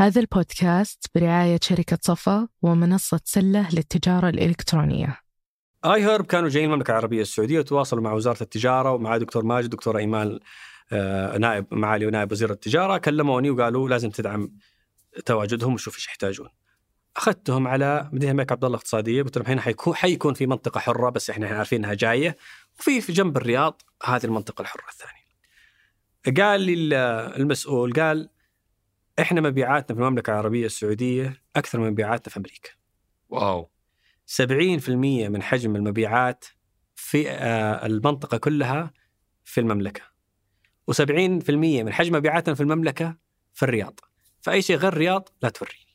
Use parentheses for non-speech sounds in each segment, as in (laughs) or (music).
هذا البودكاست برعاية شركة صفا ومنصة سلة للتجارة الإلكترونية آي هيرب كانوا جايين المملكة العربية السعودية وتواصلوا مع وزارة التجارة ومع دكتور ماجد دكتور إيمان آه، نائب معالي ونائب وزير التجارة كلموني وقالوا لازم تدعم تواجدهم وشوف إيش يحتاجون. أخذتهم على مدينة الملك عبد الله الاقتصادية قلت لهم هنا حيكون حيكون في منطقة حرة بس إحنا عارفين انها جاية وفي في جنب الرياض هذه المنطقة الحرة الثانية. قال لي المسؤول قال إحنا مبيعاتنا في المملكة العربية السعودية أكثر من مبيعاتنا في أمريكا. واو. 70% من حجم المبيعات في آه، المنطقة كلها في المملكة. و70% من حجم مبيعاتنا في المملكة في الرياض. فأي شيء غير الرياض لا توريني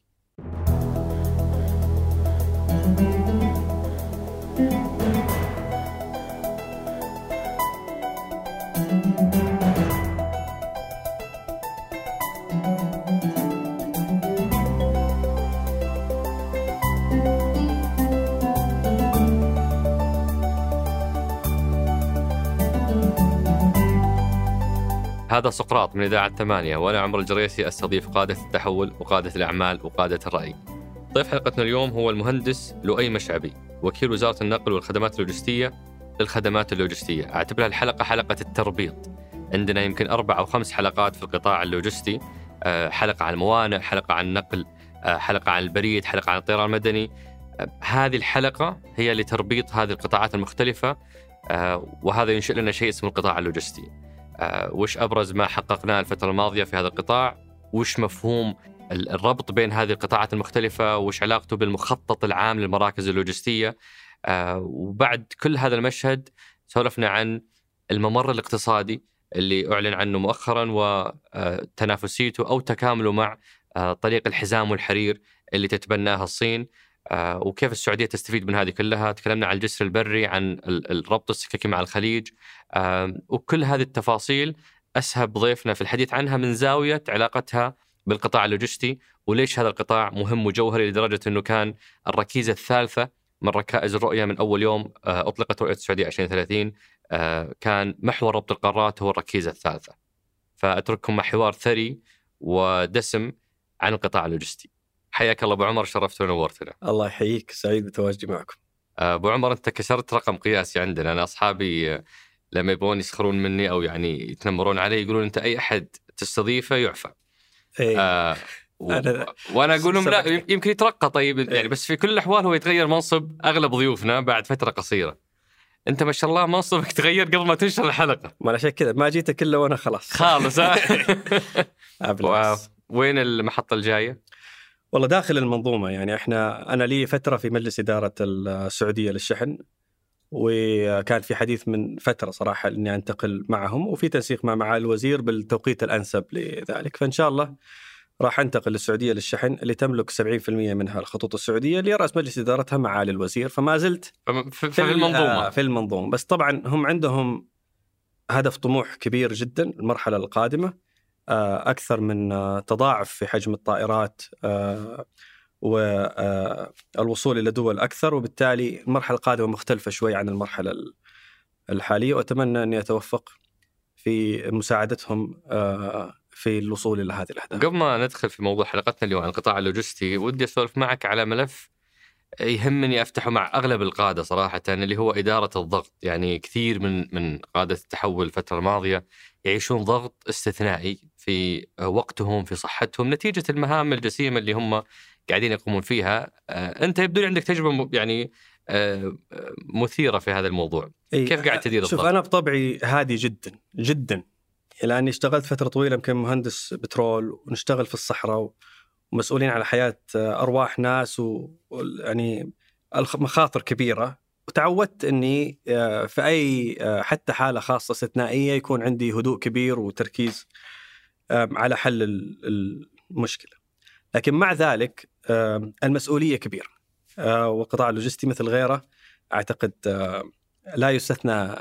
هذا سقراط من إذاعة ثمانية وأنا عمر الجريسي أستضيف قادة التحول وقادة الأعمال وقادة الرأي. ضيف حلقتنا اليوم هو المهندس لؤي مشعبي وكيل وزارة النقل والخدمات اللوجستية للخدمات اللوجستية. أعتبرها الحلقة حلقة التربيط. عندنا يمكن أربع أو خمس حلقات في القطاع اللوجستي آه، حلقة عن الموانئ حلقة عن النقل آه، حلقة عن البريد حلقة عن الطيران المدني. آه، هذه الحلقة هي لتربيط هذه القطاعات المختلفة وهذا ينشئ لنا شيء اسمه القطاع اللوجستي. وش أبرز ما حققناه الفترة الماضية في هذا القطاع؟ وش مفهوم الربط بين هذه القطاعات المختلفة؟ وش علاقته بالمخطط العام للمراكز اللوجستية؟ آه، وبعد كل هذا المشهد سولفنا عن الممر الاقتصادي اللي أعلن عنه مؤخرا وتنافسيته أو تكامله مع آه، طريق الحزام والحرير اللي تتبناها الصين. وكيف السعودية تستفيد من هذه كلها، تكلمنا عن الجسر البري، عن الربط السككي مع الخليج، وكل هذه التفاصيل أسهب ضيفنا في الحديث عنها من زاوية علاقتها بالقطاع اللوجستي وليش هذا القطاع مهم وجوهري لدرجة إنه كان الركيزة الثالثة من ركائز الرؤية من أول يوم آه، أطلقت رؤية السعودية 2030 آه، كان محور ربط القارات هو الركيزة الثالثة. فأترككم مع حوار ثري ودسم عن القطاع اللوجستي. حياك الله أبو عمر شرفتنا ونورتنا. الله يحييك سعيد بتواجدي معكم. آه، أبو عمر أنت كسرت رقم قياسي عندنا أنا أصحابي لما يبغون يسخرون مني أو يعني يتنمرون علي يقولون أنت أي أحد تستضيفه يعفى. إيه. آه و... أنا وأنا أقول لهم لا يمكن يترقى طيب إيه. يعني بس في كل الأحوال هو يتغير منصب أغلب ضيوفنا بعد فترة قصيرة. أنت ما شاء الله منصبك تغير قبل ما تنشر الحلقة. ما عشان كذا ما جيتك الا وأنا خلاص. خالص (laughs) (laughs) وين المحطة الجاية؟ والله داخل المنظومة يعني إحنا أنا لي فترة في مجلس إدارة السعودية للشحن وكان في حديث من فترة صراحة إني أنتقل معهم وفي تنسيق مع معالي الوزير بالتوقيت الأنسب لذلك. فإن شاء الله راح أنتقل للسعودية للشحن اللي تملك 70% منها الخطوط السعودية اللي رأس مجلس إدارتها معالي الوزير فما زلت في, في المنظومة. في المنظومة. بس طبعا هم عندهم هدف طموح كبير جدا المرحلة القادمة. آه، أكثر من آه، تضاعف في حجم الطائرات آه، والوصول إلى دول أكثر وبالتالي المرحلة القادمة مختلفة شوي عن المرحلة الحالية وأتمنى أني أتوفق في مساعدتهم في الوصول إلى هذه الأهداف. قبل ما ندخل في موضوع حلقتنا اليوم عن القطاع اللوجستي ودي أسولف معك على ملف يهمني أفتحه مع أغلب القادة صراحة اللي هو إدارة الضغط، يعني كثير من من قادة التحول الفترة الماضية يعيشون ضغط استثنائي في وقتهم في صحتهم نتيجة المهام الجسيمة اللي هم قاعدين يقومون فيها. آه، أنت يبدو عندك تجربة يعني آه، مثيرة في هذا الموضوع. كيف قاعد تدير شوف أنا بطبعي هادي جدا جدا. لاني اشتغلت فترة طويلة يمكن مهندس بترول ونشتغل في الصحراء ومسؤولين على حياة أرواح ناس ويعني المخاطر كبيرة. وتعودت إني آه، في أي حتى حالة خاصة استثنائية يكون عندي هدوء كبير وتركيز على حل المشكلة. لكن مع ذلك المسؤولية كبيرة. وقطاع اللوجستي مثل غيره أعتقد لا يستثنى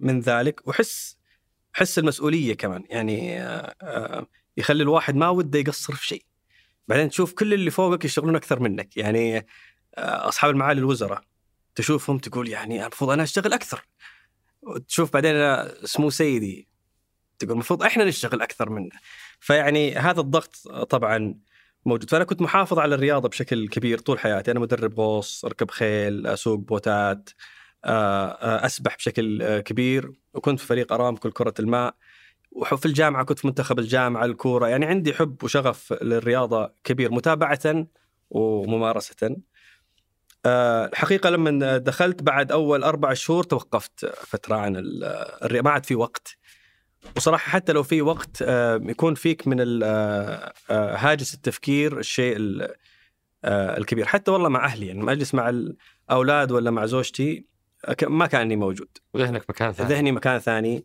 من ذلك. وحس حس المسؤولية كمان. يعني يخلي الواحد ما وده يقصر في شيء. بعدين تشوف كل اللي فوقك يشتغلون أكثر منك. يعني أصحاب المعالي الوزراء تشوفهم تقول يعني المفروض أنا أشتغل أكثر. تشوف بعدين سمو سيدي تقول المفروض إحنا نشتغل أكثر منه. فيعني هذا الضغط طبعا موجود. فأنا كنت محافظ على الرياضة بشكل كبير طول حياتي. أنا مدرب غوص أركب خيل أسوق بوتات آه، آه، أسبح بشكل آه، كبير. وكنت في فريق أرامكو كره الماء. وفي الجامعة كنت في منتخب الجامعة الكورة. يعني عندي حب وشغف للرياضة كبير متابعة وممارسة. الحقيقة لما دخلت بعد أول أربع شهور توقفت فترة عن ما عاد في وقت. وصراحة حتى لو في وقت يكون فيك من هاجس التفكير الشيء الكبير. حتى والله مع أهلي يعني اجلس مع الأولاد ولا مع زوجتي ما كاني موجود. ذهنك مكان ثاني. ذهني مكان ثاني.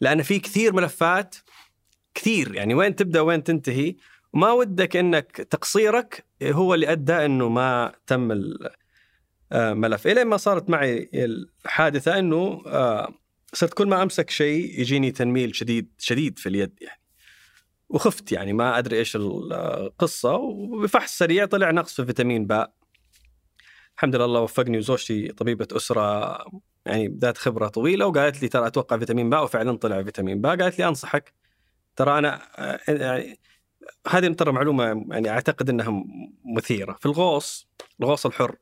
لأن في كثير ملفات كثير يعني وين تبدأ وين تنتهي وما ودك إنك تقصيرك هو اللي أدى إنه ما تم الملف الين ما صارت معي الحادثة إنه آه، صرت كل ما أمسك شيء يجيني تنميل شديد شديد في اليد يعني. وخفت يعني ما أدري إيش القصة وبفحص سريع طلع نقص في فيتامين باء. الحمد لله الله وفقني وزوجتي طبيبة أسرة يعني ذات خبرة طويلة وقالت لي ترى أتوقع فيتامين باء وفعلا طلع فيتامين باء. قالت لي أنصحك. ترى أنا يعني هذه ترى معلومة يعني أعتقد إنها مثيرة. في الغوص الغوص الحر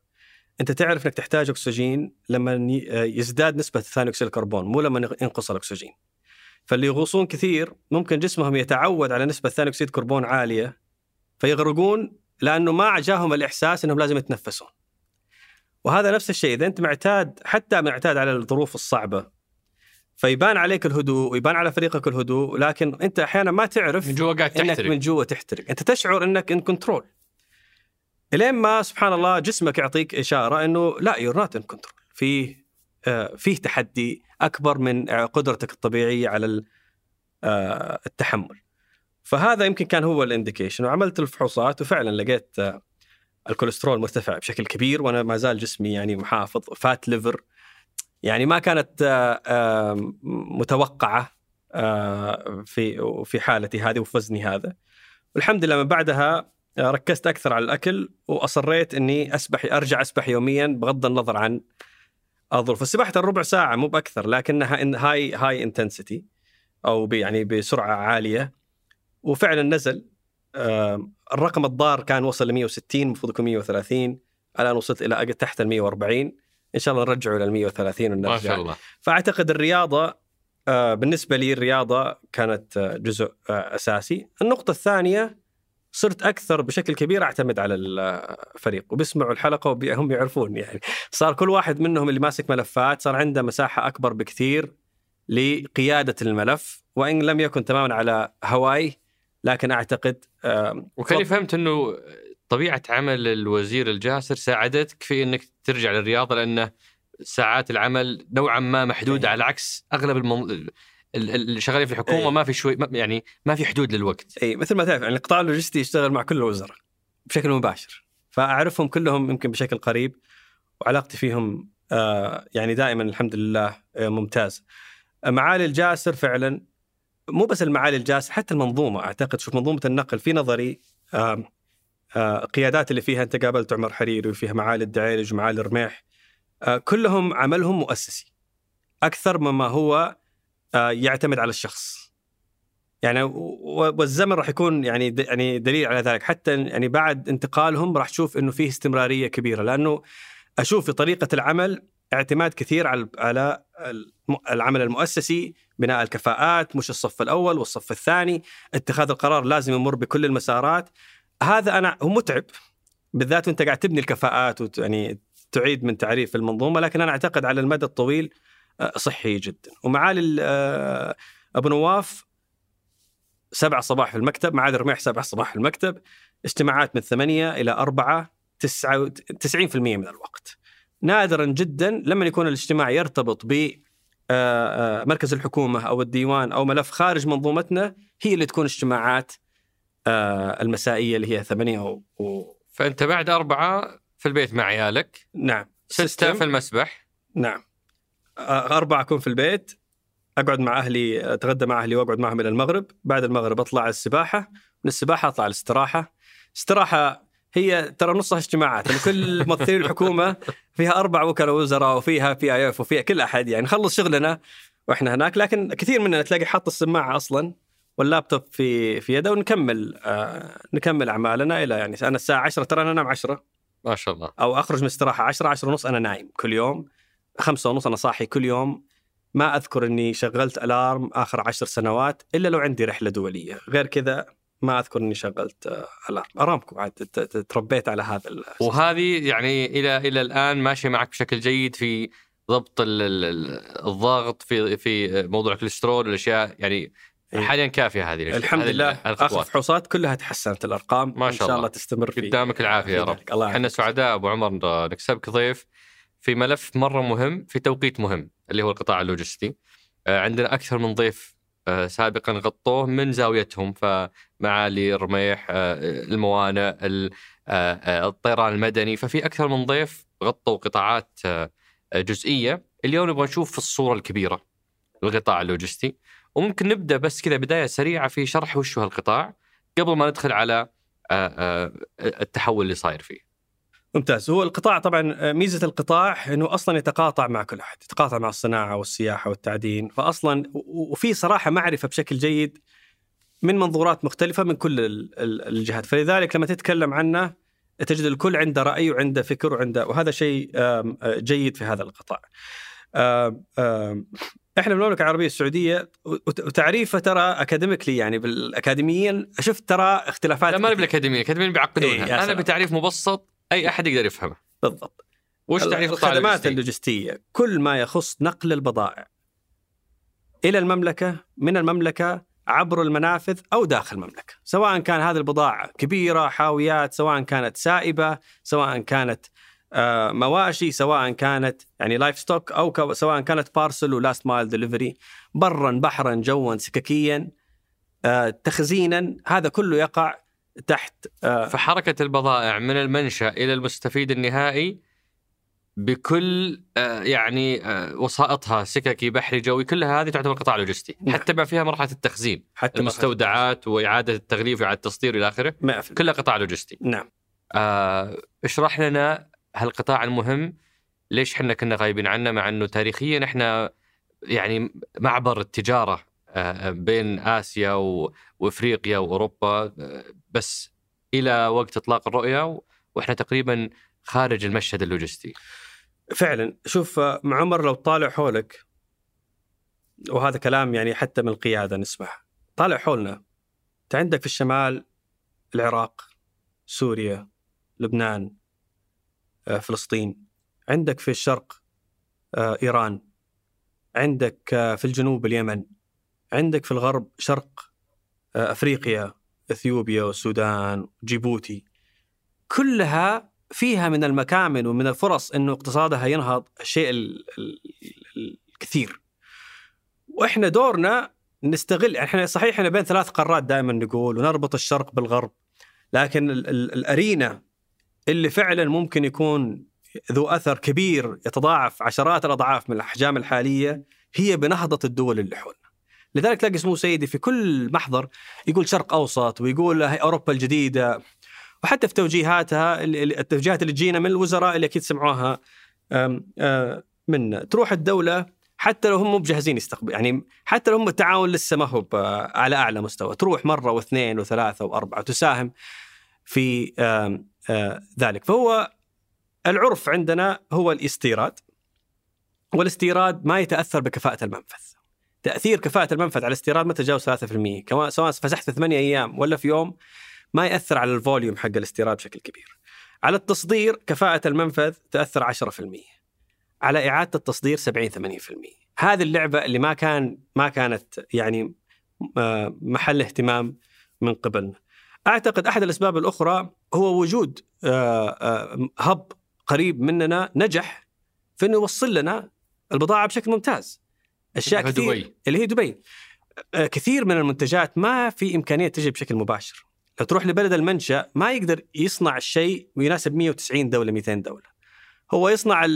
أنت تعرف إنك تحتاج أكسجين لما يزداد نسبة ثاني أكسيد الكربون مو لما ينقص الأكسجين. فاللي يغوصون كثير ممكن جسمهم يتعود على نسبة ثاني أكسيد كربون عالية فيغرقون لأنه ما جاهم الإحساس إنهم لازم يتنفسون. وهذا نفس الشيء إذا أنت معتاد حتى معتاد على الظروف الصعبة فيبان عليك الهدوء ويبان على فريقك الهدوء لكن أنت أحيانا ما تعرف من جوا قاعد تحترق. انك من جوا تحترق. أنت تشعر إنك in control إلين ما سبحان الله جسمك يعطيك إشارة إنه لا you're not in control فيه فيه تحدي أكبر من قدرتك الطبيعية على آه التحمل. فهذا يمكن كان هو ال indication. وعملت الفحوصات وفعلا لقيت آه الكوليسترول مرتفع بشكل كبير وأنا ما زال جسمي يعني محافظ fatty liver يعني ما كانت آه، متوقعة في في حالتي هذه وفي وزني هذا. والحمد لله من بعدها ركزت أكثر على الأكل وأصريت إني اسبح أرجع أسبح يوميا بغض النظر عن الظروف السباحه الربع ساعة مو بأكثر لكنها هاي هاي انتنسيتي أو يعني بسرعة عالية. وفعلا نزل الرقم الضار كان وصل ل 160 المفروض يكون 130 الآن وصلت إلى تحت ال 140 إن شاء الله نرجعه إلى 130 ونرجع. ما شاء الله. فأعتقد الرياضة آه، بالنسبة لي الرياضة كانت آه، جزء آه، أساسي. النقطة الثانية صرت أكثر بشكل كبير أعتمد على الفريق وبيسمعوا الحلقة وهم يعرفون يعني صار كل واحد منهم اللي ماسك ملفات صار عنده مساحة أكبر بكثير لقيادة الملف وإن لم يكن تماما على هواي لكن أعتقد وكاني فهمت إنه طبيعة عمل الوزير الجاسر ساعدتك في إنك ترجع للرياضة لأنه ساعات العمل نوعا ما محدودة إيه. على عكس أغلب المم... اللي شغالين في الحكومة أي. ما في شوي يعني ما في حدود للوقت. اي مثل ما تعرف يعني القطاع اللوجستي يشتغل مع كل الوزراء بشكل مباشر. فأعرفهم كلهم يمكن بشكل قريب وعلاقتي فيهم آه يعني دائما الحمد لله آه ممتاز. معالي الجاسر فعلا مو بس المعالي الجاسر حتى المنظومة. أعتقد شوف منظومة النقل في نظري آه آه قيادات اللي فيها أنت قابلت عمر حريري وفيها معالي الدعيلج ومعالي الرميح آه كلهم عملهم مؤسسي. أكثر مما هو يعتمد على الشخص. يعني والزمن راح يكون يعني يعني دليل على ذلك. حتى يعني بعد انتقالهم راح تشوف إنه فيه استمرارية كبيرة. لأنه أشوف في طريقة العمل اعتماد كثير على على العمل المؤسسي بناء الكفاءات مش الصف الأول والصف الثاني. اتخاذ القرار لازم يمر بكل المسارات. هذا أنا هو متعب. بالذات وأنت قاعد تبني الكفاءات ويعني تعيد من تعريف المنظومة. لكن أنا أعتقد على المدى الطويل آه، صحي جدا. ومعالي آه، أبو نواف سبعة صباح في المكتب معالي الرميح سبعة صباح في المكتب. اجتماعات من ثمانية إلى أربعة تسعة تسعين في المية من الوقت. نادرا جدا لما يكون الاجتماع يرتبط ب آه، مركز الحكومة أو الديوان أو ملف خارج منظومتنا هي اللي تكون اجتماعات آه، المسائية اللي هي ثمانية و... و... فأنت بعد أربعة في البيت مع عيالك. نعم. ستة في المسبح. نعم. أربعة أكون في البيت أقعد مع أهلي أتغدى مع أهلي وأقعد معهم إلى المغرب. بعد المغرب أطلع السباحة من السباحة أطلع الاستراحة. استراحة هي ترى نصها اجتماعات يعني كل ممثلين الحكومة فيها أربع وكلاء وزراء وفيها PIF وفيها كل أحد يعني نخلص شغلنا وإحنا هناك. لكن كثير مننا تلاقي حاط السماعة أصلا واللابتوب في في يده ونكمل آه نكمل أعمالنا إلى يعني أنا الساعة 10 ترى أنا أنام 10 ما شاء الله. أو أخرج من الاستراحة 10 10 ونص أنا نايم كل يوم. خمسة ونص أنا صاحي كل يوم ما أذكر إني شغلت alarm آخر عشر سنوات إلا لو عندي رحلة دولية غير كذا ما أذكر إني شغلت آه، alarm ارامكو عاد تربيت على هذا ال- وهذه يعني إلى إلى الآن ماشية معك بشكل جيد في ضبط ال- ال- ال- الضغط في في موضوع الكوليسترول والأشياء يعني إيه. حاليا كافية هذه. الحمد هذه لله. آخر فحوصات كلها تحسنت الأرقام ما إن شاء شاء الله. الله تستمر في قدامك العافية يا رب. الله إحنا. سعداء أبو عمر نكسبك ضيف في ملف مرة مهم في توقيت مهم اللي هو القطاع اللوجستي. آه، عندنا أكثر من ضيف آه، سابقا غطوه من زاويتهم فمعالي الرميح آه، الموانئ ال- الطيران المدني. ففي أكثر من ضيف غطوا قطاعات جزئية. اليوم نبغى نشوف في الصورة الكبيرة للقطاع اللوجستي. وممكن نبدأ بس كذا بداية سريعة في شرح وش هو القطاع قبل ما ندخل على التحول اللي صاير فيه. ممتاز. هو القطاع طبعا آه، ميزة القطاع إنه أصلا يتقاطع مع كل أحد يتقاطع مع الصناعة والسياحة والتعدين. فاصلا وفي صراحة معرفة بشكل جيد من منظورات مختلفة من كل ال- ال- الجهات. فلذلك لما تتكلم عنه تجد الكل عنده رأي وعنده فكر وعنده وهذا شيء آه، جيد في هذا القطاع. إحنا بالمملكه العربية السعودية وت- وتعريفه ترى اكاديميكلي يعني بالأكاديميين شفت ترى اختلافات لا ما نبي كثير. الاكاديميه، الأكاديميين بيعقدونها، إيه، أنا. بتعريف مبسط أي أحد يقدر يفهمه. بالضبط وش تعريف القطاع الخدمات اللوجستي؟ اللوجستية كل ما يخص نقل البضائع إلى المملكة من المملكة عبر المنافذ أو داخل المملكة، سواء كان هذه البضاعة كبيرة حاويات، سواء كانت سائبة، سواء كانت آه، مواشي، سواء كانت يعني livestock أو سواء كانت parcel و last mile delivery، برا بحرا جوا سككيا آه، تخزينا، هذا كله يقع تحت آه، فحركة البضائع من المنشأ إلى المستفيد النهائي بكل آه، يعني آه، وسائطها سككي بحري جوي كلها هذه تعتبر قطاع لوجستي. نعم. حتى ما فيها مرحلة التخزين حتى المستودعات وإعادة التغليف وإعادة التصدير إلى آخره 100% كلها قطاع لوجستي. نعم. آه، اشرح لنا هالقطاع المهم ليش إحنا كنا غايبين عنه مع إنه تاريخيا إحنا يعني معبر التجارة بين آسيا وإفريقيا وأوروبا بس إلى وقت إطلاق الرؤية وإحنا تقريبا خارج المشهد اللوجستي. فعلا شوف مع عمر لو طالع حولك وهذا كلام يعني حتى من القيادة نسمع طالع حولنا أنت عندك في الشمال العراق سوريا لبنان آه، فلسطين عندك في الشرق آه، إيران عندك آه، في الجنوب اليمن عندك في الغرب شرق آه، أفريقيا إثيوبيا والسودان جيبوتي كلها فيها من المكامن ومن الفرص إنه اقتصادها ينهض الشيء ال- ال- ال- الكثير. وإحنا دورنا نستغل يعني إحنا صحيح إحنا بين ثلاث قارات دائما نقول ونربط الشرق بالغرب لكن ال- ال- الأرينا اللي فعلا ممكن يكون ذو أثر كبير يتضاعف عشرات الأضعاف من الأحجام الحالية هي بنهضة الدول اللي حولنا. لذلك تلاقي سمو سيدي في كل محضر يقول شرق أوسط ويقول أوروبا الجديدة. وحتى في توجيهاتها ال- ال- التوجيهات اللي تجينا من الوزراء اللي أكيد سمعوها آه، منا تروح الدولة حتى لو هم مو بجاهزين يستقبل يعني حتى لو هم التعاون لسه ما هو على أعلى مستوى. تروح مرة واثنين وثلاثة وأربعة تساهم في ذلك. فهو العرف عندنا هو الاستيراد. والاستيراد ما يتأثر بكفاءة المنفذ. تأثير كفاءة المنفذ على الاستيراد ما تجاوز 3% كمان سواء فسحت في ثمانية أيام ولا في يوم ما يأثر على الفوليوم حق الاستيراد بشكل كبير. على التصدير كفاءة المنفذ تأثر 10%. على إعادة التصدير 70 80%. هذه اللعبة اللي ما كان ما كانت يعني آه، محل اهتمام من قبلنا. أعتقد أحد الأسباب الأخرى هو وجود آه، آه، هب قريب مننا نجح في إنه يوصل لنا البضاعة بشكل ممتاز. أشياء كثير دبي. اللي هي دبي. آه، كثير من المنتجات ما في إمكانية تجي بشكل مباشر. لو تروح لبلد المنشأ ما يقدر يصنع الشيء ويناسب 190 دولة 200 دولة. هو يصنع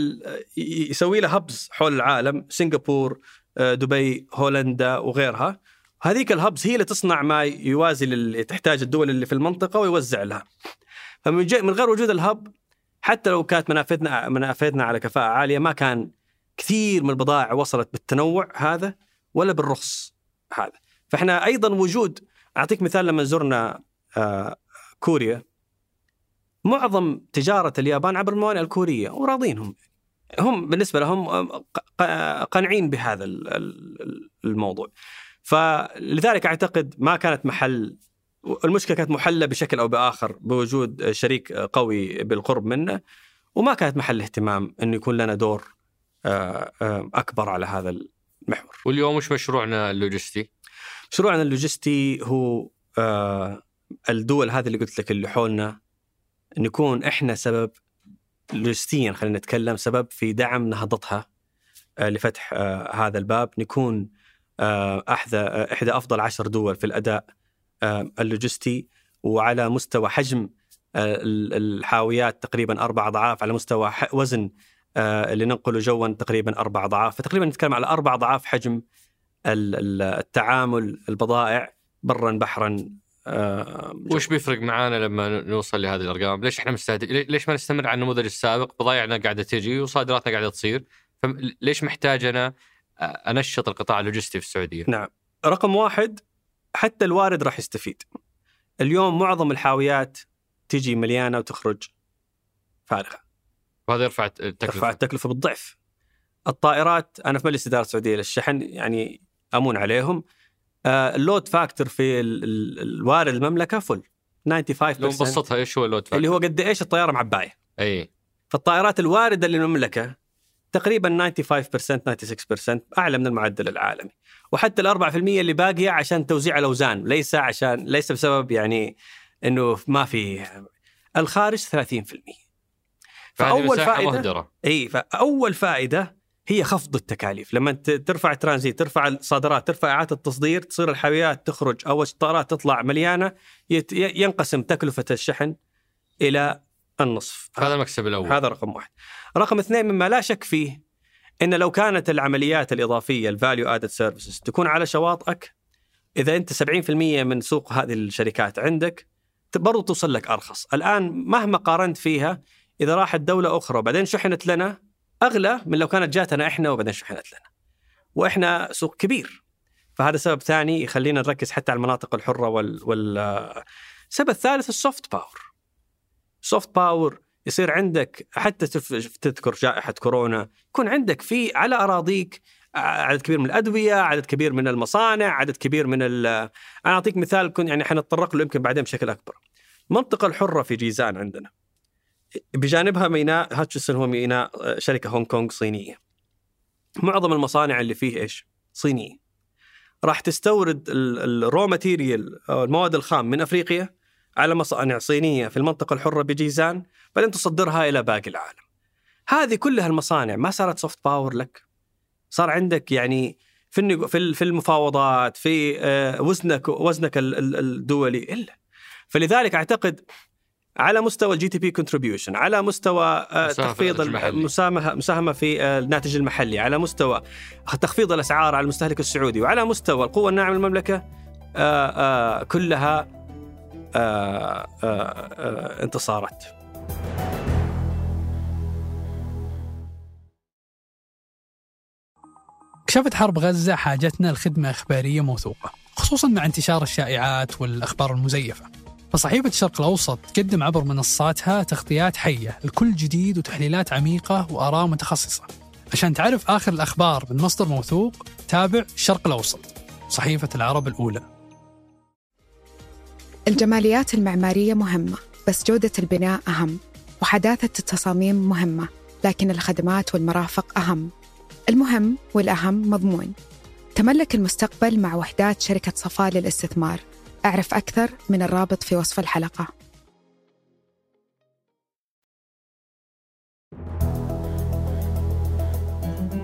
يسوي له هبز حول العالم سنغافور آه، دبي هولندا وغيرها. هذيك الهبز هي اللي تصنع ما يوازي اللي تحتاج الدول اللي في المنطقة ويوزع لها. فمن غير وجود الهب حتى لو كانت منافذنا منافذنا على كفاءة عالية ما كان كثير من البضائع وصلت بالتنوع هذا ولا بالرخص هذا. فإحنا أيضا وجود أعطيك مثال لما زرنا آه، كوريا. معظم تجارة اليابان عبر الموانئ الكورية وراضينهم. هم بالنسبة لهم آه، ق- قانعين بهذا ال- ال- الموضوع. فلذلك أعتقد ما كانت محل المشكلة كانت محلة بشكل أو بآخر بوجود شريك قوي بالقرب منه وما كانت محل اهتمام انه يكون لنا دور آه، آه، أكبر على هذا المحور. واليوم وش مشروعنا اللوجستي؟ مشروعنا اللوجستي هو آه، الدول هذه اللي قلت لك اللي حولنا نكون إحنا سبب لوجستيا خلينا نتكلم سبب في دعم نهضتها آه، لفتح آه، هذا الباب نكون احدى إحدى أفضل عشر دول في الأداء اللوجستي وعلى مستوى حجم ال- الحاويات تقريبا أربع أضعاف على مستوى وزن اللي ننقله جوا تقريبا أربع اضعاف فتقريبا نتكلم على أربع اضعاف حجم ال- ال- التعامل البضائع برا بحرا آه، جوا. وش بيفرق معانا لما نوصل لهذه الأرقام؟ ليش إحنا مستهدف ليش ما نستمر على النموذج السابق؟ بضايعنا قاعدة تجي وصادراتنا قاعدة تصير، فليش محتاج أنا أنشط القطاع اللوجستي في السعودية؟ نعم رقم واحد حتى الوارد راح يستفيد اليوم معظم الحاويات تجي مليانة وتخرج فارغة وهذا يرفع التكلفة. ترفع التكلفة بالضعف. الطائرات أنا في مجلس إدارة السعودية للشحن يعني أمون عليهم. آه، ال load factor في ال- ال- الوارد المملكة فل 95% لو نبسطها إيش هو اللود اللي هو قد إيش الطيارة معباية. إي. فالطائرات الواردة للمملكة تقريبا 95% 96% أعلى من المعدل العالمي. وحتى ال 4% اللي باقية عشان توزيع الأوزان ليس عشان ليس بسبب يعني إنه ما في. الخارج 30% فأول فائده مهدرة. إي فأول فائدة هي خفض التكاليف. لما ترفع الترانزيت ترفع الصادرات ترفع إعادة التصدير تصير الحاويات تخرج أو الطائرات تطلع مليانة ينقسم تكلفة الشحن إلى النصف. هذا المكسب الأول. هذا رقم واحد. رقم اثنين مما لا شك فيه إن لو كانت العمليات الإضافية ال value added services تكون على شواطئك إذا أنت 70% من سوق هذه الشركات عندك برضو توصل لك أرخص. الآن مهما قارنت فيها إذا راحت دولة أخرى وبعدين شحنت لنا أغلى من لو كانت جاتنا إحنا وبعدين شحنت لنا. وإحنا سوق كبير. فهذا سبب ثاني يخلينا نركز حتى على المناطق الحرة وال, وال... السبب الثالث ال soft power soft power يصير عندك حتى تذكر جائحة كورونا يكون عندك في على أراضيك عدد كبير من الأدوية عدد كبير من المصانع عدد كبير من ال أنا أعطيك مثال كن يعني حنتطرق له يمكن بعدين بشكل أكبر. المنطقة الحرة في جيزان عندنا. بجانبها ميناء هاتشسون هو ميناء آه، شركة هونغ كونغ صينية. معظم المصانع اللي فيه إيش؟ صينية. راح تستورد ال raw material المواد الخام من أفريقيا على مصانع صينية في المنطقة الحرة بجيزان بعدين تصدرها إلى باقي العالم. هذه كلها المصانع ما صارت soft power لك. صار عندك يعني في في ال- في المفاوضات في آه، وزنك وزنك ال- ال- الدولي إلا. فلذلك أعتقد على مستوى ال GDP contribution على مستوى آه، مساهمة في تخفيض الناتج المحلي. المساهمه مساهمة في آه، الناتج المحلي على مستوى تخفيض الأسعار على المستهلك السعودي وعلى مستوى القوة الناعمة للمملكة آه، كلها انتصارات كشفت حرب غزة حاجتنا لخدمة إخبارية موثوقة خصوصا مع انتشار الشائعات والأخبار المزيفة فصحيفة الشرق الأوسط تقدم عبر منصاتها تغطيات حية لكل جديد وتحليلات عميقة وآراء متخصصة. عشان تعرف آخر الأخبار من مصدر موثوق تابع الشرق الأوسط صحيفة العرب الأولى. الجماليات المعمارية مهمة بس جودة البناء أهم وحداثة التصاميم مهمة لكن الخدمات والمرافق أهم. المهم والأهم مضمون. تملك المستقبل مع وحدات شركة صفاء للاستثمار. أعرف أكثر من الرابط في وصف الحلقة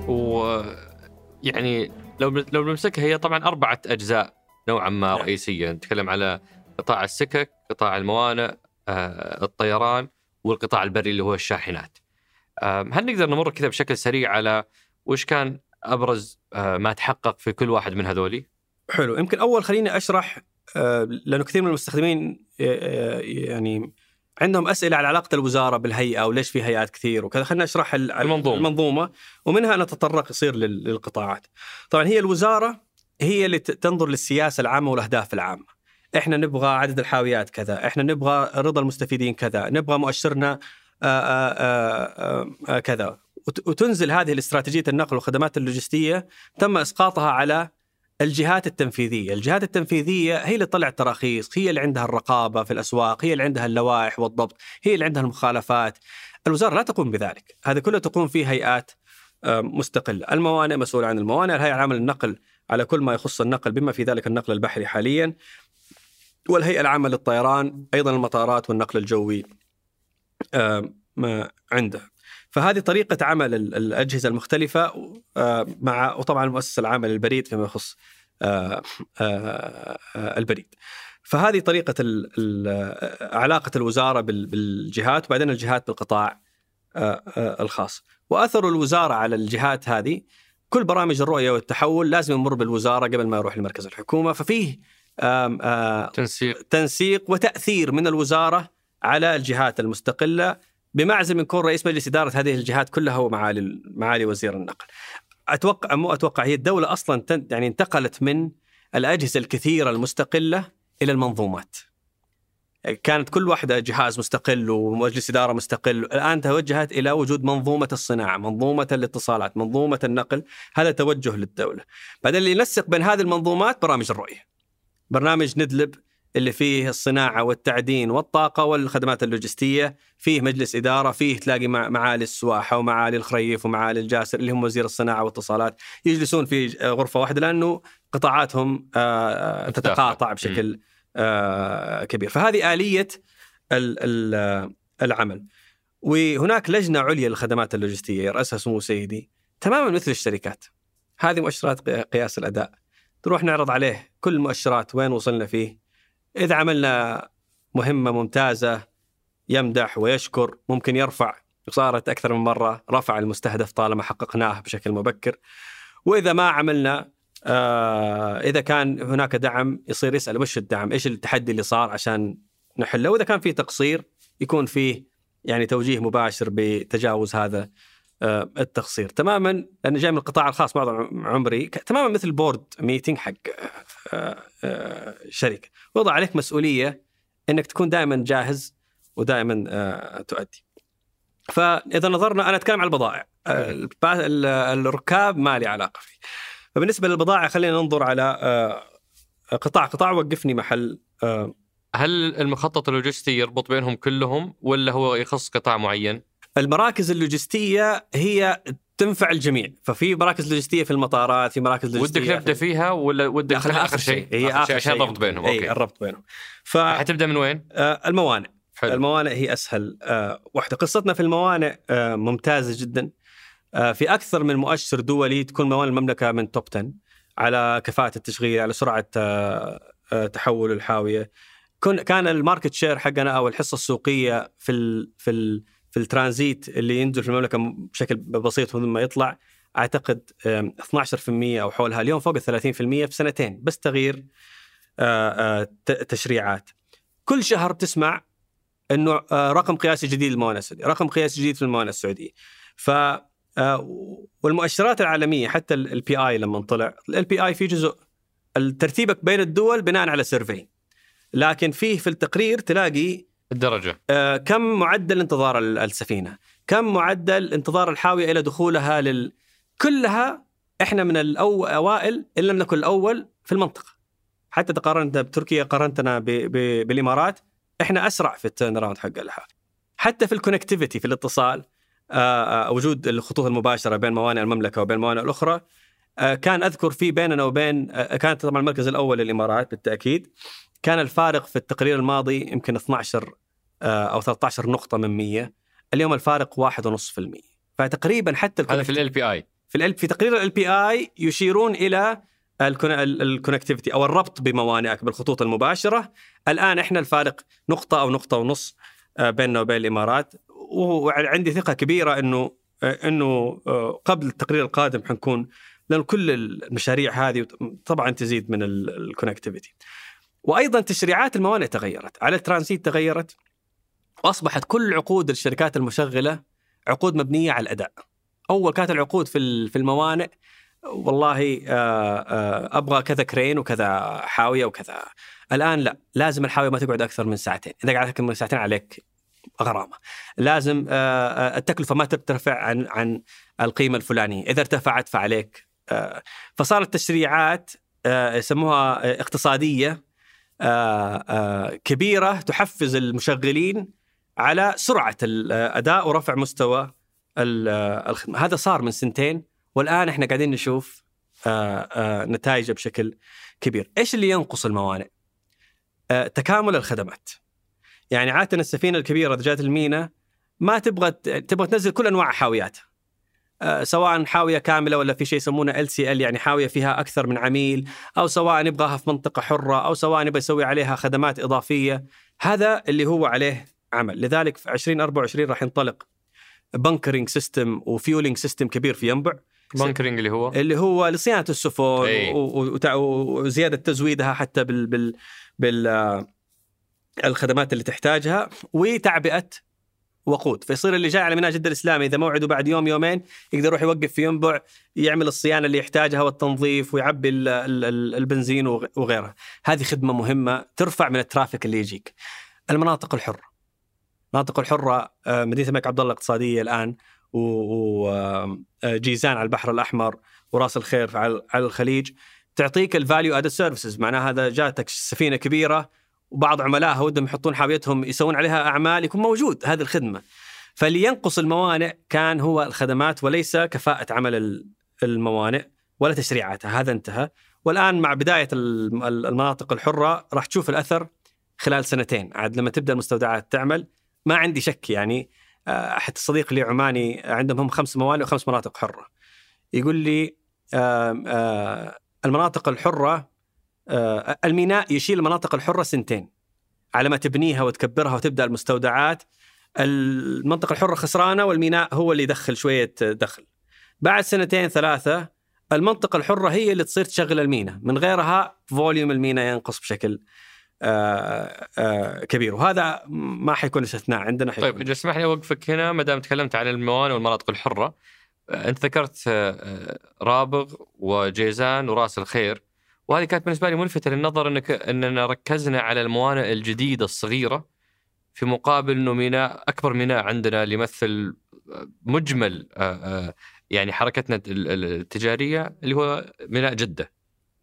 ويعني لو لو بنمسكها هي طبعا أربعة أجزاء نوعا ما نعم. رئيسية نتكلم على قطاع السكك، قطاع الموانئ، آه، الطيران والقطاع البري اللي هو الشاحنات. هل نقدر نمر كذا بشكل سريع على وش كان أبرز آه، ما تحقق في كل واحد من هذولي؟ حلو يمكن أول خليني أشرح لأنه كثير من المستخدمين آه، يعني عندهم أسئلة على علاقة الوزارة بالهيئة وليش في هيئات كثير وكذا خلينا اشرح ال- المنظومة. المنظومة ومنها نتطرق يصير لل- للقطاعات. طبعا هي الوزارة هي اللي تنظر للسياسة العامة والأهداف العامة. إحنا نبغى عدد الحاويات كذا، إحنا نبغى رضا المستفيدين كذا، نبغى مؤشرنا آه، آه، آه، آه، كذا وت- وتنزل هذه الاستراتيجية النقل والخدمات اللوجستية تم إسقاطها على الجهات التنفيذية، الجهات التنفيذية هي اللي تطلع التراخيص، هي اللي عندها الرقابة في الأسواق، هي اللي عندها اللوائح والضبط، هي اللي عندها المخالفات. الوزارة لا تقوم بذلك، هذا كله تقوم فيه هيئات آه، مستقلة، الموانئ مسؤولة عن الموانئ، الهيئة العامة للنقل على كل ما يخص النقل بما في ذلك النقل البحري حاليا. والهيئة العامة للطيران، أيضا المطارات والنقل الجوي آه، عنده. فهذه طريقة عمل ال- الأجهزة المختلفة آه، مع وطبعا المؤسسة العامة للبريد فيما يخص آه، آه، البريد. فهذه طريقة علاقة الوزارة بال- بالجهات وبعدين الجهات بالقطاع الخاص. وأثر الوزارة على الجهات هذه كل برامج الرؤية والتحول لازم يمر بالوزارة قبل ما يروح لمركز الحكومة ففيه تنسيق تنسيق وتأثير من الوزارة على الجهات المستقلة بمعزل من كون رئيس مجلس إدارة هذه الجهات كلها هو معالي وزير النقل. أتوقع مو أتوقع هي الدولة أصلا يعني انتقلت من الأجهزة الكثيرة المستقلة إلى المنظومات. كانت كل واحدة جهاز مستقل ومجلس إدارة مستقل، الآن توجهت إلى وجود منظومة الصناعة، منظومة الاتصالات، منظومة النقل، هذا توجه للدولة. بعدين اللي ينسق بين هذه المنظومات برامج الرؤية. برنامج ندلب اللي فيه الصناعة والتعدين والطاقة والخدمات اللوجستية فيه مجلس إدارة فيه تلاقي مع معالي السواحة ومعالي الخريف ومعالي الجاسر اللي هم وزير الصناعة والاتصالات يجلسون في غرفة واحدة لأنه قطاعاتهم آه، تتقاطع. بشكل آه، كبير. فهذه آلية ال- ال- العمل. وهناك لجنة عليا للخدمات اللوجستية يرأسها سمو سيدي تماما مثل الشركات. هذه مؤشرات قياس الأداء. تروح نعرض عليه كل المؤشرات وين وصلنا فيه. إذا عملنا مهمة ممتازة يمدح ويشكر ممكن يرفع صارت أكثر من مرة رفع المستهدف طالما حققناه بشكل مبكر. وإذا ما عملنا آه إذا كان هناك دعم يصير يسأل وش الدعم؟ إيش التحدي اللي صار عشان نحله؟ وإذا كان في تقصير يكون فيه يعني توجيه مباشر بتجاوز هذا آه التقصير. تماما لأن جاي من القطاع الخاص معظم عمري تماما مثل board meeting حق آه آه شركة. وضع عليك مسؤولية أنك تكون دائما جاهز ودائما تؤدي. فإذا نظرنا أنا أتكلم عن البضائع. الب- ال- الركاب ما لي علاقة فيه. فبالنسبة للبضائع خلينا ننظر على قطاع. قطاع وقفني محل هل المخطط اللوجستي يربط بينهم كلهم ولا هو يخص قطاع معين؟ المراكز اللوجستية هي تنفع الجميع ففي مراكز لوجستية في المطارات في مراكز لوجستية ودك نبدا فيها ولا ودك آخر شيء؟ هي آخر شيء عشان شيء. الربط بينهم اي أوكي. الربط بينهم. حتبدا من وين؟ فالموانئ حلو. الموانئ هي أسهل آه، واحدة. قصتنا في الموانئ آه، ممتازة جدا. آه، في أكثر من مؤشر دولي تكون موانئ المملكة من top 10 على كفاءة التشغيل على سرعة آه، آه، تحول الحاوية. كن كان ال market share حقنا أو الحصة السوقية في ال في ال في الترانزيت اللي ينزل في المملكة بشكل بسيط ثم يطلع أعتقد آم، 12% أو حولها اليوم فوق ال 30% في سنتين بس تغيير آه، آه، تشريعات كل شهر تسمع إنه آه، رقم قياسي جديد للموانئ السعودية، رقم قياسي جديد في الموانئ السعودية. ف والمؤشرات العالمية حتى البي اي لما طلع، البي اي في جزء ترتيبك بين الدول بناء على survey. لكن فيه في التقرير تلاقي الدرجة آه، كم معدل انتظار ال- السفينة؟ كم معدل انتظار الحاوية إلى دخولها لل كلها إحنا من الاوائل إن لم نكن الأول في المنطقة. حتى قارنت بتركيا قارنتنا ب... ب... بالإمارات إحنا أسرع في ال turnaround حق الحال. حتى في ال connectivity في الاتصال آه، آه، وجود الخطوط المباشرة بين موانئ المملكة وبين الموانئ الأخرى آه، كان أذكر في بيننا وبين آه، كانت طبعا المركز الأول للإمارات بالتأكيد كان الفارق في التقرير الماضي يمكن 12 آه، أو 13 نقطة من 100 اليوم الفارق 1.5% فتقريبا حتى هذا في ال LPI في ال في تقرير ال LPI يشيرون إلى ال connectivity أو الربط بموانئك بالخطوط المباشرة. الآن إحنا الفارق نقطة أو نقطة ونص آه، بيننا وبين الإمارات. وعندي ثقة كبيرة إنه آه، إنه آه، قبل التقرير القادم حنكون لأن كل المشاريع هذه طبعا تزيد من ال connectivity وأيضا تشريعات الموانئ تغيرت على الترانزيت تغيرت. واصبحت كل عقود الشركات المشغلة عقود مبنية على الأداء. أول كانت العقود في في الموانئ والله آه، آه، أبغى كذا crane وكذا حاوية وكذا. الآن لا لازم الحاوية ما تقعد أكثر من ساعتين. إذا قعدت أكثر من ساعتين عليك غرامة. لازم آه، التكلفة ما ترتفع عن عن القيمة الفلانية. إذا ارتفعت فعليك. فصارت تشريعات يسموها اقتصادية كبيرة تحفز المشغلين على سرعة الاداء ورفع مستوى ال- الخدمة. هذا صار من سنتين والآن إحنا قاعدين نشوف آه، آه، نتائجه بشكل كبير. إيش اللي ينقص الموانئ؟ آه، تكامل الخدمات. يعني عادة السفينة الكبيرة اذا جات المينا ما تبغى تبغى تنزل كل أنواع حاوياتها. سواء حاوية كاملة ولا في شيء يسمونه LCL يعني حاوية فيها أكثر من عميل أو سواء يبغاها في منطقة حرة أو سواء يبغى يسوي عليها خدمات إضافية. هذا اللي هو عليه عمل. لذلك في 2024 راح ينطلق bunkering system و fueling system كبير في ينبع. bunkering اللي هو؟ اللي هو لصيانة السفن وتع- وزيادة تزويدها حتى بال بال بال الخدمات اللي تحتاجها وتعبئة وقود. فيصير اللي جاي على ميناء جدة الإسلامي إذا موعده بعد يوم يومين يقدر يروح يوقف في ينبع يعمل الصيانة اللي يحتاجها والتنظيف ويعبي ال- ال- ال- البنزين وغ- وغيرها. هذه خدمة مهمة ترفع من الترافيك اللي يجيك. المناطق الحرة. المناطق الحرة آه، مدينة الملك عبد الله الاقتصادية الآن وجيزان على البحر الأحمر وراس الخير على الخليج. تعطيك ال value added services معناها هذا جاتك سفينة كبيرة وبعض عملائها ودهم يحطون حاويتهم يسوون عليها أعمال يكون موجود هذه الخدمة. فاللي ينقص الموانئ كان هو الخدمات وليس كفاءة عمل ال- الموانئ ولا تشريعاتها هذا انتهى. والآن مع بداية الم- المناطق الحرة راح تشوف الأثر خلال سنتين عاد لما تبدأ المستودعات تعمل ما عندي شك يعني آه، حتى صديق لي عماني عندهم هم خمس موانئ وخمس مناطق حرة. يقول لي آه، المناطق الحرة آه، الميناء يشيل المناطق الحرة سنتين على ما تبنيها وتكبرها وتبدأ المستودعات. المنطقة الحرة خسرانة والميناء هو اللي يدخل شوية دخل. بعد سنتين ثلاثة المنطقة الحرة هي اللي تصير تشغل الميناء. من غيرها فوليوم الميناء ينقص بشكل آه، آه، كبير. وهذا ما حيكون استثناء عندنا حيكون. طيب اذا اسمح لي أوقفك هنا ما دام تكلمت عن الموانئ والمناطق الحرة. آه، أنت ذكرت رابغ وجيزان وراس الخير. وهذه كانت بالنسبة لي ملفتة للنظر إنك إننا ركزنا على الموانئ الجديدة الصغيرة في مقابل إنه ميناء أكبر ميناء عندنا اللي يمثل مجمل يعني حركتنا ال- ال- التجارية اللي هو ميناء جدة.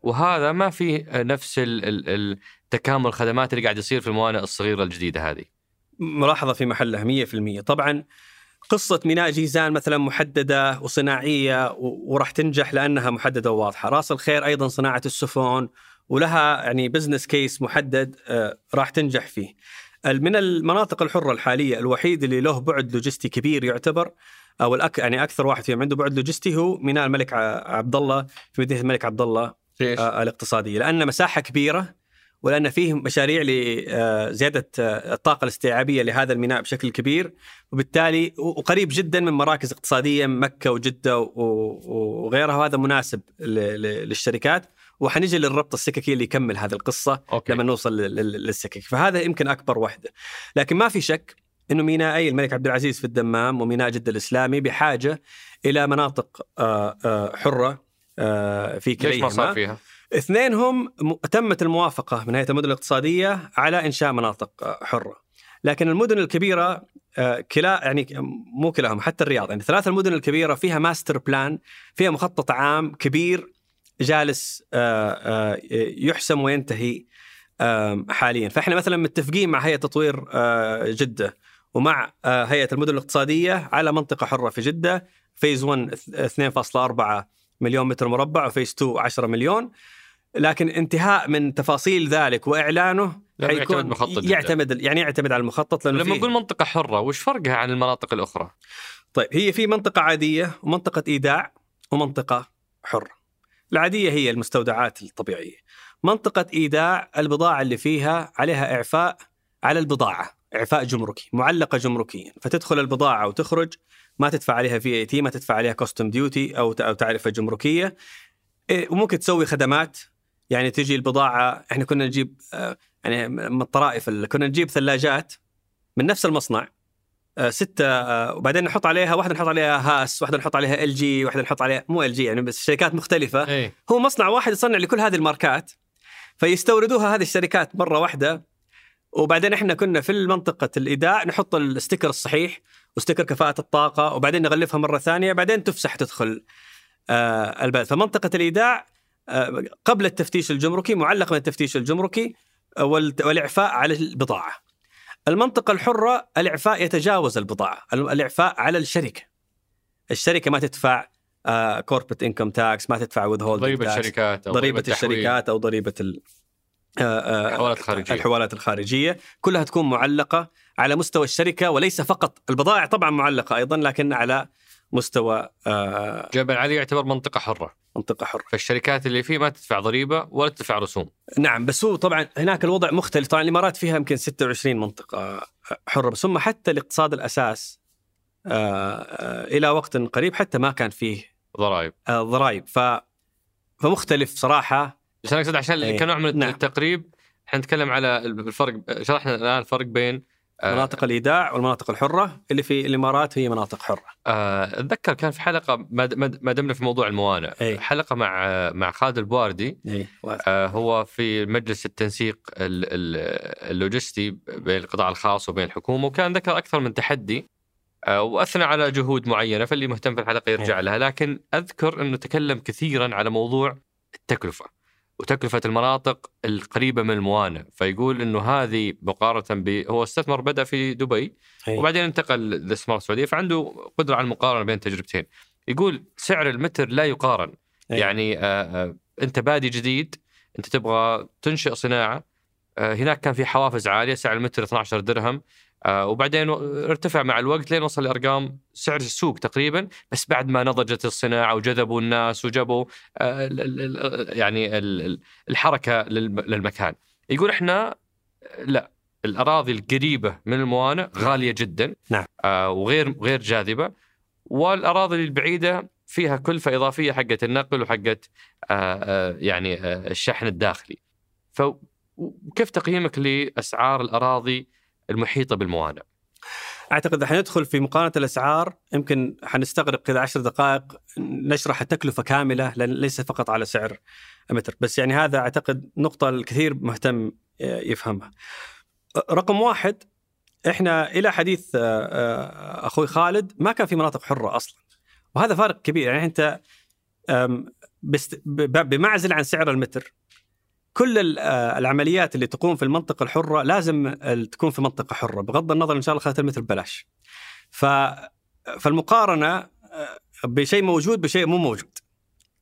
وهذا ما آه، نفس ال- ال- ال- تكامل الخدمات اللي قاعد يصير في الموانئ الصغيرة الجديدة هذه. ملاحظة في محلها 100% طبعا قصة ميناء جيزان مثلا محددة وصناعية وراح تنجح لأنها محددة وواضحة. راس الخير أيضا صناعة السفن ولها يعني business case محدد آه، راح تنجح فيه. من المناطق الحرة الحالية الوحيد اللي له بعد لوجستي كبير يعتبر أو الأك يعني أكثر واحد فيهم عنده بعد لوجستي هو ميناء الملك عبد الله في مدينة الملك عبد الله. ليش؟ آه، الاقتصادية لأن مساحة كبيرة ولأن فيه مشاريع لزياده الطاقة الاستيعابية لهذا الميناء بشكل كبير. وبالتالي وقريب جدا من مراكز اقتصادية مكة وجدة وغيرها وهذا مناسب للشركات. وحنجي للربط السككي اللي يكمل هذه القصة أوكي. لما نوصل لل- لل- للسكك فهذا يمكن أكبر وحدة. لكن ما في شك إنه مينائي الملك عبد العزيز في الدمام وميناء جدة الإسلامي بحاجة إلى مناطق آه، آه، حرة آه، في ليش ما كليهما. صار فيها؟ اثنينهم تمت الموافقة من هيئة المدن الاقتصادية على إنشاء مناطق آه، حرة. لكن المدن الكبيرة آه، كلا يعني مو كلاهم حتى الرياض. يعني ثلاث المدن الكبيرة فيها master plan فيها مخطط عام كبير جالس يحسم وينتهي حاليا. فإحنا مثلا متفقين مع هيئة تطوير جدة ومع هيئة المدن الاقتصادية على منطقة حرة في جدة فيز 1 2.4 مليون متر مربع وفيز 2 10 مليون لكن انتهاء من تفاصيل ذلك وإعلانه يعتمد مخطط. يعتمد يعني يعتمد على المخطط لأنه لما نقول منطقة حرة وش فرقها عن المناطق الأخرى؟ طيب هي في منطقة عادية ومنطقة إيداع ومنطقة حرة. العادية هي المستودعات الطبيعية. منطقة إيداع البضاعة اللي فيها عليها إعفاء على البضاعة، إعفاء جمركي، معلقة جمركيا، فتدخل البضاعة وتخرج ما تدفع عليها VAT، ما تدفع عليها custom duty أو تعرفة جمركية. إيه، وممكن تسوي خدمات. يعني تجي البضاعة إحنا كنا نجيب آه، يعني من الطرائف اللي كنا نجيب ثلاجات من نفس المصنع. آه، ستة آه، وبعدين نحط عليها واحدة نحط عليها هاس واحدة نحط عليها ال جي واحدة نحط عليها مو ال جي يعني بس شركات مختلفة. إيه. هو مصنع واحد يصنع لكل هذه الماركات. فيستوردوها هذه الشركات مرة واحدة. وبعدين إحنا كنا في منطقة الإيداع نحط ال sticker الصحيح. و sticker كفاءة الطاقة وبعدين نغلفها مرة ثانية بعدين تفسح تدخل آه البلد فمنطقة الإيداع آه قبل التفتيش الجمركي معلقة من التفتيش الجمركي آه، والإعفاء على البضاعة. المنطقة الحرة الإعفاء يتجاوز البضاعة الإعفاء على الشركة. الشركة ما تدفع كوربت انكم تاكس ما تدفع وذ ضريبة الشركات أو ضريبة التحويل. الشركات أو ضريبة ال- الحوالات الخارجية. الحوالات الخارجية. كلها تكون معلقة على مستوى الشركة وليس فقط. البضائع طبعا معلقة أيضا لكن على مستوى آه، جبل علي يعتبر منطقة حرة. منطقة حرة. فالشركات اللي فيه ما تدفع ضريبة ولا تدفع رسوم. نعم بس هو طبعا هناك الوضع مختلف. طبعا الإمارات فيها يمكن 26 منطقة حرة بس هم حتى الاقتصاد الأساس آه، آه، إلى وقت قريب حتى ما كان فيه ضرائب. آه، ضرائب. ف فمختلف صراحة. بس أنا أقصد عشان إيه. كنوع من نعم. التقريب إحنا نتكلم على الفرق شرحنا الآن الفرق بين آه، مناطق الإيداع والمناطق الحرة اللي في الإمارات هي مناطق حرة آه، أتذكر كان في حلقة ما دمنا في موضوع الموانئ إيه. حلقة مع مع خالد البواردي إيه. آه، هو في مجلس التنسيق ال- ال- اللوجستي بين القطاع الخاص وبين الحكومة وكان ذكر أكثر من تحدي وأثنى على جهود معينة فاللي مهتم في الحلقة يرجع لها لكن أذكر انه تكلم كثيرا على موضوع التكلفة وتكلفة المناطق القريبة من الموانئ فيقول إنه هذه مقارنة ب هو استثمر بدأ في دبي إيه. وبعدين انتقل للإستثمار السعودية فعنده قدرة على المقارنة بين التجربتين يقول سعر المتر لا يقارن إيه. يعني آه آه أنت بادي جديد أنت تبغى تنشئ صناعة آه هناك كان في حوافز عالية سعر المتر 12 درهم وبعدين ارتفع مع الوقت لين وصل لأرقام سعر السوق تقريبا بس بعد ما نضجت الصناعة وجذبوا الناس وجابوا آه ال- يعني ال- ال- الحركة للم- للمكان يقول إحنا لا الأراضي القريبة من الموانئ غالية جدا نعم. آه وغير غير جاذبة والأراضي البعيدة فيها كلفة إضافية حقت النقل وحقت آه آه يعني آه الشحن الداخلي. فكيف تقييمك لأسعار الأراضي المحيطة بالموانئ؟ أعتقد حندخل في مقارنة الأسعار يمكن حنستغرق كذا عشر دقائق نشرح التكلفة كاملة ليس فقط على سعر المتر بس يعني هذا أعتقد نقطة الكثير مهتم يفهمها. رقم واحد إحنا إلى حديث آه، آه، أخوي خالد ما كان في مناطق حرة أصلا وهذا فارق كبير يعني أنت بمعزل عن سعر المتر كل آه، العمليات اللي تقوم في المنطقة الحرة لازم تكون في منطقة حرة بغض النظر إن شاء الله اخذت المتر ببلاش. ف فالمقارنة آه، بشيء موجود بشيء مو موجود.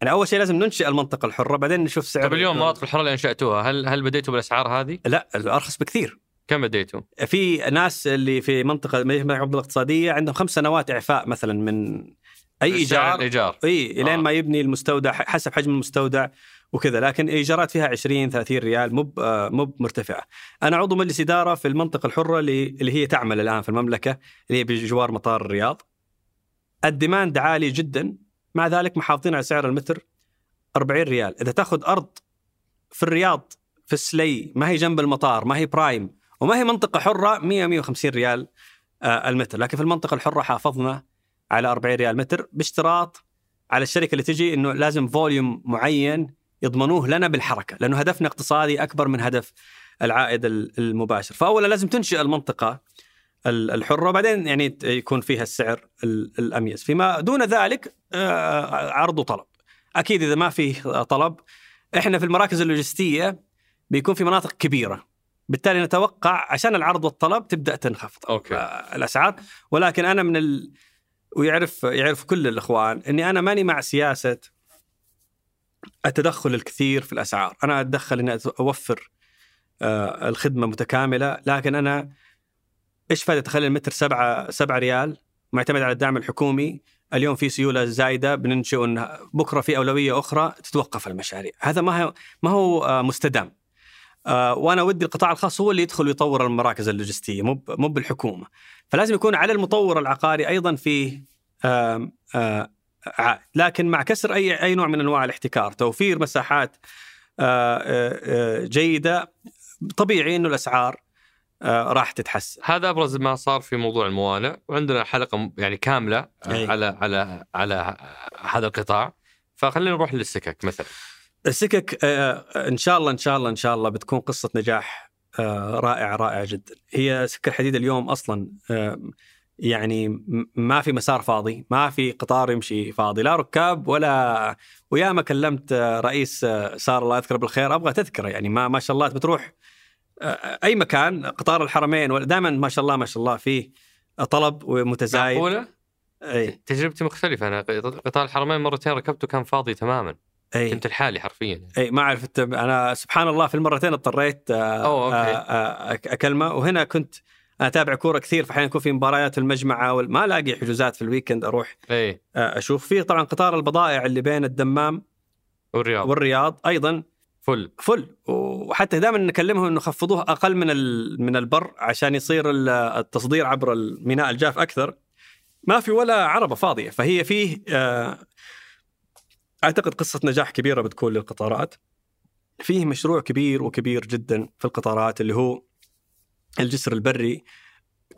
يعني أول شيء لازم ننشئ المنطقة الحرة بعدين نشوف سعر طيب اليوم المناطق الحرة اللي أنشأتوها هل هل بديتوا بالأسعار هذه؟ لا الارخص بكثير. كم بديتوا؟ في ناس اللي في منطقة منطقة الاقتصاديه عندهم خمس سنوات إعفاء مثلا من أي إيجار الإيجار إي إلين آه. ما يبني المستودع حسب حجم المستودع وكذا لكن إيجارات فيها 20 30 ريال مو مو مرتفعه. أنا عضو مجلس إدارة في المنطقة الحرة اللي اللي هي تعمل الآن في المملكة اللي هي بجوار مطار الرياض. ال demand عالي جدا مع ذلك محافظين على سعر المتر 40 ريال، إذا تأخذ أرض في الرياض في السلي ما هي جنب المطار ما هي prime وما هي منطقة حرة 100 150 ريال آه، المتر، لكن في المنطقة الحرة حافظنا على 40 ريال متر باشتراط على الشركة اللي تجي إنه لازم فوليوم معين يضمنوه لنا بالحركة لأنه هدفنا اقتصادي أكبر من هدف العائد ال- المباشر. فاولا لازم تنشئ المنطقة ال- الحرة بعدين يعني يكون فيها السعر ال- الأميز. فيما دون ذلك آه، عرض وطلب أكيد إذا ما فيه طلب إحنا في المراكز اللوجستية بيكون في مناطق كبيرة. بالتالي نتوقع عشان العرض والطلب تبدأ تنخفض أوكي. الأسعار. ولكن أنا من ال... ويعرف يعرف كل الإخوان إني أنا ماني مع سياسة التدخل الكثير في الأسعار، أنا أتدخل إني أوفر آه، الخدمة متكاملة، لكن أنا إيش فائده تخلي المتر سبعة سبعة ريال معتمد على الدعم الحكومي، اليوم في سيولة زايدة بننشئ بكرة في أولوية أخرى تتوقف المشاريع، هذا ما هو ما هو آه، مستدام. آه، وأنا ودي القطاع الخاص هو اللي يدخل ويطور المراكز اللوجستية مو مو بالحكومة. فلازم يكون على المطور العقاري أيضا في عائد لكن مع كسر اي أي نوع من أنواع الاحتكار توفير مساحات آه، آه، آه، جيدة طبيعي إنه الأسعار آه، راح تتحسن. هذا أبرز ما صار في موضوع الموانئ. وعندنا حلقة يعني كاملة أي. على على على هذا القطاع. فخلينا نروح للسكك مثلا. السكك إن شاء الله إن شاء الله إن شاء الله بتكون قصة نجاح رائعه رائعة جدا. هي سكه الحديد اليوم أصلا يعني ما في مسار فاضي ما في قطار يمشي فاضي لا ركاب ولا وياما كلمت رئيس سار الله يذكره بالخير أبغى تذكرة يعني ما ما شاء الله بتروح أي مكان قطار الحرمين دائما ما شاء الله ما شاء الله فيه طلب ومتزايد. معقولة؟ إي. تجربتي مختلفة أنا قطار الحرمين مرتين ركبته كان فاضي تماما. إي. كنت لحالي حرفيا. إي ما أعرف الت- أنا سبحان الله في المرتين اضطريت أوه، okay. أكلمه وهنا كنت أتابع كورة كثير فأحيانا يكون في مباريات في المجمعه ما ألاقي حجوزات في ال weekend أروح. اي آه، أشوف. فيه طبعا قطار البضائع اللي بين الدمام والرياض. والرياض أيضا. full. full. وحتى دائما نكلمهم إنه خفضوه أقل من من البر عشان يصير ال- التصدير عبر الميناء الجاف أكثر. ما في ولا عربة فاضية. فهي فيه آه، أعتقد قصة نجاح كبيرة بتكون للقطارات. فيه مشروع كبير وكبير جدا في القطارات اللي هو الجسر البري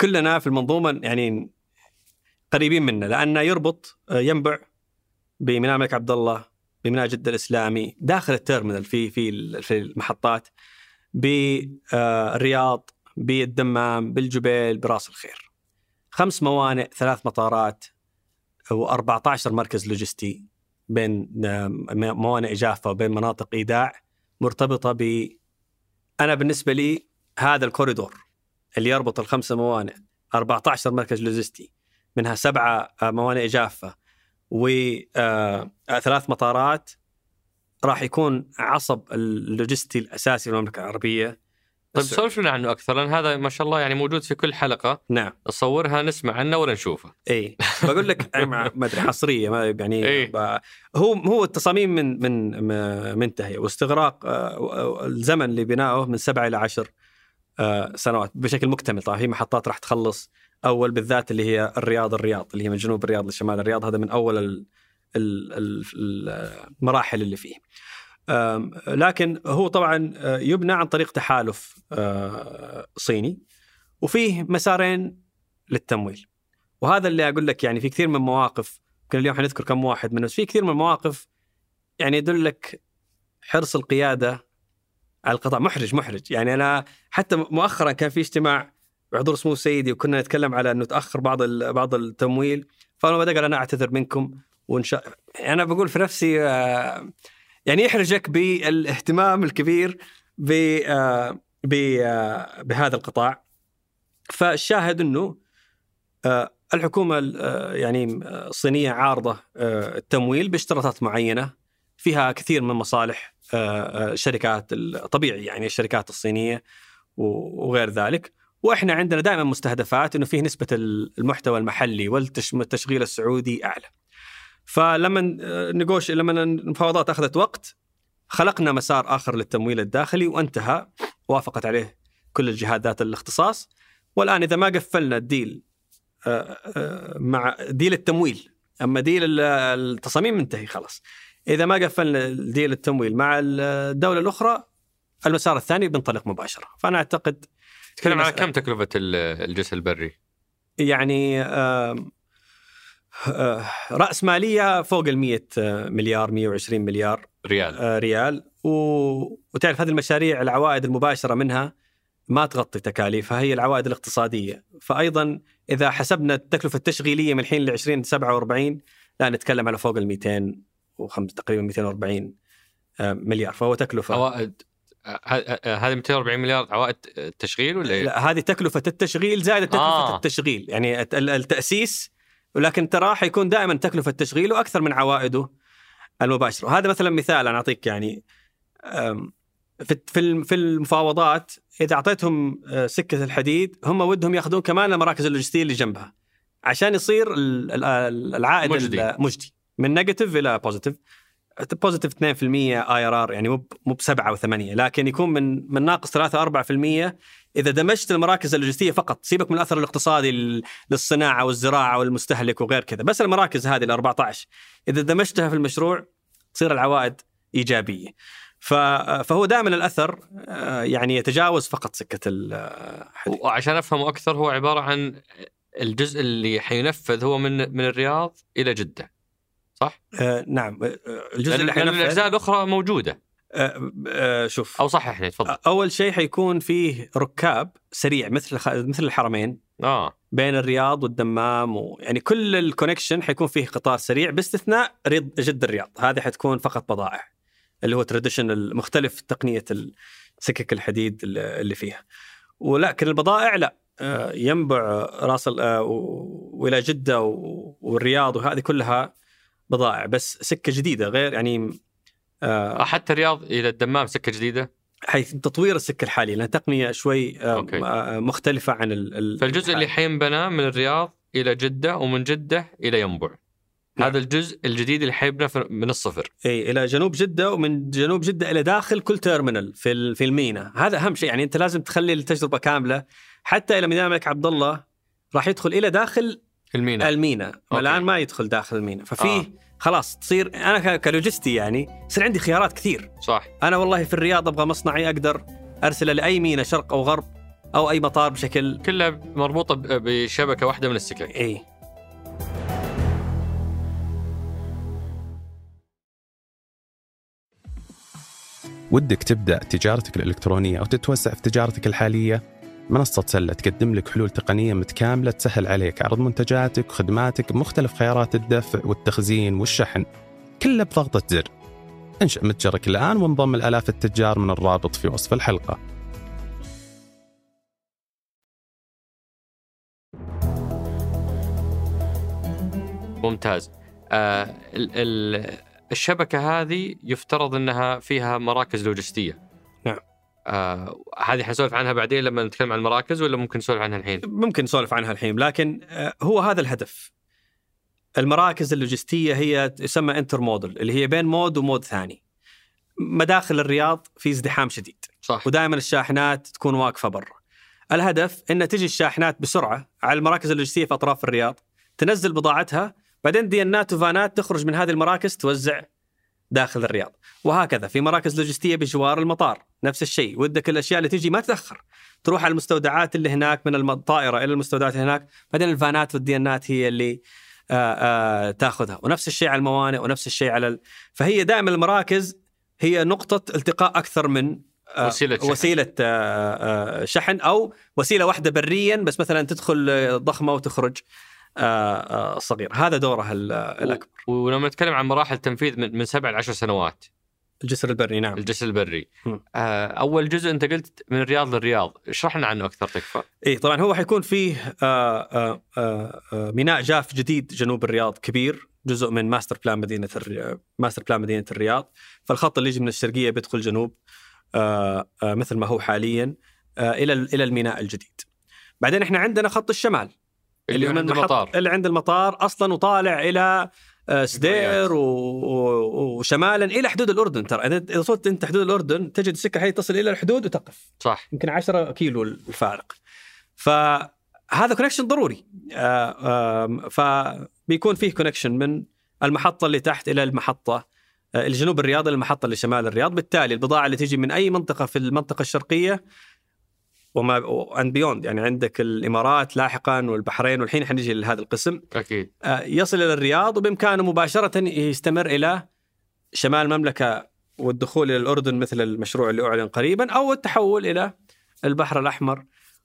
كلنا في المنظومة يعني قريبين منه لأنه يربط آه، ينبع بميناء الملك عبد الله بميناء جده الإسلامي داخل ال terminal في في في المحطات بالرياض بالدمام بالجبيل برأس الخير. خمس موانئ ثلاث مطارات و14 مركز لوجستي بين آه، موانئ جافه وبين مناطق إيداع مرتبطة ب أنا بالنسبة لي هذا الكوريدور. اللي يربط الخمسة موانئ 14 مركز لوجستي منها سبعة آه، موانئ جافة وثلاث مطارات راح يكون عصب اللوجستي الأساسي للمملكه العربية. طيب. سولف لنا عنه أكثر لأن هذا ما شاء الله يعني موجود في كل حلقة. نعم. نصورها نسمع عنه ولا نشوفه؟ اي بقول لك (laughs) ما أدري حصرية ما يعني إيه. هو هو التصاميم من من منتهية واستغراق آه، الزمن لبنائه من سبعة إلى عشر. آه، سنوات بشكل مكتمل. طبعا في محطات راح تخلص أول بالذات اللي هي الرياض الرياض اللي هي من جنوب الرياض لشمال الرياض. هذا من أول ال- ال- ال- المراحل اللي فيه. لكن هو طبعا آه، يبنى عن طريق تحالف آه، صيني وفيه مسارين للتمويل. وهذا اللي أقول لك يعني في كثير من مواقف يمكن اليوم حنذكر كم واحد منه في كثير من المواقف يعني يدلك حرص القيادة على القطاع محرج محرج. يعني أنا حتى مؤخرا كان في اجتماع بحضور سمو سيدي وكنا نتكلم على إنه تأخر بعض بعض التمويل. فأنا بدأ قال أنا أعتذر منكم وإن شاء أنا بقول في نفسي آه، يعني يحرجك بالاهتمام الكبير ب آه، آه، بهذا القطاع. فالشاهد إنه الحكومة يعني الصينيه عارضة التمويل باشتراطات معينة فيها كثير من مصالح الشركات الطبيعي يعني الشركات الصينية وغير ذلك. وإحنا عندنا دائما مستهدفات إنه فيه نسبة المحتوى المحلي والتشغيل السعودي أعلى. فلما نقوش لما المفاوضات أخذت وقت خلقنا مسار آخر للتمويل الداخلي وانتهى وافقت عليه كل الجهات ذات الاختصاص. والآن إذا ما قفلنا الديل آه، آه، مع ديل التمويل أما ديل ال- التصاميم منتهي خلاص. إذا ما قفلنا الديل التمويل مع الدولة الأخرى المسار الثاني بنطلق مباشرة فأنا أعتقد تتكلم على كم تكلفة ال- الجسر البري؟ يعني آه، رأس مالية فوق ال 100 مليار 120 مليار ريال آه، ريال. وتعرف هذه المشاريع العوائد المباشرة منها ما تغطي تكاليفها هي العوائد الاقتصادية فايضا إذا حسبنا التكلفة التشغيلية من الحين ل 2047 لا نتكلم على فوق ال 205 تقريبا 240 آه، مليار فهو تكلفة عوائد ه- ه- هذه 240 مليار عوائد تشغيل ولا إيه؟ لا هذه تكلفة التشغيل زائد تكلفة آه. آه. التشغيل يعني الت- ال- التأسيس ولكن ترى حيكون دائما تكلفة تشغيله أكثر من عوائده المباشرة وهذا مثلا مثال أنا أعطيك يعني في في الم- في المفاوضات إذا أعطيتهم آه، سكة الحديد هم ودهم يأخذون كمان المراكز اللوجستية اللي جنبها عشان يصير ال- ال- العائد مجدي. مجدي من negative إلى positive positive 2% IRR يعني مو مو ب 7 و8 لكن يكون من من ناقص 3 4% إذا دمجت المراكز اللوجستية فقط سيبك من الأثر الاقتصادي لل- للصناعة والزراعة والمستهلك وغير كذا بس المراكز هذه ال 14 إذا دمجتها في المشروع تصير العوائد إيجابية. فهو دائما الأثر آه، يعني يتجاوز فقط سكة الحديد وعشان افهمه أكثر هو عبارة عن الجزء اللي حينفذ هو من من الرياض إلى جدة. صح؟ آه، نعم. آه، الجزء اللي حينفذ الأجزاء الأخرى موجودة. آه، آه، شوف. أو صححني تفضل. أول شيء حيكون فيه ركاب سريع مثل مثل الحرمين. آه. بين الرياض والدمام ويعني كل ال connection حيكون فيه قطار سريع باستثناء جدة الرياض. هذه حتكون فقط بضائع اللي هو traditional مختلف تقنية سكك الحديد اللي فيها. ولكن البضائع لا. آه، ينبع راس آه، وإلى جدة والرياض وهذه كلها بضائع بس سكة جديدة غير يعني آه، حتى الرياض إلى الدمام سكة جديدة؟ حيث تطوير السكة الحالية لانها تقنيه شوي آه، أوكي. آه، مختلفة عن ال- ال- فالجزء اللي حينبنى من الرياض إلى جدة ومن جدة إلى ينبع نعم. هذا الجزء الجديد اللي حيبنى من الصفر. إي إلى جنوب جدة ومن جنوب جدة إلى داخل كل terminal في في المينا. هذا أهم شيء يعني أنت لازم تخلي التجربة كاملة. حتى إلى مينا الملك عبد الله راح يدخل إلى داخل المينا. المينا. الآن ما يدخل داخل المينا. ففيه آه. خلاص تصير أنا كلوجستي يعني يصير عندي خيارات كثير. صح. أنا والله في الرياض أبغى مصنعي أقدر ارسله لأي مينا شرق أو غرب أو أي مطار بشكل كلها مربوطة ب- بشبكة واحدة من السكك. اي ودك تبدأ تجارتك الإلكترونية أو تتوسع في تجارتك الحالية؟ منصة سلة تقدم لك حلول تقنية متكاملة تسهل عليك عرض منتجاتك وخدماتك بمختلف خيارات الدفع والتخزين والشحن كله بضغطة زر. انشأ متجرك الآن وانضم الآلاف التجار من الرابط في وصف الحلقة. ممتاز. آه ال- ال- الشبكة هذه يفترض إنها فيها مراكز لوجستية. نعم. آه هذه حنسولف عنها بعدين لما نتكلم عن المراكز ولا ممكن نسولف عنها الحين؟ ممكن نسولف عنها الحين لكن آه، هو هذا الهدف. المراكز اللوجستية هي تسمى intermodal اللي هي بين mode و mode ثاني. مداخل الرياض في ازدحام شديد. صح. ودائما الشاحنات تكون واقفة برا. الهدف ان تجي الشاحنات بسرعة على المراكز اللوجستية في أطراف الرياض تنزل بضاعتها بعدين ديانات وفانات تخرج من هذه المراكز توزع داخل الرياض. وهكذا في مراكز لوجستية بجوار المطار. نفس الشيء. ودك الأشياء اللي تجي ما تتأخر. تروح على المستودعات اللي هناك من الطائره إلى المستودعات اللي هناك. بعدين الفانات والديانات هي اللي آآ آآ تأخذها. ونفس الشيء على الموانئ ونفس الشيء على ال... فهي دائما المراكز هي نقطة التقاء أكثر من وسيلة شحن. وسيلة آه، شحن أو وسيلة واحدة بريا بس مثلا تدخل ضخمة وتخرج صغير. هذا دورها ال- الأكبر. ولما نتكلم عن مراحل تنفيذ من, من سبع لعشر سنوات الجسر البري نعم. الجسر البري. آه أول جزء أنت قلت من الرياض للرياض اشرح لنا عنه أكثر تكفى. اي طبعا هو حيكون فيه آه، آه، آه، آه، ميناء جاف جديد جنوب الرياض كبير جزء من master plan مدينة الري... master plan مدينة الرياض. فالخط اللي يجي من الشرقية بيدخل جنوب آه، مثل ما هو حاليا إلى إلى الميناء الجديد. بعدين إحنا عندنا خط الشمال اللي هو عند المطار. اللي عند المطار أصلا وطالع إلى سدير و... و... وشمالا إلى حدود الأردن. ترى اذا وصلت أنت حدود الأردن تجد السكة هي تصل إلى الحدود وتقف. صح. يمكن 10 كيلو الفارق. فهذا connection ضروري. آه، فبيكون فيه connection من المحطة اللي تحت إلى المحطة آه، الجنوب الرياض إلى المحطة اللي شمال الرياض. بالتالي البضاعة اللي تيجي من أي منطقة في المنطقة الشرقية وما and beyond يعني عندك الإمارات لاحقا والبحرين والحين حنجي لهذا القسم أكيد آه، يصل إلى الرياض وبإمكانه مباشرة يستمر إلى شمال المملكة والدخول إلى الأردن مثل المشروع اللي أعلن قريبا أو التحول إلى البحر الأحمر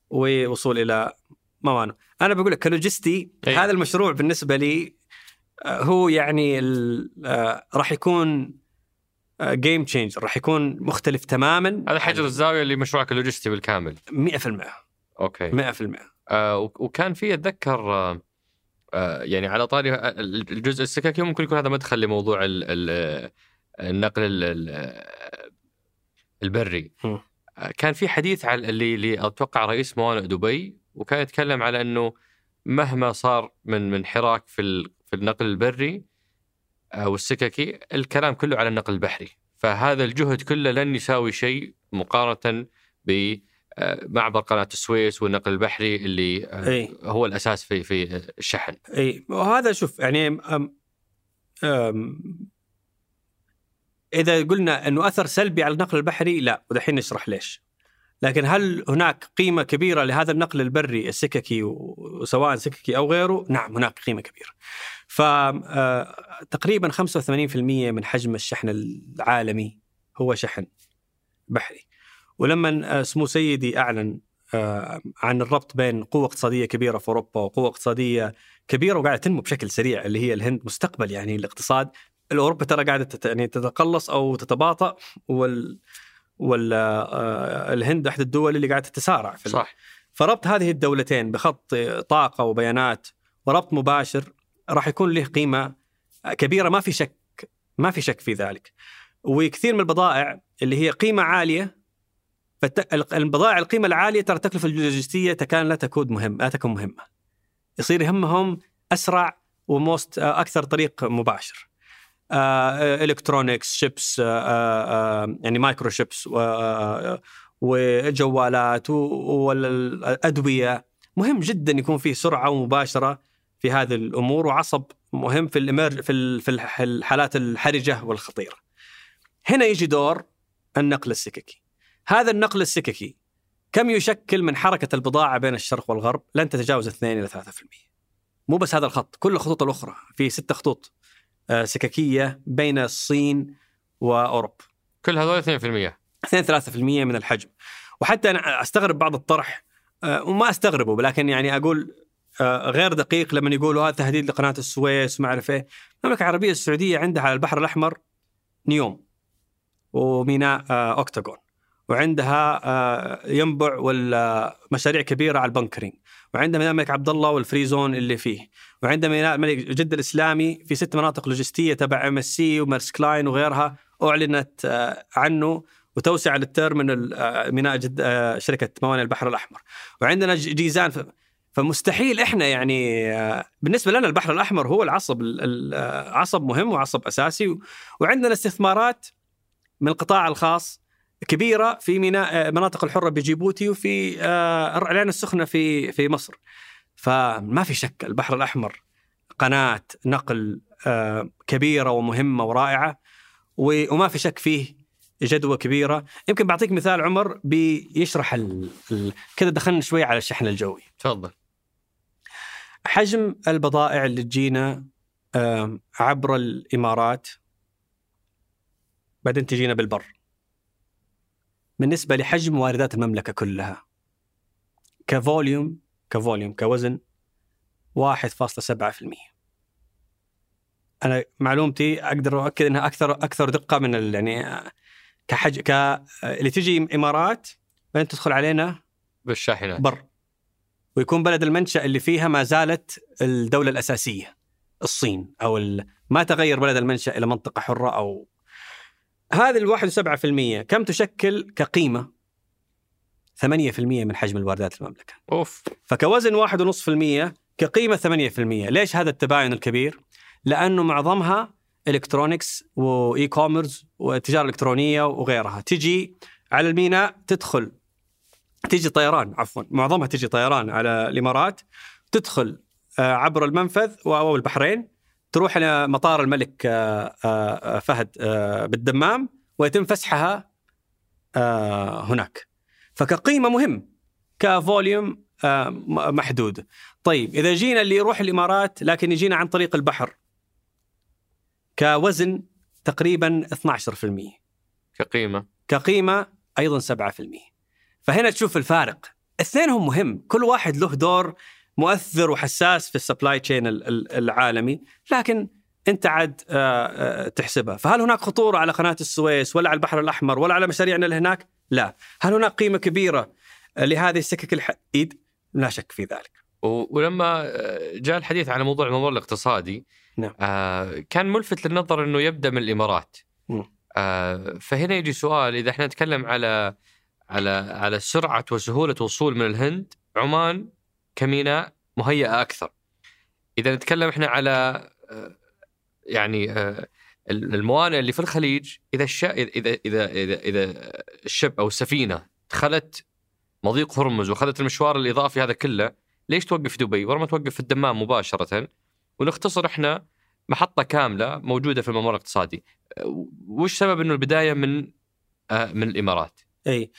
ووصول إلى موانئ. أنا بقول لك كلوجستي أي. هذا المشروع بالنسبة لي آه، هو يعني آه، راح يكون game changer راح يكون مختلف تماما هذا حجر الزاوية لمشروعك اللوجستي بالكامل. 100% okay. 100% آه وك- وكان في أتذكر آه آه يعني على طاري آه، الجزء السككي ممكن يكون هذا مدخل لموضوع ال ال النقل ال ال البري. آه، كان في حديث على اللي, اللي أتوقع رئيس موانئ دبي وكان يتكلم على إنه مهما صار من من حراك في في النقل البري آه، والسككي الكلام كله على النقل البحري فهذا الجهد كله لن يساوي شيء مقارنة ب آه، معبر قناه السويس والنقل البحري اللي آه، إي هو الأساس في في الشحن إي وهذا شوف يعني أم أم إذا قلنا إنه أثر سلبي على النقل البحري لا ودحين نشرح ليش. لكن هل هناك قيمة كبيرة لهذا النقل البري السككي وسواء سككي أو غيره؟ نعم هناك قيمة كبيرة. فتقريبا 85% من حجم الشحن العالمي هو شحن بحري. ولما آه، سمو سيدي أعلن آه، عن الربط بين قوة اقتصادية كبيرة في أوروبا وقوة اقتصادية كبيرة وقاعدة تنمو بشكل سريع اللي هي الهند مستقبل يعني الاقتصاد اوروبا ترى قاعدة تت... يعني تتقلص أو تتباطأ وال وال آه، الهند احد الدول اللي قاعدة تتسارع في صح فربط هذه الدولتين بخط طاقة وبيانات وربط مباشر راح يكون له قيمة كبيرة ما في شك ما في شك في ذلك. وكثير من البضائع اللي هي قيمة عالية البضائع القيمة العالية ترى التكلفه اللوجستية تكاد لا تكون مهم لا تكون مهمة. يصير يهمهم أسرع و most أكثر طريق مباشر. electronics chips يعني microchips وجوالات والادويه مهم جدا يكون في سرعة ومباشره في هذه الأمور وعصب مهم في الامر في في الحالات الحرجة والخطيرة. هنا يجي دور النقل السككي. هذا النقل السككي كم يشكل من حركة البضاعة بين الشرق والغرب؟ لن تتجاوز 2 إلى 3%. مو بس هذا الخط، كل الخطوط الأخرى في ست خطوط آه، سككية بين الصين وأوروبا. كل هذول 2% 2 3% من الحجم. وحتى أنا أستغرب بعض الطرح آه، وما أستغربه ولكن يعني أقول غير دقيق لما يقولوا هذا تهديد لقناة السويس وما أعرف إيه. المملكة العربية السعودية عندها على البحر الأحمر نيوم وميناء أوكتاغون. وعندها ينبع والمشاريع كبيرة على ال bunkering وعندها ميناء الملك عبد الله وال free zone اللي فيه. وعندها ميناء الملك جده الإسلامي في ست مناطق لوجستية تبع ام اس سي وميرس كلاين وغيرها أعلنت آه، عنه وتوسع للتيرمينال آه، ميناء جد آه، شركة موانئ البحر الأحمر. وعندنا جيزان فمستحيل إحنا يعني بالنسبة لنا البحر الأحمر هو العصب العصب مهم وعصب أساسي وعندنا استثمارات من القطاع الخاص كبيرة في ميناء مناطق الحرة بجيبوتي وفي العين السخنة في في مصر. فما في شك البحر الأحمر قناة نقل آه، كبيرة ومهمة ورائعة وما في شك فيه جدوى كبيرة. يمكن بعطيك مثال عمر بيشرح ال... ال... كذا دخلنا شوي على الشحن الجوي. تفضل. حجم البضائع اللي تجينا عبر الإمارات بعدين تجينا بالبر. بالنسبة لحجم واردات المملكة كلها كفوليوم كفوليوم كوزن 1.7% أنا معلومتي أقدر أؤكد إنها أكثر أكثر دقة من يعني كحج ك اللي تجي إمارات بعدين تدخل علينا بالشاحنات. بر. ويكون بلد المنشأ اللي فيها ما زالت الدولة الأساسية الصين أو ال... ما تغير بلد المنشأ إلى منطقة حرة أو هذه ال 1.7% كم تشكل كقيمة 8% من حجم الواردات المملكة. أوف فكوزن 1.5% كقيمة 8%، ليش هذا التباين الكبير؟ لأنه معظمها electronics و e-commerce والتجاره الالكترونيه وغيرها، تجي على الميناء تدخل تجي طيران عفوا معظمها تجي طيران على الإمارات تدخل آه، عبر المنفذ أو البحرين تروح إلى مطار الملك آه، آه، فهد بالدمام ويتم فسحها هناك. فكقيمة مهم ك volume محدود. طيب إذا جينا اللي يروح الإمارات لكن يجينا عن طريق البحر كوزن تقريبا 12% كقيمة؟ كقيمة أيضا 7% فهنا تشوف الفارق. اثنينهم مهم. كل واحد له دور مؤثر وحساس في ال supply chain العالمي لكن انت عاد آه، آه، تحسبها. فهل هناك خطورة على قناة السويس ولا على البحر الأحمر ولا على مشاريعنا اللي هناك؟ لا. هل هناك قيمة كبيرة لهذه السكك الحديد؟ لا شك في ذلك. ولما جاء الحديث عن موضوع الموضوع الاقتصادي نعم. آه كان ملفت للنظر إنه يبدأ من الإمارات. آه فهنا يجي سؤال إذا إحنا نتكلم على على على سرعة وسهولة وصول من الهند عمان كميناء مهيئة أكثر. إذا نتكلم إحنا على آه يعني آه الموانئ اللي في الخليج إذا الش... إذا إذا إذا إذا الشب أو السفينة دخلت مضيق هرمز واخذت المشوار الإضافي هذا كله ليش توقف في دبي؟ ورا ما توقف في الدمام مباشرة. ونختصر إحنا محطة كاملة موجودة في الممر الاقتصادي. آه، وش سبب إنه البداية من من الإمارات؟ إي.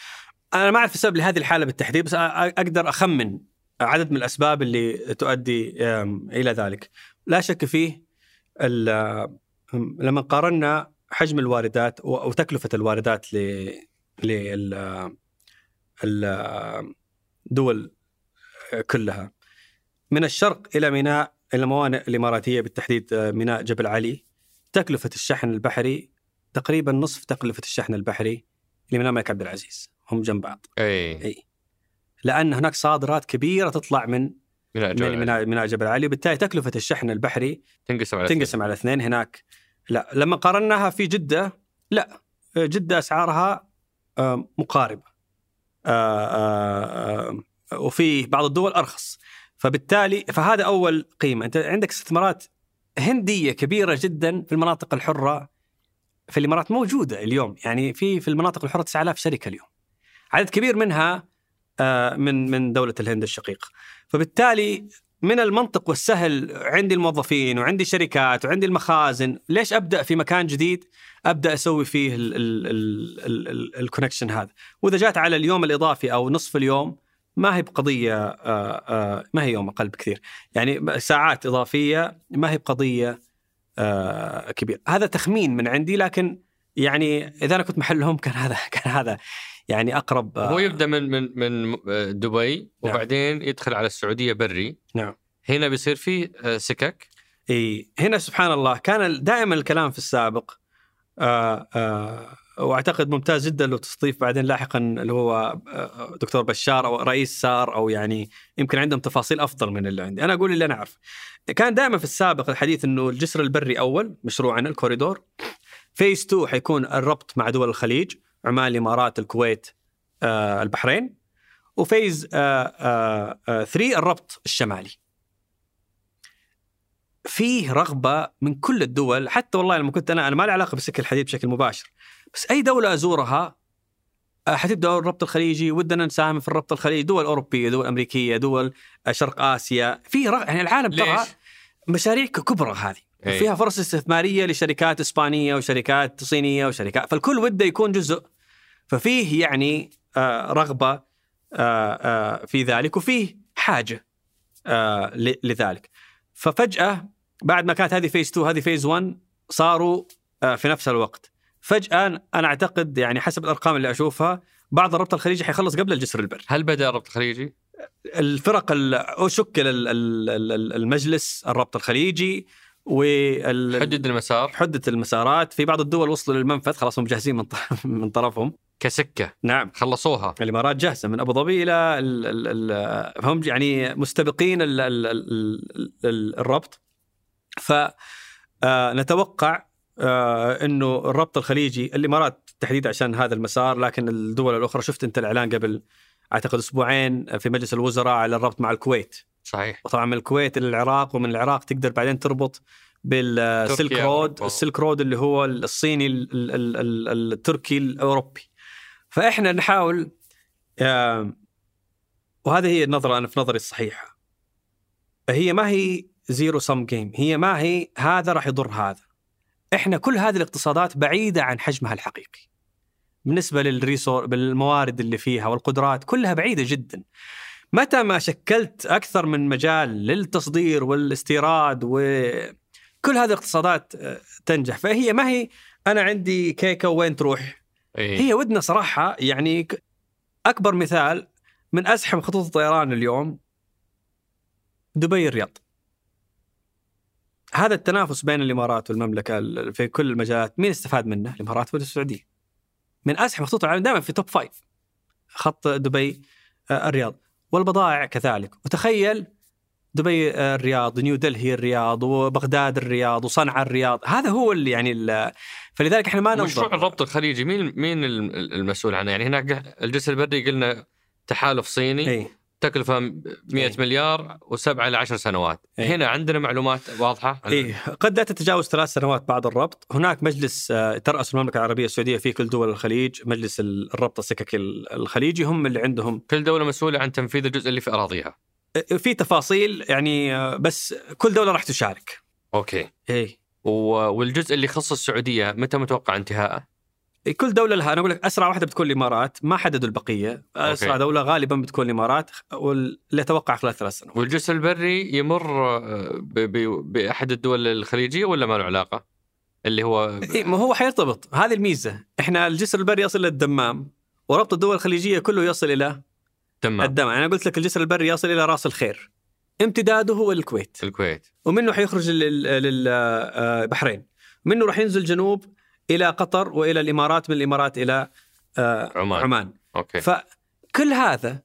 أنا ما أعرف السبب لهذه الحالة بالتحديد بس أقدر أخمن عدد من الأسباب اللي تؤدي إلى ذلك. لا شك فيه لما قارنا حجم الواردات وتكلفه الواردات لل الدول كلها. من الشرق إلى ميناء إلى الموانئ الإماراتية بالتحديد آه، ميناء جبل علي تكلفة الشحن البحري تقريبا نصف تكلفة الشحن البحري لميناء الملك عبد العزيز. هم جنب بعض. اي إي. لأن هناك صادرات كبيرة تطلع من من من ميناء جبل علي وبالتالي تكلفة الشحن البحري تنقسم على تنقسم على اثنين هناك. لا لما قارناها في جدة لا جدة أسعارها آه، مقاربة. آه، آه، وفي بعض الدول أرخص. فبالتالي فهذا أول قيمة. أنت عندك استثمارات هندية كبيرة جدا في المناطق الحرة في الإمارات موجودة اليوم. يعني في في المناطق الحرة 9000 شركة اليوم. عدد كبير منها آه، من من دولة الهند الشقيقه فبالتالي من المنطق والسهل عندي الموظفين وعندي شركات وعندي المخازن ليش أبدأ في مكان جديد؟ أبدأ أسوي فيه الكونكشن هذا. وإذا جات على اليوم الإضافي أو نصف اليوم ما هي بقضية آه، آه، ما هي يوم أقل بكثير. يعني ساعات إضافية ما هي بقضية كبيرة. هذا تخمين من عندي لكن يعني إذا أنا كنت محلهم كان هذا كان هذا. يعني أقرب آه، هو يبدأ من من من آه، دبي نعم. وبعدين يدخل على السعودية بري. نعم. هنا بيصير في آه، سكك. إي هنا سبحان الله كان دائما الكلام في السابق آه آه وأعتقد ممتاز جدا لو تستضيف بعدين لاحقا اللي هو دكتور بشار أو رئيس سار أو يعني يمكن عندهم تفاصيل أفضل من اللي عندي، أنا أقول اللي أنا اعرف. كان دائما في السابق الحديث إنه الجسر البري أول مشروعنا ال corridor. phase 2 حيكون الربط مع دول الخليج. عمان الإمارات الكويت آه البحرين. و phase 3 آه آه آه الربط الشمالي. فيه رغبة من كل الدول حتى والله لما كنت أنا أنا ما لي علاقة بالسكه الحديد بشكل مباشر. بس أي دولة أزورها حتبدأ الربط الخليجي. ودنا نساهم في الربط الخليجي. دول أوروبية دول أمريكية دول شرق آسيا. في رغ... يعني العالم ترى؟ مشاريع كبرى هذه. إيه. فيها فرص استثمارية لشركات إسبانية وشركات صينية وشركات. فالكل وده يكون جزء ففيه يعني آه، رغبة آه، آه، في ذلك وفيه حاجة لذلك. ففجأة بعد ما كانت هذه phase 2 هذه phase 1 صاروا في نفس الوقت. فجأة أنا أعتقد يعني حسب الأرقام اللي أشوفها بعض الربط الخليجي حيخلص قبل الجسر البري. هل بدأ الربط الخليجي؟ الفرق شكل ال- ال- ال- المجلس الربط الخليجي وال حدد المسار. حدد المسارات. في بعض الدول وصلوا للمنفذ خلاص هم من طرفهم. كسكة. نعم. خلصوها. الإمارات جاهزة من أبو ظبي إلى ال ال ال هم يعني مستبقين ال ال ال ال الربط. ف آه، آه، إنه الربط الخليجي الإمارات تحديدا عشان هذا المسار لكن الدول الأخرى شفت أنت الإعلان قبل أعتقد أسبوعين في مجلس الوزراء على الربط مع الكويت. صحيح. وطبعا من الكويت إلى العراق ومن العراق تقدر بعدين تربط بالسلك رود. السلك رود اللي هو الصيني ال- ال- ال- ال- التركي الأوروبي. فإحنا نحاول وهذه هي النظرة أنا في نظري الصحيحة. هي ما هي zero sum game هي ما هي هذا راح يضر هذا. إحنا كل هذه الاقتصادات بعيدة عن حجمها الحقيقي. بالنسبة لل resource بالموارد اللي فيها والقدرات كلها بعيدة جدا. متى ما شكلت أكثر من مجال للتصدير والاستيراد وكل هذه الاقتصادات آه، تنجح. فهي ما هي أنا عندي كيكة وين تروح؟ إيه. هي ودنا صراحة يعني أكبر مثال من أزحم خطوط الطيران اليوم دبي الرياض هذا التنافس بين الإمارات والمملكة ال- في كل المجالات مين استفاد منه؟ الإمارات والسعوديه. من أزحم خطوط العالم دائما في top five خط دبي آه، الرياض والبضائع كذلك وتخيل دبي آه، الرياض نيو دلهي الرياض وبغداد الرياض وصنعاء الرياض. هذا هو اللي يعني ال- فلذلك إحنا ما مشروع ننظر. الربط الخليجي. مين مين الم- المسؤول عنه؟ يعني هناك الجسر البري قلنا تحالف صيني إي. تكلفة 100 إيه. مليار وسبعة ل 10 سنوات. إيه. هنا عندنا معلومات واضحة؟ عن- إيه قد لا تتجاوز ثلاث سنوات بعد الربط. هناك مجلس آه، ترأس المملكة العربية السعودية في كل دول الخليج. مجلس ال- الربط السككي ال- الخليجي هم اللي عندهم كل دولة مسؤولة عن تنفيذ الجزء اللي في أراضيها. آه، في تفاصيل يعني آه، بس كل دولة راح تشارك. أوكي. اي والجزء اللي يخص السعودية متى متوقع انتهائه؟ كل دولة لها أنا أقول لك أسرع واحدة بتكون الإمارات ما حددوا البقية. أسرع أوكي. دولة غالبا بتكون الإمارات واللي أتوقع خلال ثلاث سنوات. والجسر البري يمر آه، ب- ب- بأحد الدول الخليجية ولا ما له علاقة؟ اللي هو إيه ما هو حيرتبط. هذه الميزة. إحنا الجسر البري يصل للدمام وربط الدول الخليجية كله يصل إلى تمام. الدمام أنا قلت لك الجسر البري يصل إلى رأس الخير. امتداده هو الكويت. الكويت. ومنه حيخرج للبحرين منه راح ينزل جنوب إلى قطر وإلى الإمارات من الإمارات إلى آه، عمان. عمان. أوكي. فكل هذا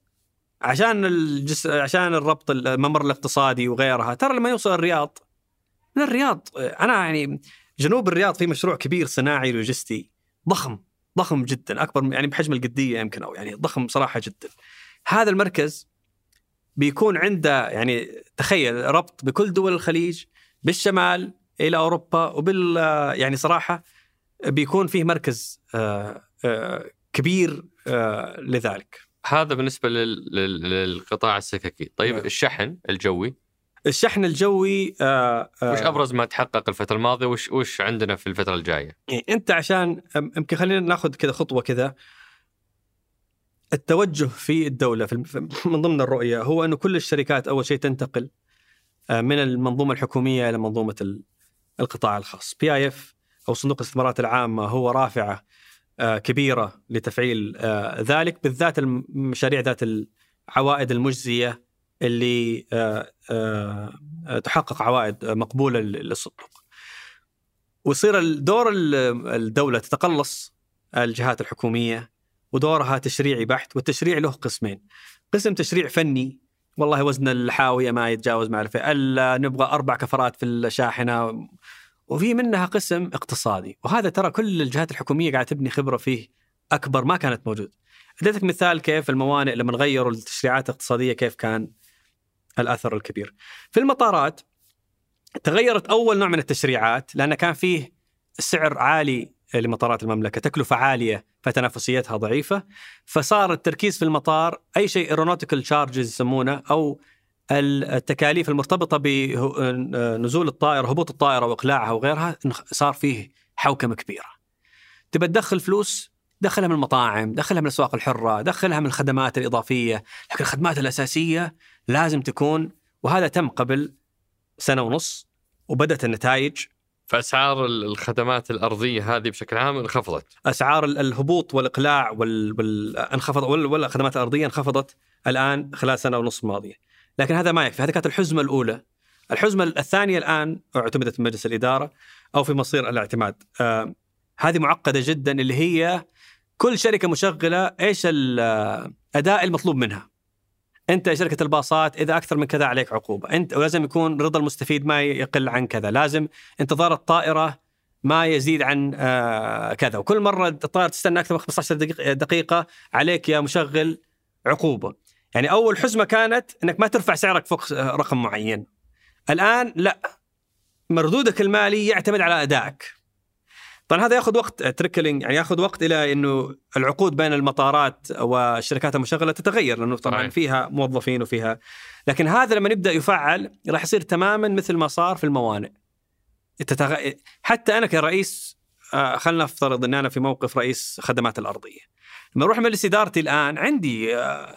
عشان الجس... عشان الربط الممر الاقتصادي وغيرها ترى لما يوصل الرياض من الرياض أنا يعني جنوب الرياض في مشروع كبير صناعي لوجستي ضخم ضخم جدا أكبر يعني بحجم القدية يمكن أو يعني ضخم صراحة جدا. هذا المركز بيكون عنده يعني تخيل ربط بكل دول الخليج بالشمال إلى أوروبا وبال يعني صراحة بيكون فيه مركز آه، آه، كبير آه، لذلك. هذا بالنسبة لل... لل... للقطاع السككي. طيب نعم. الشحن الجوي؟ الشحن الجوي آه، آه، وش أبرز ما تحقق الفترة الماضية؟ وش وش عندنا في الفترة الجاية؟ يعني أنت عشان يمكن خلينا ناخذ كذا خطوة كذا. التوجه في الدولة في من ضمن الرؤية هو انه كل الشركات أول شيء تنتقل آه، من المنظومة الحكومية إلى منظومة ال- القطاع الخاص. بي اي اف أو صندوق الاستثمارات العامة هو رافعة آه، كبيرة لتفعيل آه، ذلك بالذات المشاريع ذات العوائد المجزية اللي تحقق عوائد مقبولة للصندوق. ويصير الدور ال- الدولة تتقلص الجهات الحكومية ودورها تشريعي بحت والتشريع له قسمين. قسم تشريع فني والله وزن الحاوية ما يتجاوز ما أعرف ألا نبغى أربع كفرات في الشاحنة وفي منها قسم اقتصادي. وهذا ترى كل الجهات الحكومية قاعدة تبني خبرة فيه أكبر ما كانت موجود. أديتك مثال كيف الموانئ لما غيروا التشريعات الاقتصادية كيف كان الأثر الكبير. في المطارات تغيرت أول نوع من التشريعات لأن كان فيه سعر عالي لمطارات المملكة، تكلفة عالية فتنافسيتها ضعيفة، فصار التركيز في المطار أي شيء aeronautical charges يسمونه أو التكاليف المرتبطة بنزول الطائرة، هبوط الطائرة وإقلاعها وغيرها صار فيه حوكمة كبيرة. تبى تدخل فلوس؟ دخلها من المطاعم، دخلها من الأسواق الحرة، دخلها من الخدمات الإضافية، لكن الخدمات الأساسية لازم تكون وهذا تم قبل سنة ونص وبدأت النتائج فأسعار ال- الخدمات الأرضية هذه بشكل عام انخفضت. أسعار ال- الهبوط والإقلاع وال, وال... والخدمات الأرضية انخفضت الآن خلال سنة ونص ماضية. لكن هذا ما يكفي هذه كانت الحزمة الأولى. الحزمة الثانية الآن اعتمدت في مجلس الإدارة أو في مصير الاعتماد. آه هذه معقدة جدا اللي هي كل شركة مشغلة إيش الاداء المطلوب منها. أنت شركة الباصات إذا أكثر من كذا عليك عقوبة. أنت ولازم يكون رضا المستفيد ما يقل عن كذا. لازم انتظار الطائرة ما يزيد عن آه كذا. وكل مرة الطائرة تستنى أكثر من 15 دقيقه دقيقة عليك يا مشغل عقوبة. يعني أول حزمة كانت إنك ما ترفع سعرك فوق آه، رقم معين. الآن لا. مردودك المالي يعتمد على أدائك. طبعا هذا ياخذ وقت تريكلينج يعني ياخذ وقت إلى إنه العقود بين المطارات والشركات المشغله تتغير لأنه طبعا. فيها موظفين وفيها. لكن هذا لما يبدأ يفعل راح يصير تماما مثل ما صار في الموانئ. تتغ... حتى أنا كرئيس آه، خلنا نفترض إن أنا في موقف رئيس خدمات الأرضية. لما أروح مجلس إدارتي الآن عندي آه،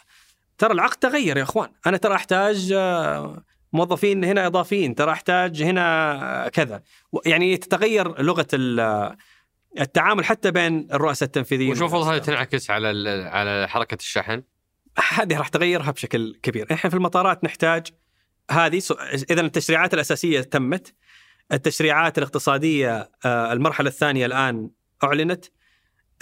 ترى العقد تغير يا إخوان. أنا ترى أحتاج آه، موظفين هنا إضافيين ترى أحتاج هنا كذا. يعني تتغير لغة ال- التعامل حتى بين الرؤساء التنفيذيين. وش المفروض هذه والرؤساء. تنعكس على على حركة الشحن؟ هذه راح تغيرها بشكل كبير. إحنا في المطارات نحتاج هذه إذا التشريعات الأساسية تمت التشريعات الاقتصادية آه، المرحلة الثانية الآن أعلنت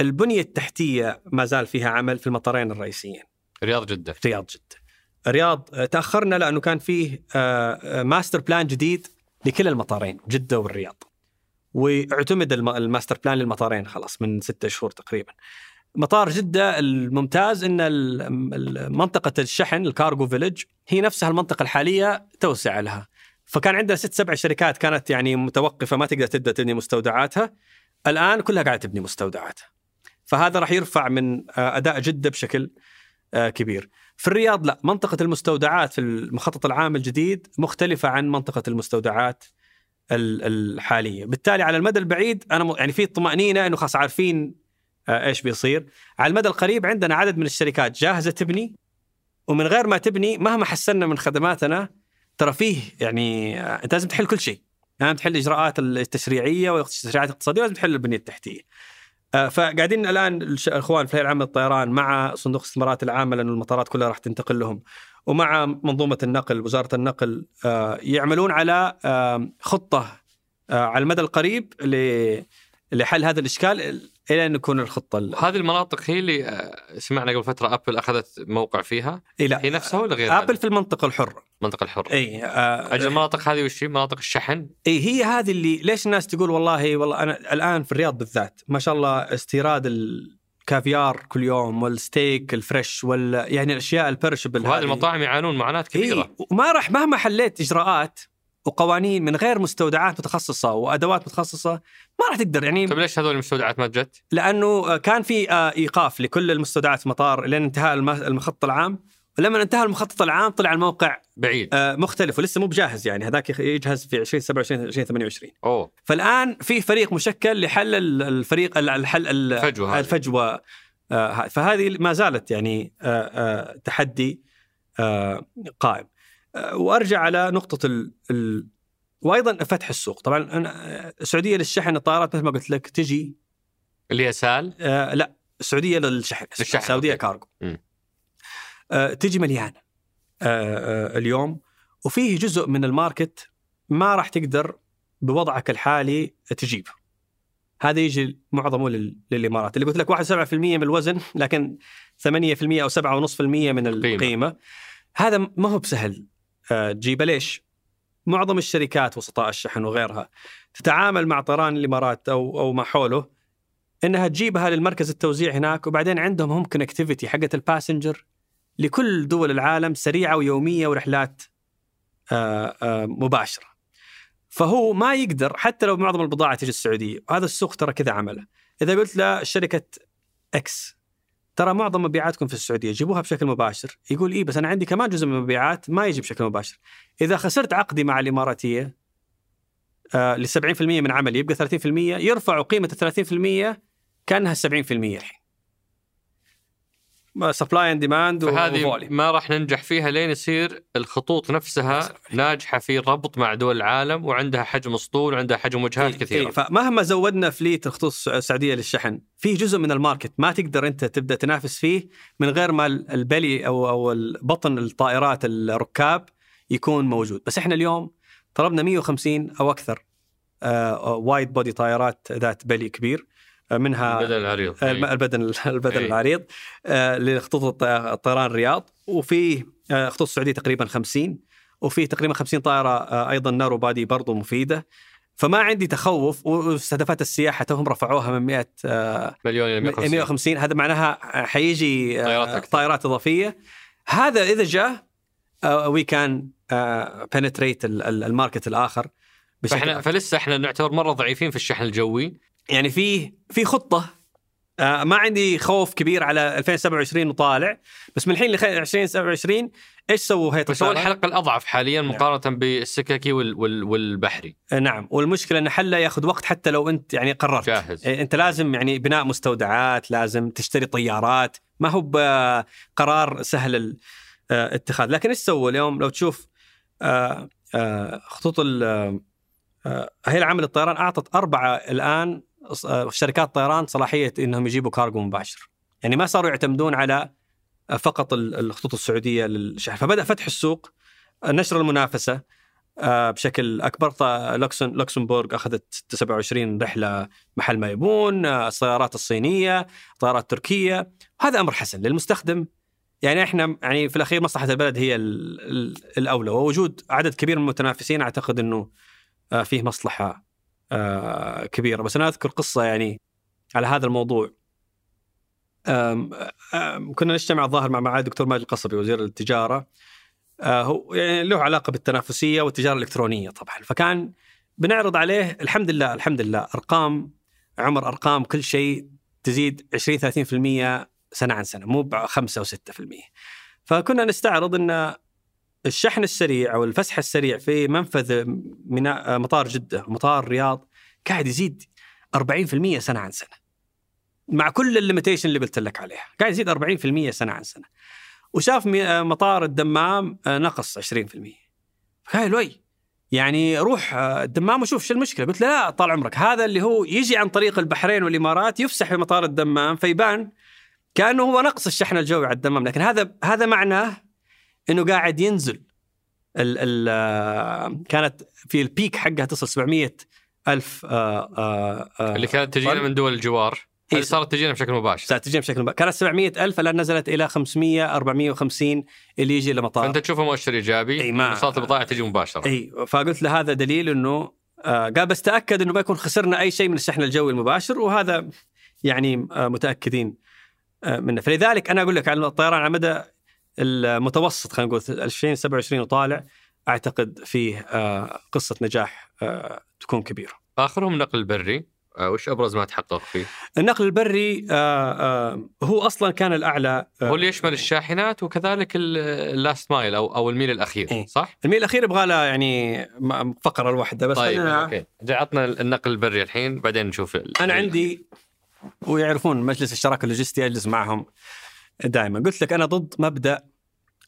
البنية التحتية ما زال فيها عمل في المطارين الرئيسيين. رياض جدة. رياض جدة. الرياض آه، تأخرنا لأنه كان فيه آه، آه، master plan جديد لكلا المطارين جدة والرياض. واعتمد الم- ال master plan للمطارين خلاص من ستة شهور تقريبا. مطار جدة الممتاز ال- منطقة الشحن الكارغو فيلج هي نفسها المنطقة الحالية توسع لها. فكان عندنا ست سبع شركات كانت يعني متوقفة ما تقدر تبدأ تبني مستودعاتها. الآن كلها قاعدة تبني مستودعاتها. فهذا راح يرفع من آه، أداء جدة بشكل آه، كبير. في الرياض لا منطقة المستودعات في المخطط العام الجديد مختلفة عن منطقة المستودعات ال- الحالية. بالتالي على المدى البعيد أنا م- يعني في طمأنينة إنه خلاص عارفين آه، إيش بيصير. على المدى القريب عندنا عدد من الشركات جاهزة تبني ومن غير ما تبني مهما حسنا من خدماتنا ترى فيه يعني آه، أنت لازم تحل كل شيء. لازم تحل الاجراءات التشريعية والاجراءات الاقتصاديه ولازم تحل البنية التحتية. فقاعدين الآن الإخوان في الهيئه العامة للطيران مع صندوق الاستثمارات العامة لأنه المطارات كلها راح تنتقل لهم ومع منظومة النقل وزارة النقل آه، يعملون على آه، خطة آه، على المدى القريب لحل هذا الإشكال. إلى أن يكون الخطة ال- هذه المناطق هي اللي آه، سمعنا قبل فترة Apple أخذت موقع فيها. إيه لا. هي نفسها ولا غير Apple؟ في المنطقة الحرة. المنطقة الحرة. إي آه، أجل المناطق هذه وش هي؟ مناطق الشحن؟ إي هي هذه اللي ليش الناس تقول والله والله أنا الآن في الرياض بالذات ما شاء الله استيراد الكافيار كل يوم وال steak ال fresh وال يعني الأشياء ال perishable وهذه المطاعم يعانون معاناة كبيرة. إيه وما راح مهما حليت إجراءات وقوانين من غير مستودعات متخصصة وأدوات متخصصة ما راح تقدر يعني طيب ليش هذول المستودعات ما جت؟ لأنه كان في آه، إيقاف لكل المستودعات في المطار لين انتهاء الم- المخطط العام ولما انتهى المخطط العام طلع الموقع بعيد آه، مختلف ولسه مو بجاهز يعني هذاك يجهز في 2027 2028 أوه فالآن في فريق مشكل لحل ال- الفريق ال- الحل ال- الفجوة هذه. الفجوة آه، ه- فهذه ما زالت يعني آه، آه، تحدي آه، قائم وأرجع على نقطة ال ال وأيضا فتح السوق. طبعا أنا السعودية للشحن الطائرات مثل ما قلت لك تجي. اللي هي سال آه لا السعودية للشحن للشحن، السعوديه أوكي. كارغو. آه تجي مليانه آه آه اليوم. وفيه جزء من ال market ما راح تقدر بوضعك الحالي تجيبه هذا يجي معظمه لل- للإمارات. اللي قلت لك 1.7% من الوزن لكن 8% أو 7.5% من القيمة. القيمة. هذا ما هو بسهل. تجيبه ليش؟ معظم الشركات وسطاء الشحن وغيرها تتعامل مع طيران الإمارات أو أو ما حوله إنها تجيبها للمركز التوزيع هناك وبعدين عندهم هم connectivity حقت ال passenger لكل دول العالم سريعة ويومية ورحلات آه، آه، مباشرة. فهو ما يقدر حتى لو معظم البضاعة تجي السعودية وهذا السوق ترى كذا عمله. إذا قلت لشركه X ترى معظم مبيعاتكم في السعودية جيبوها بشكل مباشر، يقول إيه بس أنا عندي كمان جزء من المبيعات ما يجي بشكل مباشر. إذا خسرت عقدي مع الإماراتية آه ل 70% من عملي يبقى 30% يرفعوا قيمة ال 30% كأنها 70% الحين. supply and demand فهذه ما راح ننجح فيها لين يصير الخطوط نفسها ناجحة في الربط مع دول العالم وعندها حجم أسطول وعندها حجم وجهات كثيرة. إيه فمهما زودنا fleet الخطوط السعودية للشحن في جزء من ال market ما تقدر أنت تبدأ تنافس فيه من غير ما ال belly أو أو بطن الطائرات الركاب يكون موجود. بس إحنا اليوم طلبنا 150 أو أكثر آه wide body طائرات ذات belly كبير. منها البدن العريض. الم- البدن (laughs) البدن أي. العريض آه، لخطوط الط- الطيران الرياض. وفي آه، خطوط السعودية تقريبا 50 وفي تقريبا 50 طائرة آه، أيضا narrow body برضو مفيدة. فما عندي تخوف واستهدافات السياحة توهم رفعوها من 100 آه، مليون إلى 150 150 هذا معناها حيجي آه، طائرات أكثر. طائرات إضافية. هذا إذا جاء we can penetrate ال market الآخر. فإحنا فلسه إحنا نعتبر مرة ضعيفين في الشحن الجوي. يعني في في خطة. آه، ما عندي خوف كبير على 2027 وطالع بس من الحين ل 2027 إيش سووا هيئه بس هو الطيران؟ الحلقة الأضعف حاليا مقارنة بالسككي وال وال والبحري. آه، نعم. والمشكلة إن حلة ياخذ وقت حتى لو أنت يعني قررت. جاهز. إيه، أنت لازم يعني بناء مستودعات لازم تشتري طيارات. ما هو بقرار سهل الاتخاذ لكن إيش سووا اليوم؟ لو تشوف آه، آه، خطوط ال- آه، هيئه العامه للطيران أعطت أربعة الآن آه، شركات طيران صلاحية إنهم يجيبوا كارغو مباشر. يعني ما صاروا يعتمدون على آه، فقط ال- الخطوط السعودية للشحن. فبدأ فتح السوق آه، نشر المنافسة آه، بشكل أكبر. لوكسمبورغ لوكسمبورغ أخذت 27 رحلة محل ما يبون آه، السيارات الصينية طيارات تركية. هذا أمر حسن للمستخدم. يعني إحنا يعني في الأخير مصلحة البلد هي ال- ال- الأولى. ووجود عدد كبير من المتنافسين أعتقد إنه آه، فيه مصلحة آه، كبيرة. بس أنا أذكر قصة يعني على هذا الموضوع. آم، آم، كنا نجتمع الظاهر مع معالي الدكتور ماجد القصبي وزير التجارة. آه، هو يعني له علاقة بالتنافسية والتجارة الإلكترونية طبعا. فكان بنعرض عليه الحمد لله الحمد لله أرقام عمر أرقام كل شيء تزيد 20 30% سنة عن سنة مو ب 5 و 6% فكنا نستعرض إن الشحن السريع أو الفسح السريع في منفذ ميناء مطار جدة ومطار الرياض قاعد يزيد 40% سنة عن سنة. مع كل ال limitation اللي قلت لك عليها، قاعد يزيد 40% سنة عن سنة. وشاف مطار الدمام آه، نقص 20%. قال وي يعني روح آه، الدمام وشوف شو المشكلة قلت له لا طال عمرك هذا اللي هو يجي عن طريق البحرين والإمارات يفسح في مطار الدمام فيبان كأنه هو نقص الشحن الجوي على الدمام لكن هذا هذا معناه إنه قاعد ينزل ال ال كانت في البيك حقها تصل 700 ألف آه، آه، آه، اللي كانت تجينا. من دول الجوار إيه. صارت تجينا بشكل مباشر ساعة تجي بشكل مباشر. كانت 700 ألف الآن نزلت إلى 500 450 اللي يجي لمطار فأنت تشوفه مؤشر إيجابي إي، ما- صارت البضائع تجي مباشرة إي فقلت له هذا دليل إنه آه قال بس تأكد إنه ما يكون خسرنا أي شيء من الشحن الجوي المباشر وهذا يعني متأكدين آه منه فلذلك أنا أقول لك على الطيران على مدى المتوسط خلينا نقول 2027 وطالع أعتقد فيه آه قصة نجاح آه تكون كبيرة. آخرهم النقل البري آه، وش أبرز ما تحقق فيه؟ النقل البري هو أصلا كان الأعلى هو اللي يشمل الشاحنات وكذلك ال- ال last mile أو أو الميل الأخير إيه. صح؟ الميل الأخير يبغى له يعني فقرة الواحدة بس طيب okay عطنا النقل البري الحين بعدين نشوف أنا عندي ويعرفون مجلس الشراكة اللوجستي أجلس معهم دائما. قلت لك أنا ضد مبدأ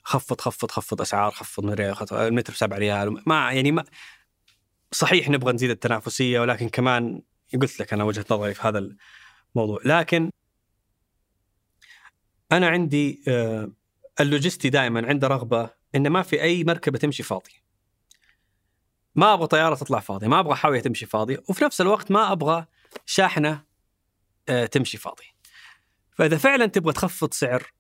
خفض خفض خفض أسعار خفض المتر ب 7 ريال. ما يعني ما صحيح نبغى نزيد التنافسية ولكن كمان قلت لك أنا وجهة نظري في هذا الموضوع. لكن أنا عندي آه، اللوجستي دائما عنده رغبة إن ما في أي مركبة تمشي فاضية. ما أبغى طيارة تطلع فاضية ما أبغى حاوية تمشي فاضية وفي نفس الوقت ما أبغى شاحنة آه، تمشي فاضي فإذا فعلا تبغى تخفض سعر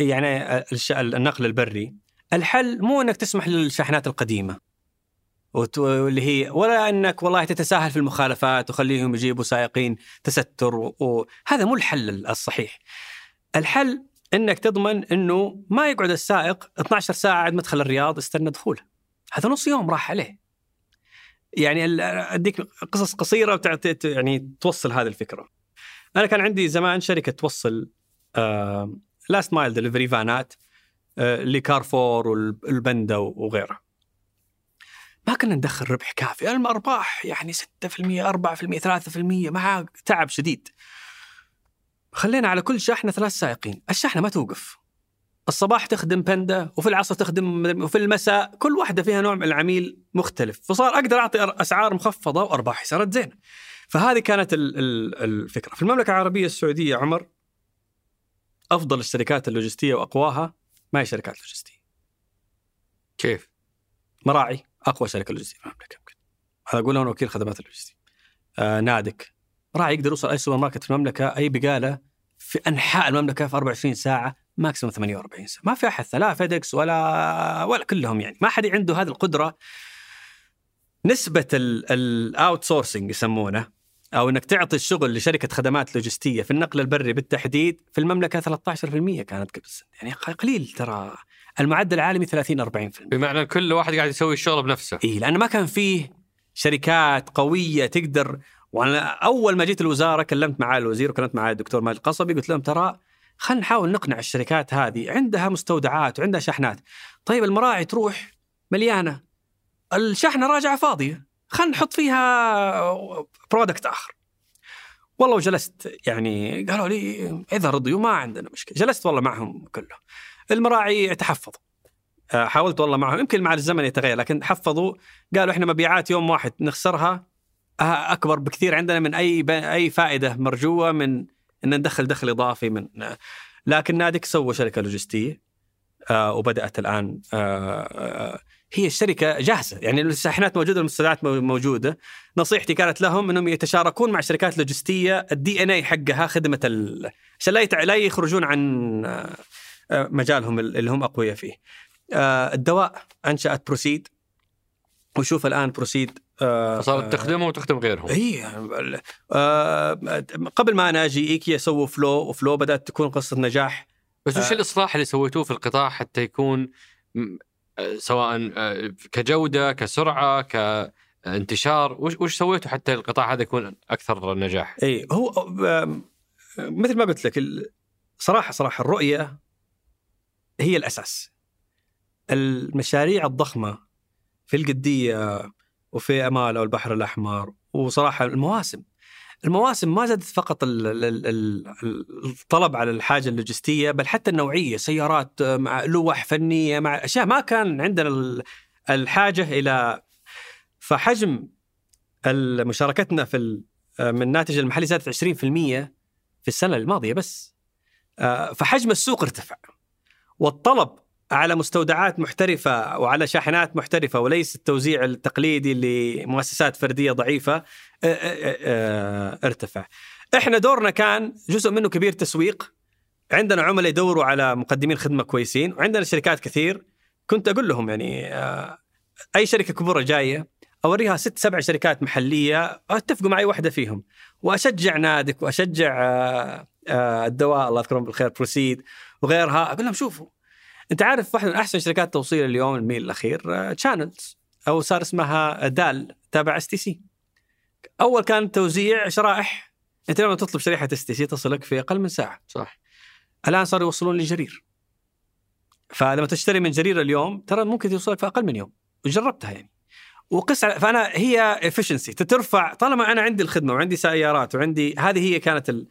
يعني النقل البري الحل مو إنك تسمح للشاحنات القديمة. واللي هي ولا إنك والله تتساهل في المخالفات وخليهم يجيبوا سائقين تستر وهذا مو الحل الصحيح. الحل إنك تضمن إنه ما يقعد السائق 12 ساعة عند مدخل الرياض يستنى دخوله. هذا نص يوم راح عليه. يعني أديك قصص قصيرة يعني توصل هذه الفكرة. أنا كان عندي زمان شركة توصل last mile delivery vans ات آه، لكارفور والبندا وغيرها. ما كنا ندخل ربح كافي، الارباح يعني 6% 4% 3% مع تعب شديد. خلينا على كل شاحنه ثلاث سائقين، الشاحنه ما توقف. الصباح تخدم بندا وفي العصر تخدم وفي المساء كل واحدة فيها نوع من العميل مختلف فصار أقدر أعطي أسعار مخفضة وارباحي صارت زينة فهذه كانت ال- ال- الفكرة. في المملكة العربية السعودية عمر أفضل الشركات اللوجستية وأقواها ما هي شركات لوجستية. كيف؟ مراعي أقوى شركة لوجستية في المملكة يمكن. هذا أقولها أنا وكيل خدمات اللوجستية. آه نادك. مراعي يقدر يوصل أي سوبر ماركت في المملكة أي بقالة في أنحاء المملكة في 24 ساعة maximum 48 ساعة. ما في أحد لا فيدكس ولا ولا كلهم يعني. ما حد عنده هذه القدرة. نسبة ال outsourcing يسمونه أو إنك تعطي الشغل لشركة خدمات لوجستية في النقل البري بالتحديد في المملكة 13% كانت قبل سنة. يعني قليل ترى. المعدل العالمي 30 40% بمعنى كل واحد قاعد يسوي الشغل بنفسه. اي لأنه ما كان فيه شركات قوية تقدر. وأنا أول ما جيت الوزارة كلمت مع الوزير وكلمت مع الدكتور ماجد القصبي قلت لهم ترى خلينا نحاول نقنع الشركات هذه. عندها مستودعات وعندها شحنات. طيب المراعي تروح مليانة. الشحنة راجعة فاضية. خلينا نحط فيها برودكت آخر. والله وجلست يعني قالوا لي إذا رضيوا ما عندنا مشكلة. جلست والله معهم كلهم. المراعي تحفظوا. آه، حاولت والله معهم. يمكن مع الزمن يتغير لكن حفظوا. قالوا إحنا مبيعات يوم واحد نخسرها. آه، أكبر بكثير عندنا من أي أي فائدة مرجوة من إن ندخل دخل إضافي من آه، لكن نادك سوى شركة لوجستية وبدأت الآن هي الشركة جاهزة. يعني الشاحنات موجودة المستودعات مو- موجودة. نصيحتي كانت لهم إنهم يتشاركون مع شركات لوجستيه الدي إن اي حقها خدمة ال... عشان لا يتع... لا يخرجون عن آه، مجالهم اللي هم أقوياء فيه. آه، الدواء أنشأت بروسيد وشوف الآن بروسيد آه، فصارت تخدمه وتخدم غيرهم. إي قبل ما أنا أجي إيكيا سووا فلو وفلو بدأت تكون قصة نجاح. بس وش. الإصلاح اللي سويتوه في القطاع حتى يكون سواء آه، كجودة كسرعة كانتشار وش وش سويتوا حتى القطاع هذا يكون أكثر نجاح؟ إي هو آم، مثل ما قلت لك صراحة صراحة الرؤية هي الأساس المشاريع الضخمة في القدية وفي أمال أو البحر الأحمر وصراحة المواسم المواسم ما زادت فقط ال- ال- ال- الطلب على الحاجة اللوجستية بل حتى النوعية سيارات مع لوح فنية مع أشياء ما كان عندنا ال- الحاجة إلى فحجم مشاركتنا في ال- من الناتج المحلي زادت 20% في السنة الماضية بس. آه، فحجم السوق ارتفع والطلب على مستودعات محترفة وعلى شاحنات محترفة وليس التوزيع التقليدي لمؤسسات آه، آه، ارتفع. إحنا دورنا كان جزء منه كبير تسويق. عندنا عملاء يدوروا على مقدمين خدمة كويسين وعندنا شركات كثير. كنت أقول لهم يعني أي شركة كبيرة جاية أوريها ست سبع شركات محلية أتفقوا معي واحدة فيهم. وأشجع نادك وأشجع الدواء الله يذكرهم بالخير بروسيد وغيرها. أقول لهم شوفوا أنت عارف واحدة من أحسن شركات توصيل اليوم الميل الأخير تشانلز أو صار اسمها دال تابع اس تي سي أول كان توزيع شرائح. أنت لما تطلب شريحة اس تي سي تصلك في أقل من ساعة. صح. الآن صاروا يوصلون لجرير. فلما تشتري من جرير اليوم ترى ممكن توصلك في أقل من يوم. وجربتها يعني. وقس على فأنا هي افشنسي ترفع طالما أنا عندي الخدمة وعندي سيارات وعندي هذه هي كانت ال...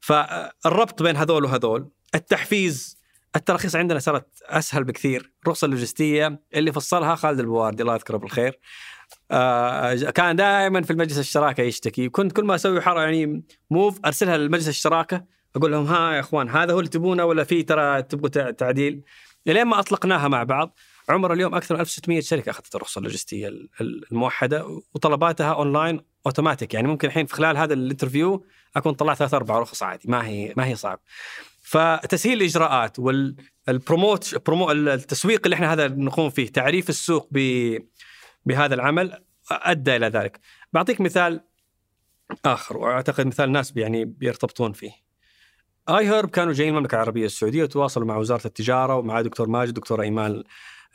فالربط بين هذول وهذول. التحفيز التراخيص عندنا صارت أسهل بكثير. الرخصة اللوجستية اللي فصلها خالد البواردي الله يذكره بالخير. آه كان دائما في المجلس الشراكة يشتكي. كنت كل ما أسوي حر يعني موف أرسلها لمجلس الشراكة أقول لهم ها يا إخوان هذا هو اللي تبونه ولا في ترى تبغوا تع- تعديل؟ إلين ما أطلقناها مع بعض عمر اليوم أكثر من 1600 شركة أخذت الرخصة اللوجستية ال- ال- الموحدة وطلباتها online automatic يعني ممكن الحين في خلال هذا ال interview أكون طلعت ثلاث أربع رخص عادي ما هي ما هي صعب. فتسهيل الإجراءات وال promote التسويق اللي إحنا هذا نقوم فيه تعريف السوق بهذا العمل أدى إلى ذلك بعطيك مثال آخر وأعتقد مثال الناس يعني بيرتبطون فيه آي هيرب كانوا جايين المملكة العربية السعودية وتواصلوا مع وزارة التجارة ومع دكتور ماجد دكتور إيمان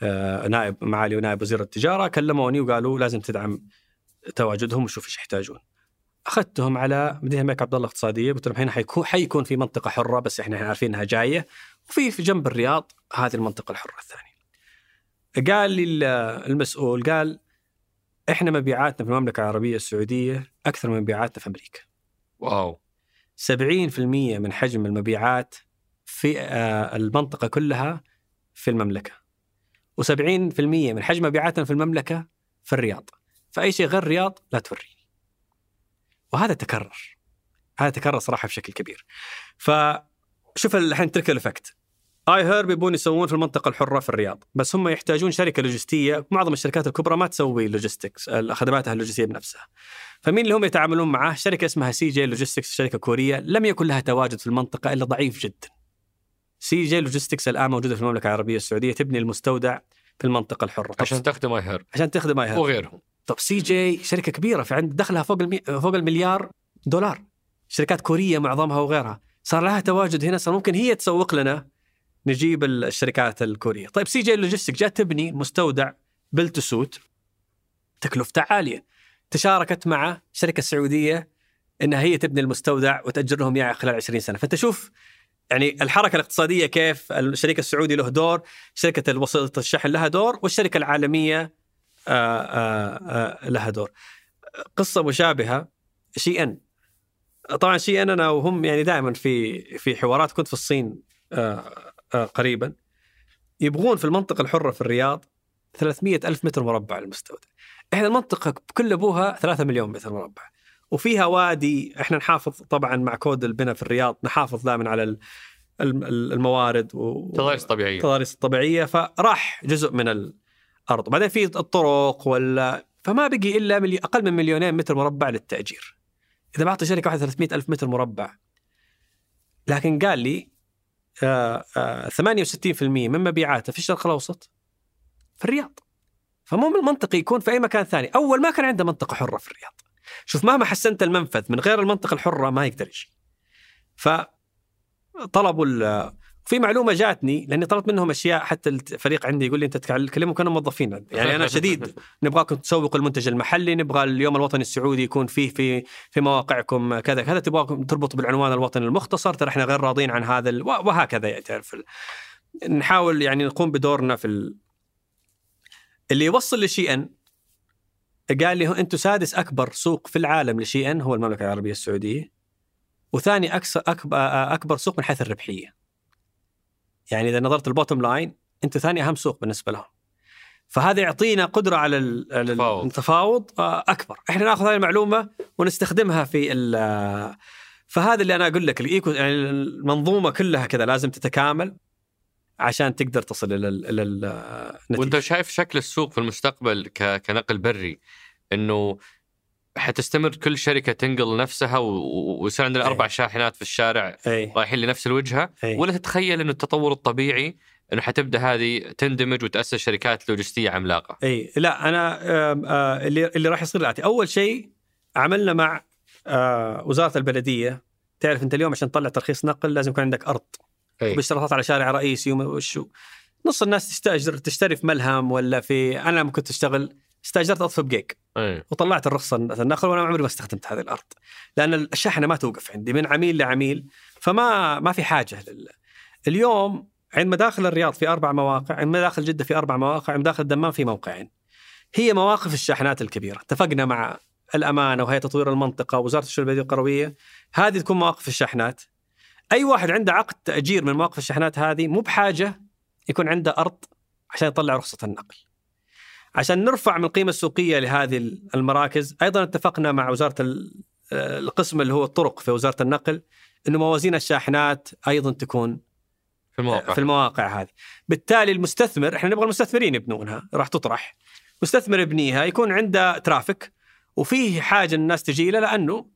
آه، نائب معالي ونائب وزير التجارة كلموني وقالوا لازم تدعم تواجدهم وشوف إيش يحتاجون. أخذتهم على مدينة الملك عبد الله الاقتصادية قلت لهم هنا حيكون حيكون في منطقة حرة بس إحنا عارفين إنها جاية. وفي في جنب الرياض هذه المنطقة الحرة الثانية. قال لي ال- المسؤول قال إحنا مبيعاتنا في المملكة العربية السعودية أكثر من مبيعاتنا في أمريكا. wow. 70% من حجم المبيعات في آه، المنطقة كلها في المملكة. و70% من حجم مبيعاتنا في المملكة في الرياض. فأي شيء غير الرياض لا توريني وهذا تكرر هذا تكرر صراحة بشكل كبير فشوف الحين trickle effect اي هيرب يبون يسوون في المنطقة الحرة في الرياض بس هم يحتاجون شركة لوجستية معظم الشركات الكبرى ما تسوي logistics خدماتها اللوجستية بنفسها فمين اللي هم يتعاملون معاه؟ شركة اسمها سي جي لوجيستكس شركة كورية لم يكن لها تواجد في المنطقة إلا ضعيف جدا. سي جي لوجيستكس الآن موجودة في المملكة العربية السعودية تبني المستودع في المنطقة الحرة. عشان تخدم اي هيرب عشان تخدم اي هيرب. وغيرهم طب سي جي شركة كبيرة في عند دخلها فوق المي... فوق المليار دولار. شركات كورية معظمها وغيرها صار لها تواجد هنا صار ممكن هي تسوق لنا نجيب الشركات الكورية. طيب CJ Logistics جات تبني مستودع built to suit تكلفته عالية. تشاركت مع شركة سعودية إنها هي تبني المستودع وتأجر لهم إياه خلال 20 سنة، فأنت شوف يعني الحركة الاقتصادية كيف الشريك السعودي له دور، شركة الوسيله الشحن لها دور، والشركة العالمية لها دور. قصة مشابهة شي إن. طبعا شي إن أنا وهم يعني دائما في في حوارات كنت في الصين قريبا. يبغون في المنطقة الحرة في الرياض 300 ألف متر مربع المستودع إحنا المنطقة بكل أبوها 3 مليون متر مربع. وفيها وادي إحنا نحافظ طبعا مع كود البناء في الرياض نحافظ دائما على ال- الم- الموارد و- تضاريس طبيعية. التضاريس الطبيعيه فراح جزء من الأرض. بعدين في الطرق ولا فما بقي إلا. أقل من مليونين متر مربع للتأجير. إذا بعطي شركة واحدة 300 ألف متر مربع. لكن قال لي آه، آه، 68% من مبيعاته في الشرق الأوسط في الرياض. فمو من المنطقي يكون في أي مكان ثاني. أول ما كان عنده منطقة حرة في الرياض. شوف مهما حسنت المنفذ من غير المنطقة الحرة ما يقدر يجي. فطلبوا في معلومة جاتني لأني طلبت منهم أشياء حتى الفريق عندي يقول لي أنت تكلموا كانوا موظفين. يعني أنا شديد. (laughs) نبغاكم تسوقوا المنتج المحلي نبغى اليوم الوطني السعودي يكون فيه في في مواقعكم كذا كذا. تبغاكم تربطوا بالعنوان الوطني المختصر ترى إحنا غير راضين عن هذا ال- وهكذا يعني تعرف نحاول يعني نقوم بدورنا في ال- اللي يوصل لشي ان قال لي أنتم سادس أكبر سوق في العالم لشي ان هو المملكة العربية السعودية وثاني اكبر أكبر سوق من حيث الربحية. يعني إذا نظرت ال bottom line أنتم ثاني أهم سوق بالنسبة لهم فهذا يعطينا قدرة على ال- على تفاوض. التفاوض آه، أكبر إحنا نأخذ هذه المعلومة ونستخدمها في ال- فهذا اللي أنا أقول لك ال eco يعني المنظومة كلها كذا لازم تتكامل عشان تقدر تصل إلى ال- إلى ال- النتيجه وأنت شايف شكل السوق في المستقبل. كنقل بري إنه حتستمر كل شركة تنقل نفسها ويصير عندنا إيه. أربع شاحنات في الشارع اي رايحين لنفس الوجهة. اي ولا تتخيل إنه التطور الطبيعي إنه حتبدأ هذه تندمج وتأسس شركات لوجستية عملاقة. اي لا أنا آه، اللي اللي راح يصير الاتي أول شيء عملنا مع آه، وزارة البلدية. تعرف أنت اليوم عشان تطلع ترخيص نقل لازم يكون عندك أرض. أي. باشتراطات على شارع رئيسي وشو نص الناس تستأجر تشتري في ملهم ولا في أنا لما كنت أشتغل استأجرت ارض في بقيق إيه. وطلعت الرخصة النقل وأنا عمري ما استخدمت هذه الأرض لأن الشاحنه ما توقف عندي من عميل لعميل فما ما في حاجة لل... اليوم عند مداخل الرياض في أربع مواقع عند مداخل جدة في أربع مواقع عند مداخل الدمام في موقعين. هي مواقف الشاحنات الكبيرة. اتفقنا مع الأمانة وهيئة تطوير المنطقة ووزارة الشؤون البلدية القروية هذه تكون مواقف الشاحنات. أي واحد عنده عقد تأجير من مواقف الشاحنات هذه مو بحاجة يكون عنده أرض عشان يطلع رخصة النقل. عشان نرفع من القيمة السوقية لهذه المراكز أيضا اتفقنا مع وزارة ال- القسم اللي هو الطرق في وزارة النقل إنه موازين الشاحنات أيضا تكون في المواقع. في المواقع هذه. بالتالي المستثمر إحنا نبغى المستثمرين يبنونها راح تطرح. مستثمر يبنيها يكون عنده ترافيك وفيه حاجة الناس تجي له لأنه آه،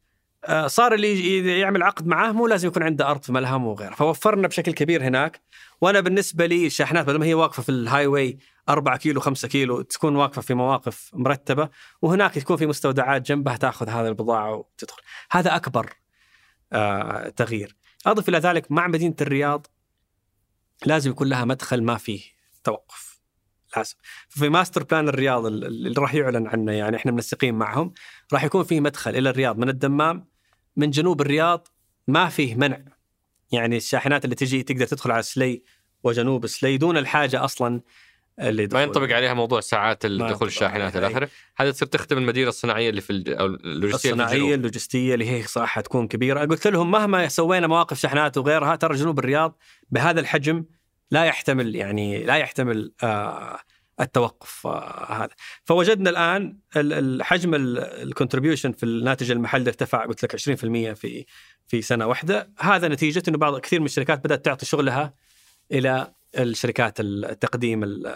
صار اللي يعمل عقد معاه مو لازم يكون عنده أرض في ملهم وغيره. فوفرنا بشكل كبير هناك. وأنا بالنسبة لي الشاحنات بدل ما هي واقفة في ال highway 4 كيلو 5 كيلو تكون واقفة في مواقف مرتبة وهناك تكون في مستودعات جنبها تأخذ هذه البضاعة وتدخل. هذا أكبر آه تغيير. أضف إلى ذلك مع مدينة الرياض لازم يكون لها مدخل ما فيه توقف. لازم. في master plan الرياض ال- اللي راح يعلن عنه يعني إحنا منسقين معهم راح يكون فيه مدخل إلى الرياض من الدمام من جنوب الرياض ما فيه منع يعني الشاحنات اللي تجي تقدر تدخل على سلي وجنوب سلي دون الحاجة أصلا اللي ما دخول. ينطبق عليها موضوع ساعات الدخول الشاحنات. إلى اخره هذا تصير تخدم المدينة الصناعية اللي في. أو اللوجستية الصناعية. اللوجستية اللي هي صح حتكون كبيرة قلت لهم مهما سوينا مواقف شحنات وغيرها ترى جنوب الرياض بهذا الحجم لا يحتمل يعني لا يحتمل آه التوقف. هذا. فوجدنا الآن ال- الحجم الكونتريبيوشن في الناتج المحلي ارتفع قلت لك 20% في في سنة واحدة. هذا نتيجة إنه بعض كثير من الشركات بدأت تعطي شغلها إلى الشركات التقديم ال-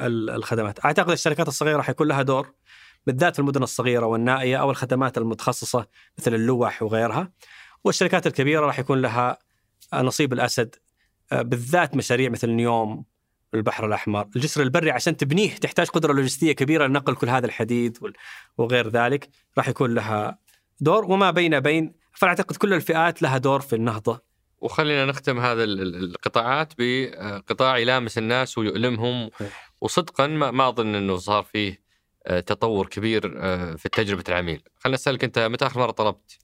ال- الخدمات. أعتقد الشركات الصغيرة راح يكون لها دور بالذات في المدن الصغيرة والنائية أو الخدمات المتخصصة مثل اللوح وغيرها. والشركات الكبيرة راح يكون لها نصيب الأسد آه، بالذات مشاريع مثل نيوم البحر الأحمر، الجسر البري عشان تبنيه تحتاج قدرة لوجستية كبيرة لنقل كل هذا الحديد وغير ذلك، راح يكون لها دور وما بين بين فاعتقد كل الفئات لها دور في النهضة. وخلينا نختم هذا ال- ال- القطاعات بقطاع يلامس الناس ويؤلمهم وصدقا ما, ما أظن إنه صار فيه آه، تطور كبير آه، في تجربه العميل. خلينا أسألك أنت متى آخر مرة طلبت؟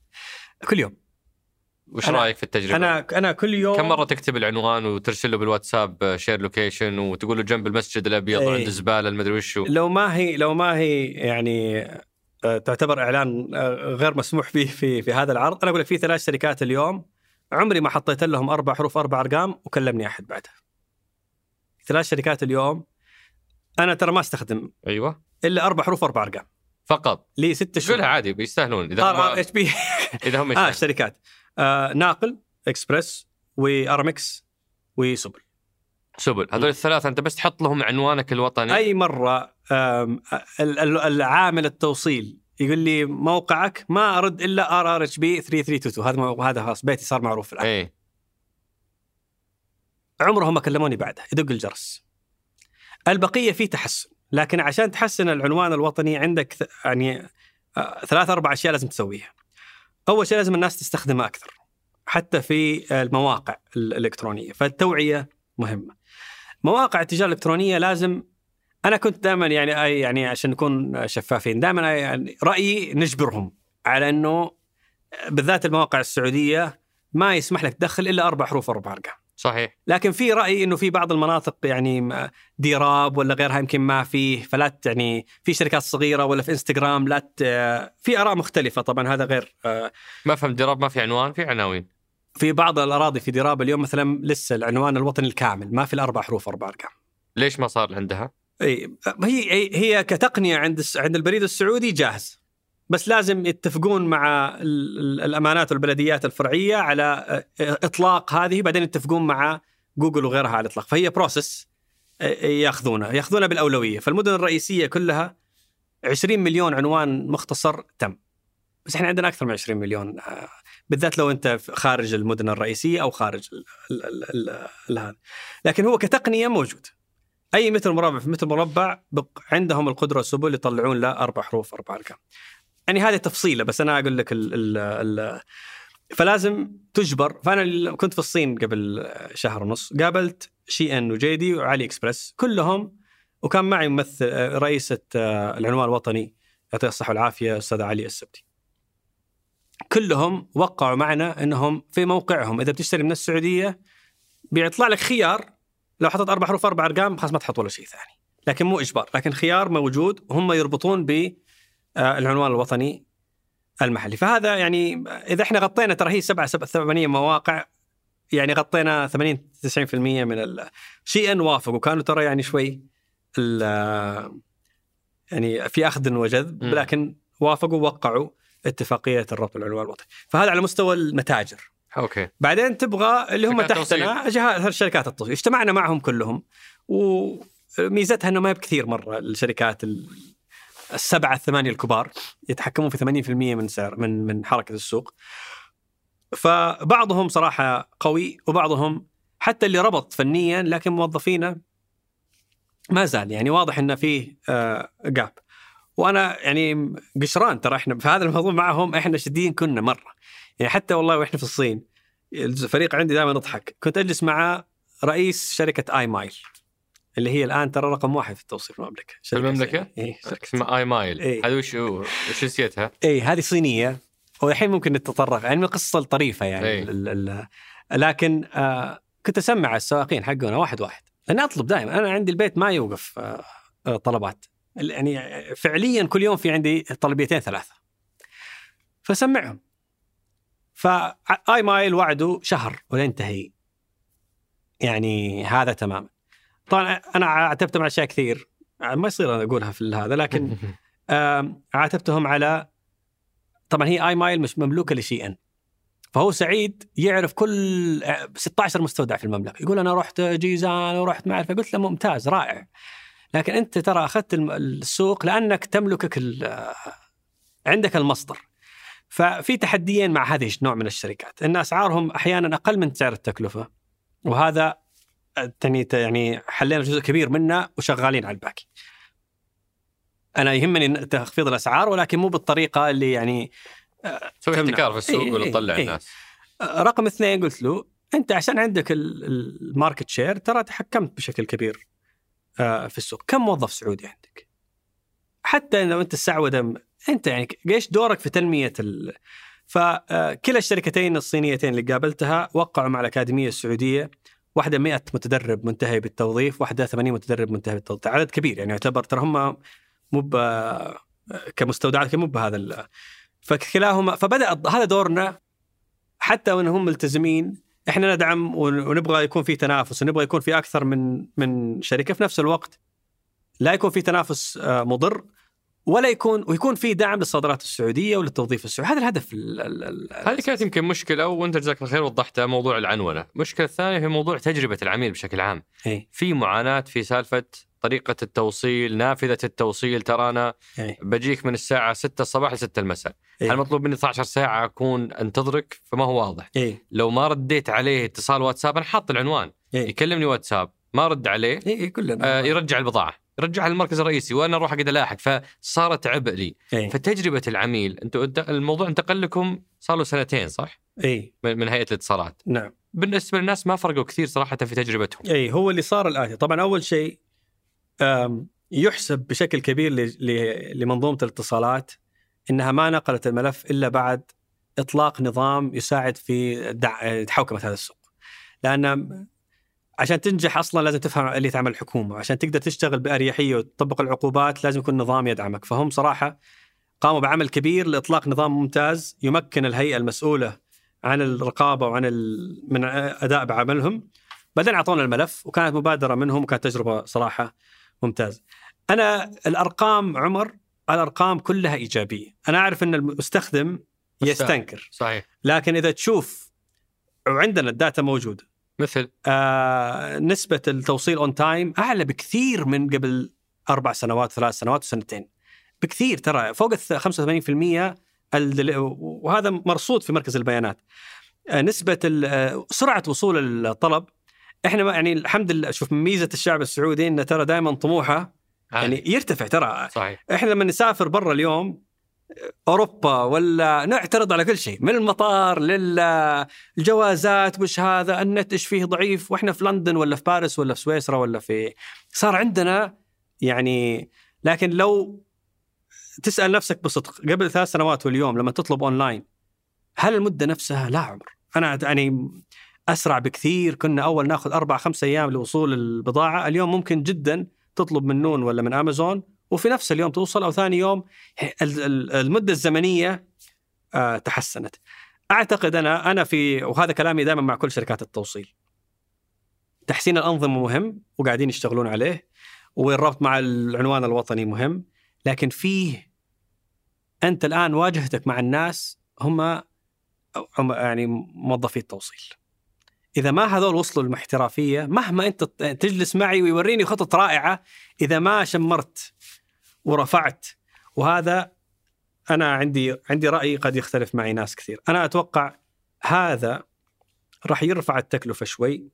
كل يوم وش أنا- رأيك في التجربة؟ أنا أنا كل يوم كم مرة تكتب العنوان وترسل له بالواتساب share location وتقول له جنب المسجد الأبيض إيه. عند الزباله المدري وشو لو ما هي لو ما هي يعني آه، تعتبر إعلان آه، غير مسموح به في في هذا العرض أنا أقول لك في ثلاث شركات اليوم عمري ما حطيت لهم أربع حروف أربع أرقام وكلمني أحد بعدها. ثلاث شركات اليوم أنا ترى ما أستخدم أيوه. إلا أربع حروف أربع أرقام. فقط؟ لي ست شهور. قولها عادي بيستاهلون إذا ار هم اتش بي إذا هم (laughs) آه. الشركات آه ناقل اكسبرس وارمكس وسبل. سبل. هذول الثلاثة أنت بس تحط لهم عنوانك الوطني. أي مرة آم، ال- ال- العامل التوصيل يقول لي موقعك ما أرد إلا RRHB 3322 هذا هذا خلاص بيتي صار معروف الآن. اي عمرهم ما كلموني بعدها يدق الجرس. البقية في تحسن لكن عشان تحسن العنوان الوطني عندك يعني آه، ثلاث أربع أشياء لازم تسويها. أول شيء لازم الناس تستخدمه أكثر حتى في المواقع الإلكترونية فالتوعية مهمة. مواقع التجارة الإلكترونية لازم أنا كنت دائما يعني يعني عشان نكون شفافين دائما يعني رأيي نجبرهم على إنه بالذات المواقع السعودية ما يسمح لك تدخل إلا أربع حروف أربع أرقام. صحيح. لكن في رأي إنه في بعض المناطق يعني ديراب ولا غيرها يمكن ما فيه فلا يعني في شركات صغيرة ولا في إنستغرام لا في آراء مختلفة طبعا هذا غير آه، ما فهمت ديراب ما في عنوان في عناوين. في بعض الأراضي في ديراب اليوم مثلا لسه العنوان الوطني الكامل ما في الأربع حروف أربع ارقام ليش ما صار عندها؟ إي هي هي- كتقنية عند عند البريد السعودي جاهز. بس لازم يتفقون مع ال- ال- الأمانات والبلديات الفرعية على إطلاق هذه بعدين يتفقون مع جوجل وغيرها على الإطلاق. فهي process آه، يأخذونها يأخذونها بالأولوية. فالمدن الرئيسية كلها 20 مليون عنوان مختصر تم. بس إحنا عندنا أكثر من 20 مليون آه، بالذات لو أنت خارج المدن الرئيسية أو خارج هذا لكن هو كتقنية موجود. أي متر مربع في متر مربع عندهم القدرة والسبل يطلعون له أربع حروف أربع أرقام. يعني هذه تفصيلة بس أنا أقول لك ال ال ال فلازم تجبر. فأنا كنت في الصين قبل شهر ونص قابلت شي إن وجيدي وعلي اكسبرس كلهم وكان معي ممثل رئيسة آه، العنوان الوطني يعطيها الصحة والعافية أستاذ علي السبتي. كلهم وقعوا معنا إنهم في موقعهم. إذا بتشتري من السعودية بيطلع لك خيار لو حطيت أربع حروف أربع أرقام خلاص ما تحط ولا شيء ثاني. لكن مو إجبار لكن خيار موجود وهم يربطون بالعنوان الوطني المحلي. فهذا يعني إذا إحنا غطينا ترى هي سبعة سبعة ثمانية مواقع يعني غطينا 80 90% من ان وافقوا كانوا ترى يعني شوي يعني في أخذ وجذب. لكن وافقوا ووقعوا اتفاقية الربط بالعنوان الوطني. فهذا على مستوى المتاجر. أوكي. بعدين تبغى اللي هم تحتنا جهات شركات التوصيل. اجتمعنا معهم كلهم وميزتها إنه ما هي بكثير مرة الشركات ال- السبعة الثمانية الكبار يتحكمون في 80% من سعر من من حركة السوق. فبعضهم صراحة قوي وبعضهم حتى اللي ربط فنيا لكن موظفينه ما زال. يعني واضح إنه فيه آه جاب وأنا يعني قشران ترى إحنا في هذا الموضوع معهم إحنا شديدين كنا مرة. يعني حتى والله وإحنا في الصين الفريق عندي دائما نضحك كنت أجلس مع رئيس شركة آي مايل. اللي هي الآن ترى رقم واحد في التوصيل في المملكة؟ في المملكه؟ اي اسمها آي مايل. إيه. هذه وش وش جنسيتها؟ اي هذه صينية والحين ممكن نتطرق يعني من القصة الطريفه يعني. إيه. ال ال لكن آه كنت أسمع السواقين حقنا واحد واحد. أنا أطلب دائما أنا عندي البيت ما يوقف آه آه، طلبات. يعني فعليا كل يوم في عندي طلبيتين ثلاثة. فسمعهم. فاي مايل وعده شهر وينتهي يعني هذا تماما. طبعا أنا عاتبتهم على أشياء كثير. ما يصير أنا أقولها في هذا لكن (laughs) عاتبتهم على طبعا هي آي مايل مش مملوكة لشيء. ان فهو سعيد يعرف كل آه، 16 مستودع في المملكة. يقول أنا رحت جيزان ورحت ما أعرف قلت له ممتاز رائع. لكن أنت ترى أخذت السوق لأنك تملكك آه، عندك المصدر. ففي تحديين مع هذه النوع من الشركات. إن أسعارهم أحيانا أقل من سعر التكلفة. وهذا آه، يعني حلينا جزء كبير منه وشغالين على الباقي أنا يهمني تخفيض الأسعار ولكن مو بالطريقة اللي يعني سوي تمنع. احتكار في السوق إيه، ولا إيه، تطلع إيه. الناس رقم اثنين قلت له أنت عشان عندك ال- ال- ال market share ترى تحكمت بشكل كبير آه، في السوق كم موظف سعودي عندك حتى لو أنت السعودة أنت يعني إيش دورك في تنمية ال... فكلا الشركتين الصينيتين اللي قابلتها وقعوا مع الأكاديمية السعودية واحدة 100 متدرب منتهي بالتوظيف واحدة 80 متدرب منتهي بالتوظيف عدد كبير يعني يعتبر ترى هم مو كمستودعات مو بهذا فكلاهما فبدأ هذا دورنا حتى وإن هم ملتزمين إحنا ندعم ون- ونبغى يكون في تنافس ونبغى يكون في أكثر من من شركة في نفس الوقت لا يكون في تنافس آه، مضر ولا يكون ويكون في دعم للصادرات السعودية وللتوظيف السعودي. هذا الهدف ال- ال- ال- هذه كانت يمكن مشكلة وأنت جزاك الله خير وضحتها موضوع العنونة، المشكلة الثانية هي موضوع تجربة العميل بشكل عام، إيه. في معاناة في سالفة طريقة التوصيل، نافذة التوصيل ترى إيه. بجيك من الساعة 6 الصباح ل 6 المساء، إيه. هل مطلوب مني 12 ساعة أكون انتظرك؟ فما هو واضح، إيه لو ما رديت عليه اتصال واتساب أنا حاط العنوان، إيه يكلمني واتساب، ما رد عليه آه يرجع البضاعة، يرجعها للمركز الرئيسي وأنا أروح أقعد ألاحق فصارت عبء لي، إيه فتجربة العميل أنتم انت- الموضوع انتقل لكم صار له سنتين صح؟ إيه من من هيئة الاتصالات. نعم بالنسبة للناس ما فرقوا كثير صراحة في تجربتهم. اي هو اللي صار الاتي طبعا أول شيء يحسب بشكل كبير لمنظومة الاتصالات إنها ما نقلت الملف إلا بعد إطلاق نظام يساعد في. حوكمه هذا السوق. لأن عشان تنجح أصلا لازم تفهم اللي تعمل الحكومة، عشان تقدر تشتغل بأريحية وتطبق العقوبات لازم يكون نظام يدعمك، فهم صراحة قاموا بعمل كبير لإطلاق نظام ممتاز يمكن الهيئة المسؤولة عن الرقابة وعن ال... من أداء بعملهم. بعدين أعطونا الملف وكانت مبادرة منهم وكانت تجربة صراحة ممتازه. أنا الأرقام عمر الأرقام كلها إيجابية، أنا أعرف إن المستخدم يستنكر. صحيح. لكن إذا تشوف وعندنا ال data موجودة مثل؟ آه نسبة التوصيل on time أعلى بكثير من قبل أربع سنوات ثلاث سنوات وسنتين. بكثير ترى فوق ال 85% الدل- وهذا مرصود في مركز البيانات. آه نسبة آه، سرعة وصول الطلب. إحنا ما- يعني الحمد لله شوف ميزة الشعب السعودي إنه ترى دائما طموحه يعني يرتفع ترى. صحيح. إحنا لما نسافر برا اليوم أوروبا ولا نعترض على كل شيء من المطار للجوازات وش هذا النت إيش فيه ضعيف وإحنا في لندن ولا في باريس ولا في سويسرا ولا في صار عندنا يعني لكن لو تسأل نفسك بصدق قبل ثلاث سنوات واليوم لما تطلب أونلاين هل المدة نفسها؟ لا عمر. أنا يعني أسرع بكثير كنا أول ناخذ أربع خمس أيام لوصول البضاعة اليوم ممكن جدا تطلب من نون ولا من أمازون وفي نفس اليوم توصل أو ثاني يوم ال- ال- المدة الزمنية آه، تحسنت. أعتقد أنا أنا في وهذا كلامي دائما مع كل شركات التوصيل. تحسين الأنظمة مهم وقاعدين يشتغلون عليه والربط مع العنوان الوطني مهم لكن فيه أنت الآن واجهتك مع الناس هم يعني موظفي التوصيل. إذا ما هذول وصلوا للاحترافيه مهما أنت تجلس معي ويوريني خطط رائعة إذا ما شمرت ورفعت. وهذا أنا عندي عندي رأي قد يختلف معي ناس كثير، أنا أتوقع هذا راح يرفع التكلفة شوي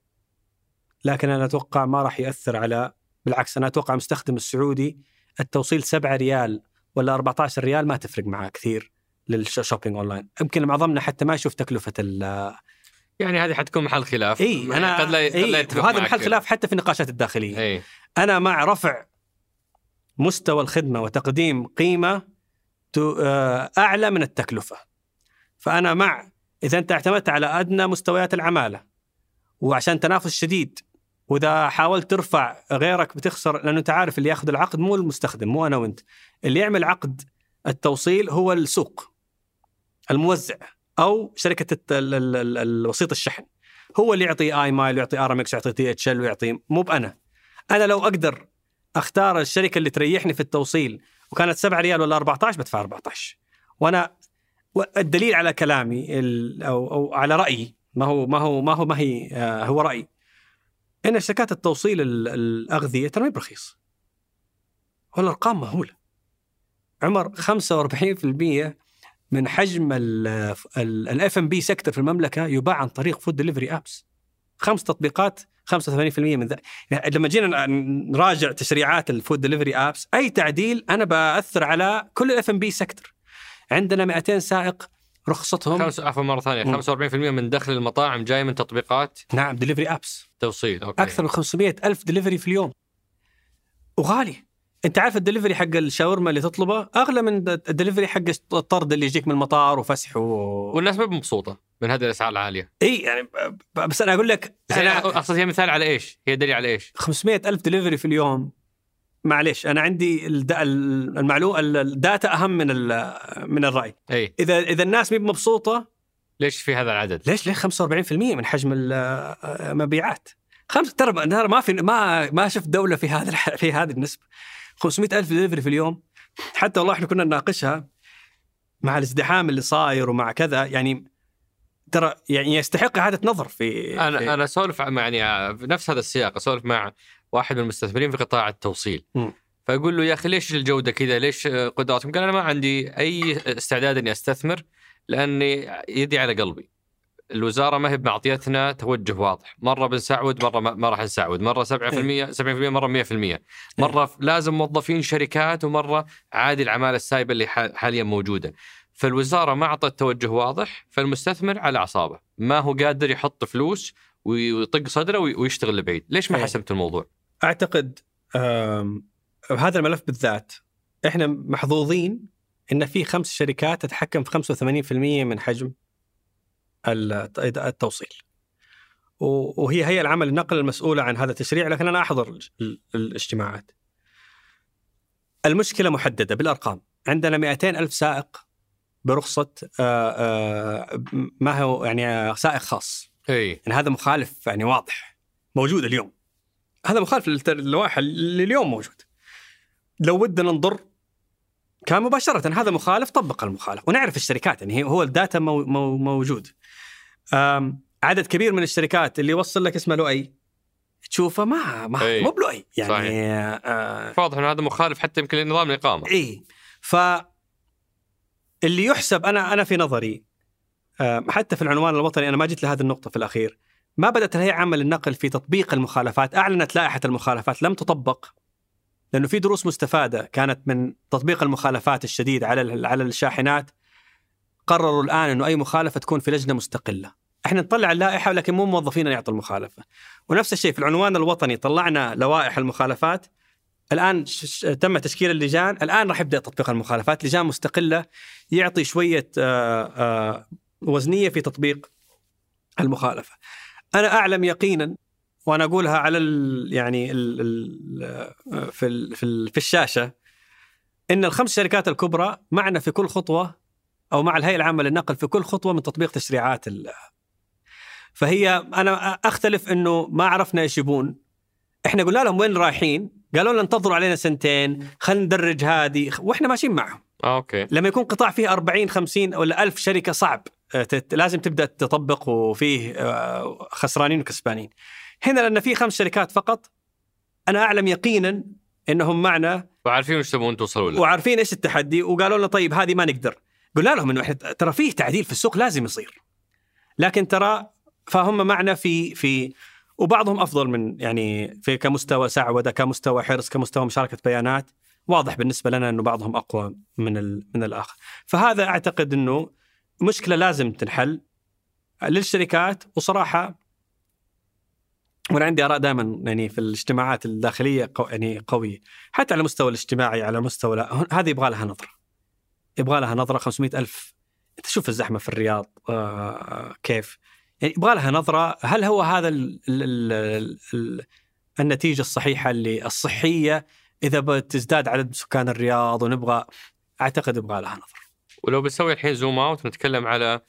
لكن أنا أتوقع ما راح يأثر على بالعكس أنا أتوقع المستخدم السعودي التوصيل 7 ريال ولا 14 ريال ما تفرق معاه كثير لل shopping online، يمكن معظمنا حتى ما يشوف تكلفة ال يعني هذه حتكون محل خلاف. إي أنا قد لا قد لا إيه يتفق وهذا معك. محل خلاف حتى في النقاشات الداخلية. إي. أنا مع رفع مستوى الخدمة وتقديم قيمة آه، أعلى من التكلفة. فأنا مع إذا أنت اعتمدت على أدنى مستويات العمالة وعشان تنافس شديد وإذا حاولت ترفع غيرك بتخسر لأنه أنت عارف اللي ياخذ العقد مو المستخدم مو أنا وأنت. اللي يعمل عقد التوصيل هو السوق الموزع أو شركة الوسيط الشحن. هو اللي يعطي iMile ويعطي ار ام إكس ويعطي DHL ويعطي مو بأنا. أنا لو أقدر أختار الشركة اللي تريحني في التوصيل وكانت 7 ريال ولا 14 بدفع 14 وأنا الدليل على كلامي أو أو على رأيي ما هو ما هو ما هو ما هي آه، هو رأيي. إن شركات التوصيل ال- الأغذية ترى برخيص. والارقام مهولة. عمر 45% من حجم ال F&B sector في المملكة يباع عن طريق food delivery apps خمس تطبيقات 85% من ذا. يعني لما جينا نراجع تشريعات ال food delivery apps أي تعديل أنا بأثر على كل ال F&B sector عندنا 200 سائق رخصتهم. خمس عفوا مرة ثانية مم. 45% من دخل المطاعم جاي من تطبيقات؟ نعم delivery apps توصيل okay. أكثر من 500 ألف دليفري في اليوم. وغالي. انت عارف الدليفري حق الشاورما اللي تطلبه اغلى من الدليفري حق الطرد اللي يجيك من المطار وفسح و... والناس ما مبسوطة من هذه الأسعار العالية إي يعني بس أنا أقول لك بس أنا أقصد هي مثال على إيش؟ هي دليل على إيش؟ 500 ألف دليفري في اليوم معليش أنا عندي المعلومه ال data أهم من من الرأي إي اذا إذا الناس مي مبسوطه ليش في هذا العدد؟ ليش ليه 45% من حجم المبيعات خمس ترى ما في ما ما شفت دولة في هذا في هذه النسبة 500 ألف دليفري في اليوم حتى والله إحنا كنا نناقشها مع الازدحام اللي صاير ومع كذا يعني ترى يعني يستحق إعادة نظر في في- أنا أنا أسولف مع يعني في نفس هذا السياق أسولف مع واحد من المستثمرين في قطاع التوصيل مم. فأقول له يا أخي ليش الجودة كذا؟ ليش قدراتهم؟ قال أنا ما عندي أي استعداد إني أستثمر لأني يدي على قلبي. الوزارة ما هي معطيتنا توجه واضح، مرة بنسعود مرة ما, ما راح نسعود، مرة 7% 70% مرة 100%، مرة لازم موظفين شركات ومرة عادي العمالة السايبة اللي حاليا موجودة. فالوزارة ما أعطت توجه واضح، فالمستثمر على أعصابه، ما هو قادر يحط فلوس ويطق صدره وي- ويشتغل لبعيد، ليش ما إيه. حسمت الموضوع؟ أعتقد هذا الملف بالذات إحنا محظوظين إن في خمس شركات تتحكم في 85% من حجم التوصيل. وهي هي العمل النقل المسؤوله عن هذا التشريع لكن أنا أحضر ال- ال- الاجتماعات. المشكلة محددة بالأرقام، عندنا 200 ألف سائق برخصة آه، ما هو يعني سائق خاص. إي يعني هذا مخالف يعني واضح موجود اليوم هذا مخالف للوائح اللي اليوم موجود لو ودنا نضر كان مباشرة هذا مخالف طبق المخالف. ونعرف الشركات يعني هو الداتا مو مو موجود. عدد كبير من الشركات اللي يوصل لك اسمه لؤي تشوفه ما ما أي. مو بلؤي. يعني صحيح. آه واضح إن هذا مخالف حتى يمكن لنظام الاقامه إي ف اللي يحسب أنا أنا في نظري آه، حتى في العنوان الوطني أنا ما جيت لهذه النقطة في الأخير. ما بدأت الهيئة العامه للنقل في تطبيق المخالفات أعلنت لائحة المخالفات لم تطبق. لأنه في دروس مستفادة كانت من تطبيق المخالفات الشديد على على الشاحنات قرروا الآن إنه أي مخالفة تكون في لجنة مستقلة. إحنا نطلع اللائحة لكن مو موظفين يعطوا المخالفة. ونفس الشيء في العنوان الوطني طلعنا لوائح المخالفات. الآن تم تشكيل اللجان. الآن راح يبدأ تطبيق المخالفات. لجان مستقلة يعطي شوية آه، آه، وزنية في تطبيق المخالفة. أنا أعلم يقينا وأنا أقولها على ال يعني ال ال في ال في, ال في الشاشة. إن الخمس شركات الكبرى معنا في كل خطوة أو مع الهيئة العامة للنقل في كل خطوة من تطبيق تشريعات فهي أنا أختلف إنه ما عرفنا إيش يبون. إحنا قلنا لهم وين رايحين؟ قالوا لنا انتظروا علينا سنتين خلينا ندرج هذه وإحنا ماشيين معهم. آه أوكي. لما يكون قطاع فيه 40 50 ولا 1000 شركة صعب آه، لازم تبدأ تطبق وفيه آه، خسرانين وكسبانين. هنا لأن في خمس شركات فقط. أنا أعلم يقينا إنهم معنا. وعارفين وش تبون توصلوا له. وعارفين إيش التحدي وقالوا لنا طيب هذه ما نقدر. قلنا لهم إنه إحنا ترى فيه تعديل في السوق لازم يصير. لكن ترى فهم معنا في في وبعضهم أفضل من يعني في كمستوى سعودة كمستوى حرص كمستوى مشاركة بيانات. واضح بالنسبة لنا إنه بعضهم أقوى من من الآخر. فهذا أعتقد إنه مشكلة لازم تنحل للشركات. وصراحة وأنا عندي آراء دائما يعني في الاجتماعات الداخلية قو يعني قوية. حتى على المستوى الاجتماعي على مستوى هذه يبغى لها نظرة. يبغى لها نظرة 500 ألف. أنت شوف الزحمة في الرياض آه كيف. يعني يبغى لها نظرة هل هو هذا ال ال ال ال النتيجة الصحيحة اللي الصحية؟ إذا بتزداد عدد سكان الرياض ونبغى أعتقد يبغى لها نظرة. ولو بنسوي الحين زوم أوت نتكلم على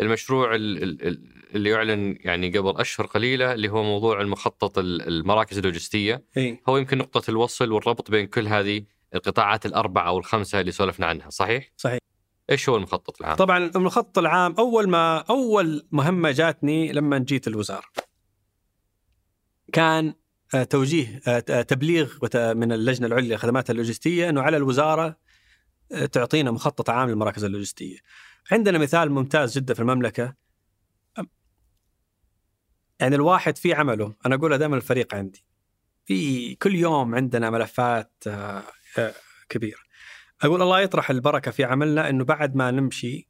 المشروع ال- ال- ال- اللي يعلن يعني قبل أشهر قليلة اللي هو موضوع المخطط ال- المراكز اللوجستية إي هو يمكن نقطة الوصل والربط بين كل هذه القطاعات الأربعة أو الخمسة اللي سولفنا عنها صحيح؟ صحيح. إيش هو المخطط العام؟ طبعا المخطط العام أول ما أول مهمة جاتني لما جيت الوزارة كان آه، توجيه آه، آه، تبليغ من اللجنة العليا للخدمات اللوجستية إنه على الوزارة تعطينا مخطط عام للمراكز اللوجستية. عندنا مثال ممتاز جدا في المملكة يعني الواحد في عمله. أنا اقولها دائما الفريق عندي. في كل يوم عندنا ملفات آه، آه، كبيرة. أقول الله يطرح البركة في عملنا إنه بعد ما نمشي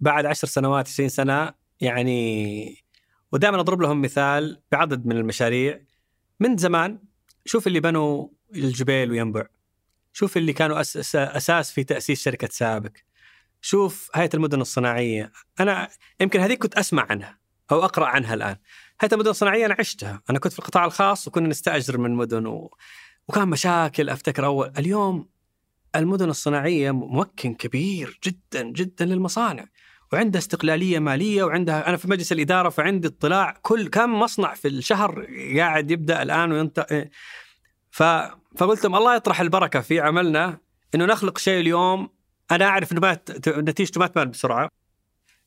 بعد عشر سنوات 20 سنة يعني ودائما أضرب لهم مثال بعدد من المشاريع. من زمان شوف اللي بنوا الجبيل وينبع. شوف اللي كانوا أساس, أساس في تأسيس شركة سابك. شوف هيئة المدن الصناعية. أنا يمكن هذيك كنت أسمع عنها. أو أقرأ عنها الآن. هيئه المدن الصناعيه أنا عشتها. أنا كنت في القطاع الخاص وكنا نستأجر من مدن و... وكان مشاكل أفتكر اول اليوم المدن الصناعية ممكن كبير جدا جدا للمصانع. وعندها استقلالية مالية وعندها أنا في مجلس الإدارة فعندي اطلاع كل كم مصنع في الشهر قاعد يبدأ الآن وينت ف... فقلت لهم الله يطرح البركة في عملنا إنه نخلق شيء اليوم أنا أعرف انه نتيجته ما تبان بسرعة.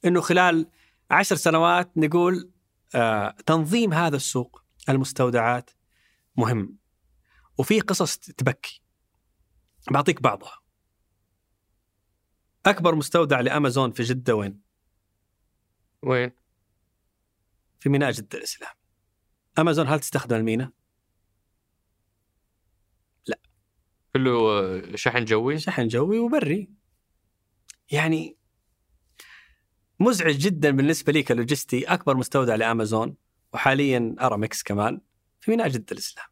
إنه خلال عشر سنوات نقول آه تنظيم هذا السوق المستودعات مهم وفي قصص تبكي بعطيك بعضها أكبر مستودع لأمازون في جدة وين؟ وين؟ في ميناء جدة الإسلام. أمازون هل تستخدم الميناء؟ كله آه، شحن جوي شحن جوي وبري. يعني مزعج جدا بالنسبة لي كلوجستي أكبر مستودع لأمازون وحاليا أرامكس كمان في ميناء جدة الإسلام.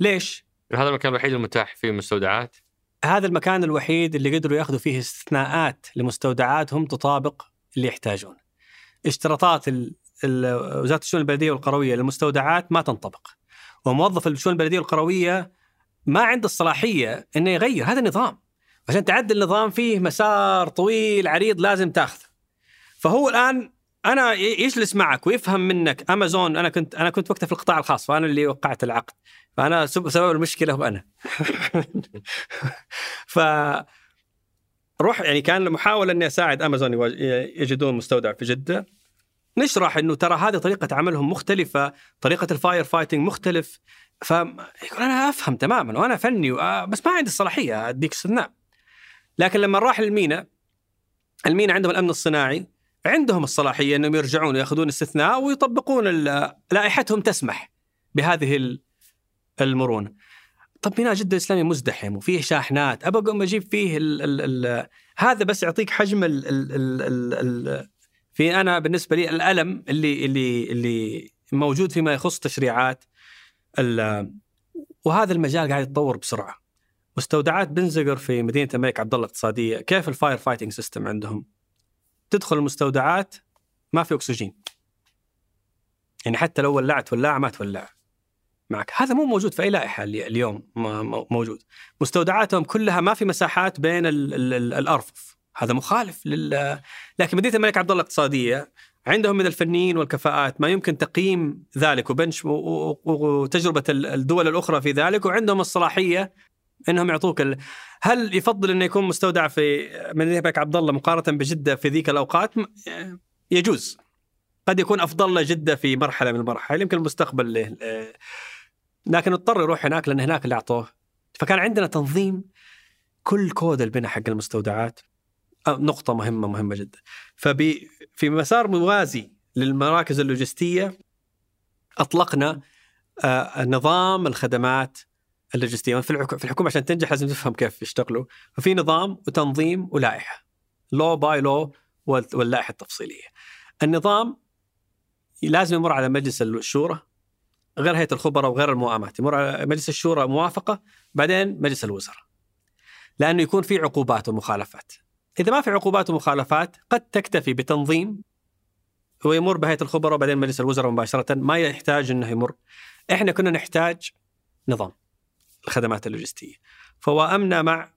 ليش؟ هذا المكان الوحيد المتاح فيه مستودعات هذا المكان الوحيد اللي قدروا يأخذوا فيه استثناءات لمستودعاتهم تطابق اللي يحتاجون. اشتراطات ال- ال- وزارة الشؤون البلدية والقروية للمستودعات ما تنطبق وموظف الشؤون البلدية والقروية ما عنده الصلاحية إنه يغير هذا النظام عشان تعدل النظام فيه مسار طويل عريض لازم تأخذه فهو الآن أنا يجلس معك ويفهم منك امازون أنا كنت أنا كنت وقتها في القطاع الخاص فأنا اللي وقعت العقد. فأنا سب- سبب المشكلة هو أنا. (laughs) ف روح يعني كان محاولة إني أساعد امازون يجدون مستودع في جدة. نشرح إنه ترى هذه طريقة عملهم مختلفة، طريقة ال fire fighting مختلف. ف يقول أنا أفهم تماما وأنا فني بس ما عندي الصلاحية أديك استثناء. لكن لما راح للمينا المينا عندهم الأمن الصناعي. عندهم الصلاحية أنهم يرجعون وياخذون استثناء ويطبقون لائحتهم تسمح بهذه ال- المرونة. طب ميناء جدة الإسلامي مزدحم وفيه شاحنات. أبى أقوم أجيب فيه ال ال ال هذا بس يعطيك حجم ال ال ال ال ال في أنا بالنسبة لي الألم اللي اللي اللي موجود فيما يخص تشريعات وهذا المجال قاعد يتطور بسرعة. مستودعات بن زقر في مدينة الملك عبد الله الاقتصادية. كيف ال fire fighting system عندهم؟ تدخل المستودعات ما في أكسجين. يعني حتى لو ولعت ولاعة ما تولع معك. هذا مو موجود في أي لائحة اليوم موجود. مستودعاتهم كلها ما في مساحات بين ال ال ال الأرفف. هذا مخالف لل لكن مدينه الملك عبد الله الاقتصادية عندهم من الفنيين والكفاءات ما يمكن تقييم ذلك و benchmark وتجربة ال- الدول الأخرى في ذلك وعندهم الصلاحية إنهم يعطوك ال... هل يفضل إنه يكون مستودع في مدينة الملك عبد الله مقارنة بجدة في ذيك الأوقات؟ يجوز. قد يكون أفضل له جدة في مرحلة من المراحل يمكن المستقبل له لكن اضطر يروح هناك لأن هناك اللي أعطوه. فكان عندنا تنظيم كل كود البناء حق المستودعات نقطة مهمة مهمة جدا. فبي في مسار موازي للمراكز اللوجستية أطلقنا آه، نظام الخدمات اللوجستية. في الحكو- في الحكومة عشان تنجح لازم تفهم كيف يشتغلوا. ففي نظام وتنظيم ولائحة. لو باي لو واللائحة التفصيلية. النظام لازم يمر على مجلس الشورى غير هيئة الخبراء وغير المؤامات يمر على مجلس الشورى موافقة بعدين مجلس الوزراء. لأنه يكون في عقوبات ومخالفات. إذا ما في عقوبات ومخالفات قد تكتفي بتنظيم ويمر بهيئة الخبراء وبعدين مجلس الوزراء مباشرة. ما يحتاج إنه يمر. إحنا كنا نحتاج نظام. الخدمات اللوجستية. فوائمنا مع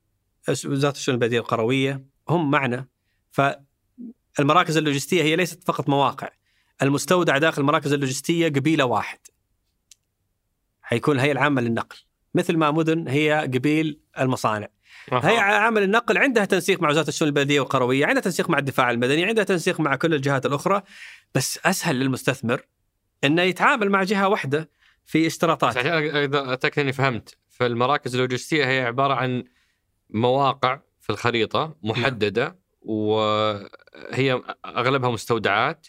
وزارة الشؤون البلدية القروية هم معنا. فالمراكز اللوجستية هي ليست فقط مواقع المستودع داخل المراكز اللوجستية قبيلة واحد. حيكون الهيئه العامة للنقل. مثل ما مدن هي قبيل المصانع. هيئه عامة للنقل عندها تنسيق مع وزارة الشؤون البلدية والقروية عندها تنسيق مع الدفاع المدني عندها تنسيق مع كل الجهات الأخرى. بس أسهل للمستثمر إنه يتعامل مع جهة واحدة في اشتراطات عشان أتأكد إني فهمت. فالمراكز اللوجستية هي عبارة عن مواقع في الخريطة محددة وهي أغلبها مستودعات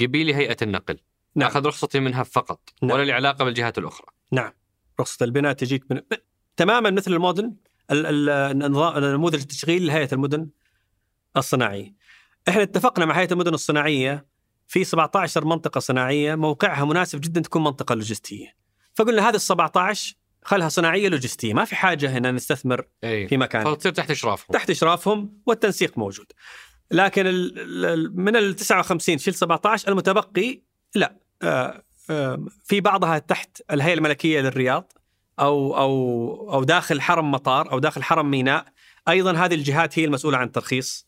قبيل هيئة النقل نعم. أخذ رخصتي منها فقط نعم. ولا له علاقة بالجهات الأخرى نعم رخصة البناء تجيك من تماما مثل المودن ال- ال- النظام نموذج التشغيل لهيئة المدن الصناعيه. إحنا اتفقنا مع هيئة المدن الصناعية في 17 منطقة صناعية موقعها مناسب جدا تكون منطقة لوجستية. فقلنا هذه ال 17 خلها صناعية لوجستية، ما في حاجة هنا نستثمر اي في مكان. فتصير تحت إشرافهم. تحت إشرافهم والتنسيق موجود. لكن ال- ال- من ال 59 شيل 17 المتبقي لا. آه، آه، في بعضها تحت الهيئة الملكية للرياض أو أو أو داخل حرم مطار أو داخل حرم ميناء. أيضا هذه الجهات هي المسؤولة عن ترخيص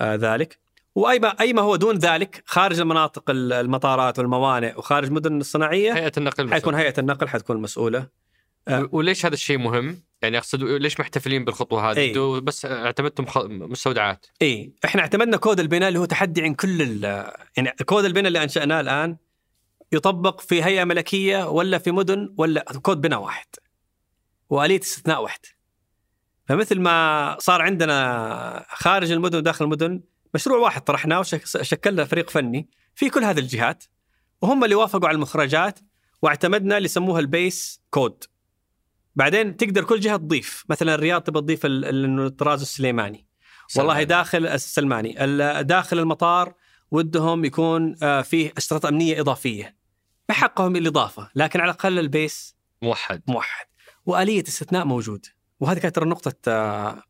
آه، ذلك. واي ما اي ما هو دون ذلك خارج المناطق ال- المطارات والموانئ وخارج المدن الصناعية هيئة النقل حيكون هيئة النقل حتكون مسؤولة. و- وليش هذا الشيء مهم؟ يعني أقصد ليش محتفلين بالخطوة هذه؟ إي. أنتوا بس اعتمدتم خ... مستودعات اي إحنا اعتمدنا كود البناء اللي هو تحدي عن كل ال- يعني كود البناء اللي أنشأناه الآن يطبق في هيئة ملكية ولا في مدن ولا كود بناء واحد وآلية استثناء واحدة فمثل ما صار عندنا خارج المدن وداخل المدن مشروع واحد طرحناه وشكلنا فريق فني في كل هذه الجهات وهم اللي وافقوا على المخرجات واعتمدنا اللي يسموها ال base code بعدين تقدر كل جهة تضيف. مثلا الرياض تبغى تضيف ال- ال- الطراز السلماني. والله سلمان. داخل السلماني. ال- داخل المطار ودهم يكون آه، فيه اشتراطات أمنية إضافية. بحقهم الإضافة لكن على الأقل البيس موحد. موحد. وآلية استثناء موجود. وهذه كانت ترى نقطه آه،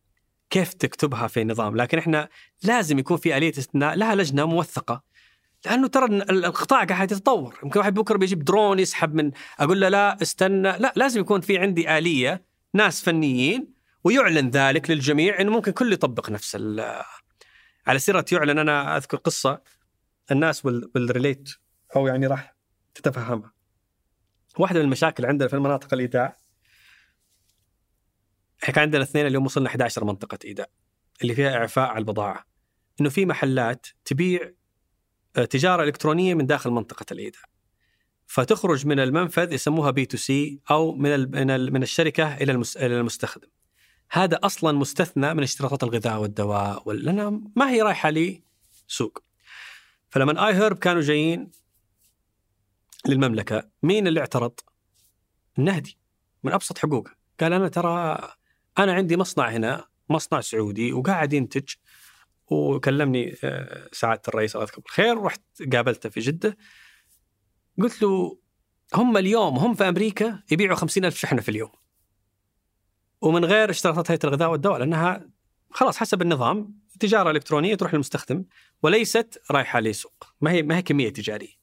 كيف تكتبها في نظام. لكن إحنا لازم يكون في آلية استثناء لها لجنة موثقة. لأنه ترى ال- القطاع قاعد يتطور. يمكن واحد بكرة بيجيب درون يسحب من أقول له لا استنى. لا لازم يكون في عندي آلية ناس فنيين ويعلن ذلك للجميع إنه ممكن كل يطبق نفس على سيرة يعلن. أنا أذكر قصة الناس will relate أو يعني راح تتفهمها. واحدة من المشاكل عندنا في المناطق الإيداع. إحنا كان عندنا اثنين اليوم وصلنا 11 منطقة إيداع اللي فيها إعفاء على البضاعة. إنه في محلات تبيع تجارة إلكترونية من داخل منطقة الإيداع. فتخرج من المنفذ يسموها B2C أو من من, ال من الشركة إلى المس إلى المستخدم. هذا أصلا مستثنى من اشتراطات الغذاء والدواء وال- لأنها ما هي رايحة لي سوق فلما آي هيرب كانوا جايين للمملكة مين اللي اعترض؟ النهدي من أبسط حقوقه. قال أنا ترى أنا عندي مصنع هنا مصنع سعودي وقاعد ينتج وكلمني آه، سعادة الرئيس الله يذكره بالخير رحت قابلته في جدة. قلت له هم اليوم هم في أمريكا يبيعوا خمسين ألف شحنة في اليوم. ومن غير اشتراطات هيئة الغذاء والدواء لأنها خلاص حسب النظام تجارة إلكترونية تروح للمستخدم وليست رايحة لسوق. ما هي ما هي كمية تجارية.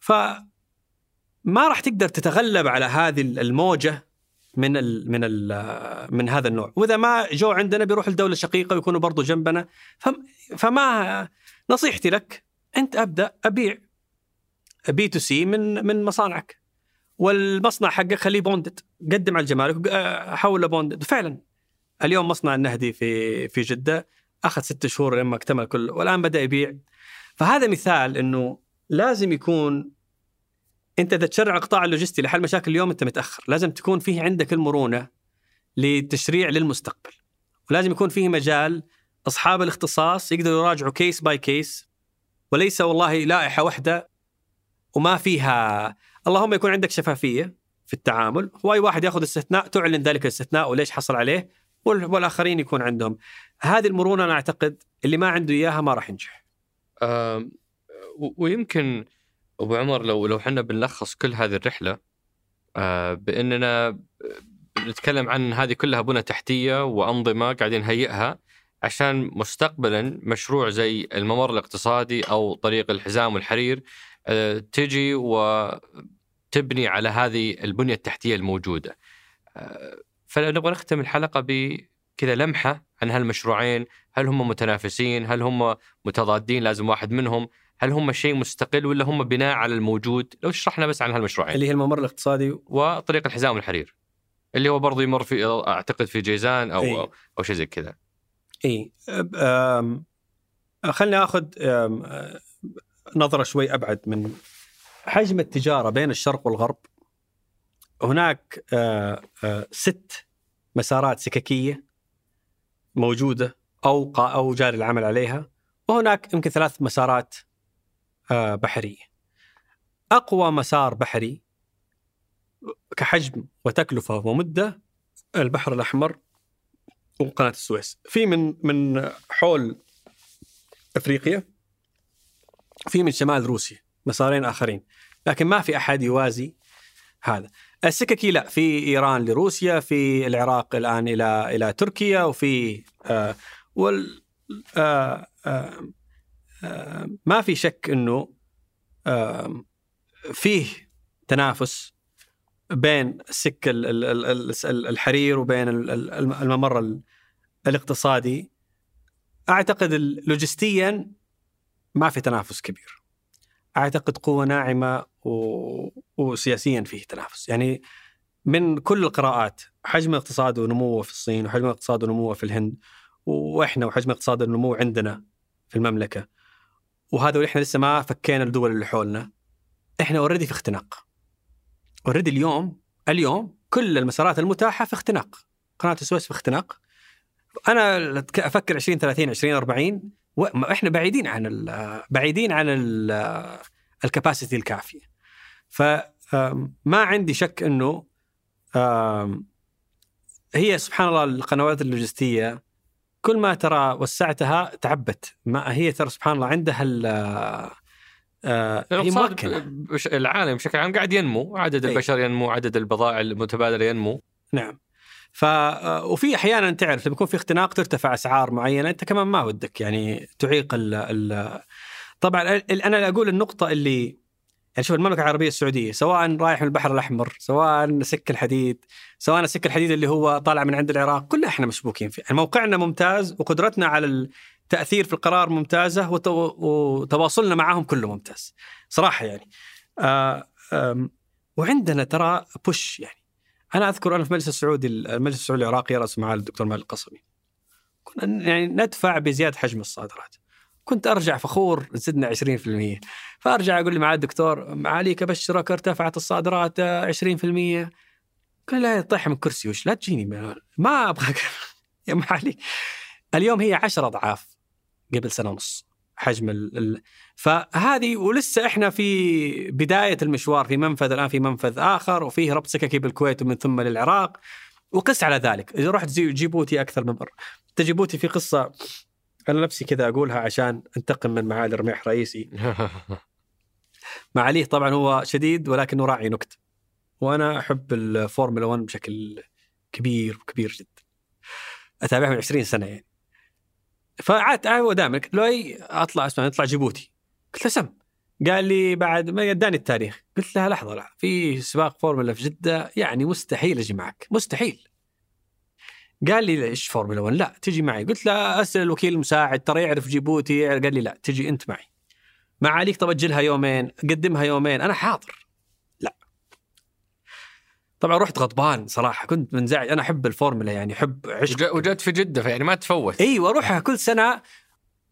ف ما راح تقدر تتغلب على هذه الموجة من ال من ال من هذا النوع. وإذا ما جو عندنا بيروح الدولة الشقيقه ويكونوا برضو جنبنا. فم- فما نصيحتي لك أنت أبدأ أبيع B2C من من مصانعك. والمصنع حقك خليه bonded قدم على الجمارك آه، حوله bonded وفعلا اليوم مصنع النهدي في في جدة أخذ ست شهور لما اكتمل كل والآن بدأ يبيع. فهذا مثال إنه لازم يكون انت اذا تشرع القطاع اللوجستي لحل مشاكل اليوم انت متأخر، لازم تكون فيه عندك المرونة للتشريع للمستقبل. ولازم يكون فيه مجال أصحاب الاختصاص يقدروا يراجعوا case by case وليس والله لائحة واحدة وما فيها. اللهم يكون عندك شفافية في التعامل. واي واحد ياخذ استثناء تعلن ذلك الاستثناء وليش حصل عليه وال- والآخرين يكون عندهم. هذه المرونة أنا أعتقد اللي ما عنده إياها ما راح ينجح. و- ويمكن أبو عمر لو لو إحنا بنلخص كل هذه الرحلة آه، بإننا نتكلم عن هذه كلها بنى تحتية وأنظمة قاعدين نهيئها عشان مستقبلا مشروع زي الممر الاقتصادي أو طريق الحزام والحرير آه، تجي وتبني على هذه البنية التحتية الموجودة. آه، فنبغى نختم الحلقة بكذا لمحة عن هالمشروعين، هل هم متنافسين؟ هل هم متضادين لازم واحد منهم؟ هل هم شيء مستقل ولا هم بناء على الموجود؟ لو شرحنا بس عن هالمشروعين. اللي هي الممر الاقتصادي وطريق الحزام والحرير اللي هو برضه يمر في أعتقد في جيزان أو أي. أو, شيء زي كذا اي خلني اخذ نظرة شوي أبعد من حجم التجارة بين الشرق والغرب هناك ست مسارات سككية موجودة أو أو جاري العمل عليها وهناك يمكن ثلاث مسارات بحريه أقوى مسار بحري كحجم وتكلفة ومدة البحر الأحمر وقناة السويس. في من من حول أفريقيا في من شمال روسيا مسارين آخرين. لكن ما في أحد يوازي هذا. السككي لا في إيران لروسيا في العراق الآن إلى إلى تركيا وفي آه وال آه آه آه ما في شك إنه فيه تنافس بين السكه ال- ال- ال- ال- الحرير وبين ال- ال- الممر ال- الاقتصادي أعتقد لوجستيا ما في تنافس كبير أعتقد قوة ناعمة. وسياسيا فيه تنافس يعني من كل القراءات حجم الاقتصاد ونموه في الصين وحجم الاقتصاد ونموه في الهند وإحنا وحجم اقتصاد النمو عندنا في المملكة وهذا وإحنا لسه ما فكينا الدول اللي حولنا. إحنا already في اختناق. already اليوم اليوم كل المسارات المتاحة في اختناق. قناة السويس في اختناق. أنا أفكر 20 30 20 40 و- إحنا بعيدين عن بعيدين عن ال capacity الكافية. فما عندي شك إنه هي سبحان الله القنوات اللوجستية كل ما ترى وسعتها تعبت. ما هي ترى سبحان الله عندها ال آه، هي بش- العالم بشكل عام قاعد ينمو. عدد أي. البشر ينمو عدد البضائع المتبادلة ينمو. نعم. ف آه، وفي أحيانا تعرف لما يكون في اختناق ترتفع أسعار معينة أنت كمان ما ودك يعني تعيق ال ال طبعا أنا أقول النقطة اللي يعني شوف المملكة العربية السعودية سواء رايح من البحر الأحمر سواء سك الحديد سواء سك الحديد اللي هو طالع من عند العراق كلها إحنا مشبوكين فيه. يعني موقعنا ممتاز وقدرتنا على التأثير في القرار ممتازة وت- وتواصلنا معهم كله ممتاز. صراحة يعني آه وعندنا ترى بوش يعني. أنا أذكر أنا في المجلس السعودي المجلس السعودي العراقي رأس معالي الدكتور مالك القصبي كنا يعني ندفع بزيادة حجم الصادرات. كنت أرجع فخور زدنا 20% فأرجع أقول لمعالي الدكتور معاليك ابشرك ارتفعت الصادرات آه، 20% قال لا طيح من كرسي وش لا تجيني ما- ابغاك (laughs) يا معالي. اليوم هي 10 أضعاف قبل سنة ونص حجم ال... فهذه ولسه إحنا في بداية المشوار في منفذ الآن في منفذ آخر وفيه ربط سككي بالكويت ومن ثم للعراق وقس على ذلك. إذا رحت جي- جيبوتي أكثر من مرة. جيبوتي في قصة أنا نفسي كذا أقولها عشان أنتقم من معالي رميح رئيسي. معاليه طبعا هو شديد ولكنه راعي نكت. وأنا أحب الفورمولا 1 بشكل كبير وكبير جدا. أتابعها من 20 سنة يعني. فعاد هو دائما لو أطلع اسمع نطلع جيبوتي. قلت له سم. قال لي بعد ما اداني التاريخ قلت له لحظة لحظة. في سباق فورمولا في جدة يعني مستحيل أجي معك. مستحيل. قال لي إيش فورمولا 1 لا تجي معي. قلت له أسأل الوكيل المساعد ترى يعرف جيبوتي. قال لي لا تجي أنت معي. معاليك طب أجلها يومين قدمها يومين. أنا حاضر. لا. طبعا رحت غضبان صراحة كنت منزعج أنا أحب الفورمولا يعني أحب عشق. وج- وجدت في جدة يعني ما تفوت. أيوه اروحها كل سنة.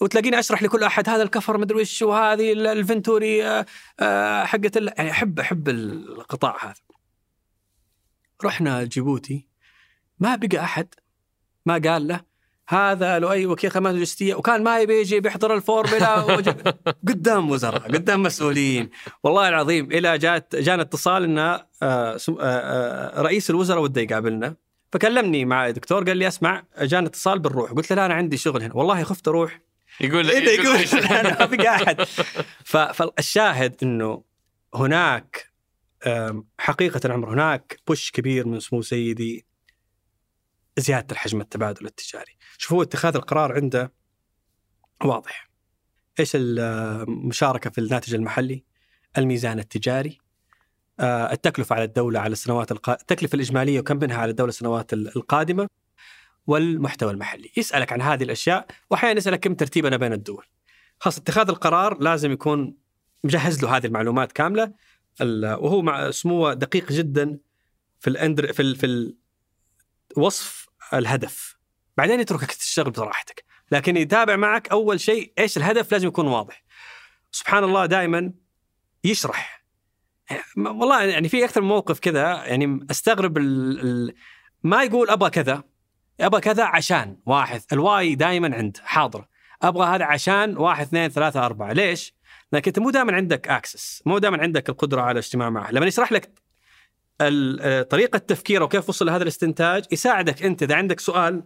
وتلاقيني أشرح لكل أحد هذا الكفر مدري وش وهذه ال- الفنتوري آه، آه، حقت يعني أحب أحب القطاع هذا. رحنا جيبوتي. ما بقى أحد. ما قال له هذا لؤي وكيل خدمات لوجستيه وكان ما يبي يجي بيحضر الفورمولا (laughs) قدام وزراء قدام مسؤولين. والله العظيم إلى جات جانا اتصال إن آه، آه، آه، رئيس الوزراء وده يقابلنا. فكلمني مع دكتور قال لي أسمع جانا اتصال بنروح قلت له لا أنا عندي شغل هنا. والله خفت أروح يقول إيه ده يقول (laughs) أنا ما بقى احد (laughs) فالشاهد إنه هناك حقيقة عمر هناك بوش كبير من سمو سيدي زيادة الحجم التبادل التجاري. شوف هو اتخاذ القرار عنده واضح. إيش المشاركة في الناتج المحلي؟ الميزان التجاري. آه، التكلفة على الدولة على السنوات القا... التكلفة الإجمالية وكم منها على الدولة السنوات ال- القادمة والمحتوى المحلي. يسألك عن هذه الأشياء وأحيانا يسألك كم ترتيبنا بين الدول. خاص اتخاذ القرار لازم يكون مجهز له هذه المعلومات كاملة. ال- وهو مع سموه دقيق جدا في الاندر في ال... في ال... وصف الهدف. بعدين يتركك تشتغل براحتك. لكن يتابع معك أول شيء إيش الهدف لازم يكون واضح. سبحان الله دائما يشرح. يعني والله يعني في أكثر من موقف كذا يعني أستغرب ال... ال... ما يقول أبغى كذا. أبغى كذا عشان واحد. ال why دائما عنده حاضر. أبغى هذا عشان واحد اثنين ثلاثة أربعة. ليش؟ لانك أنت مو دائما عندك access مو دائما عندك القدرة على الاجتماع معه. لما يشرح لك طريقة تفكيره وكيف وصل لهذا الاستنتاج يساعدك أنت إذا عندك سؤال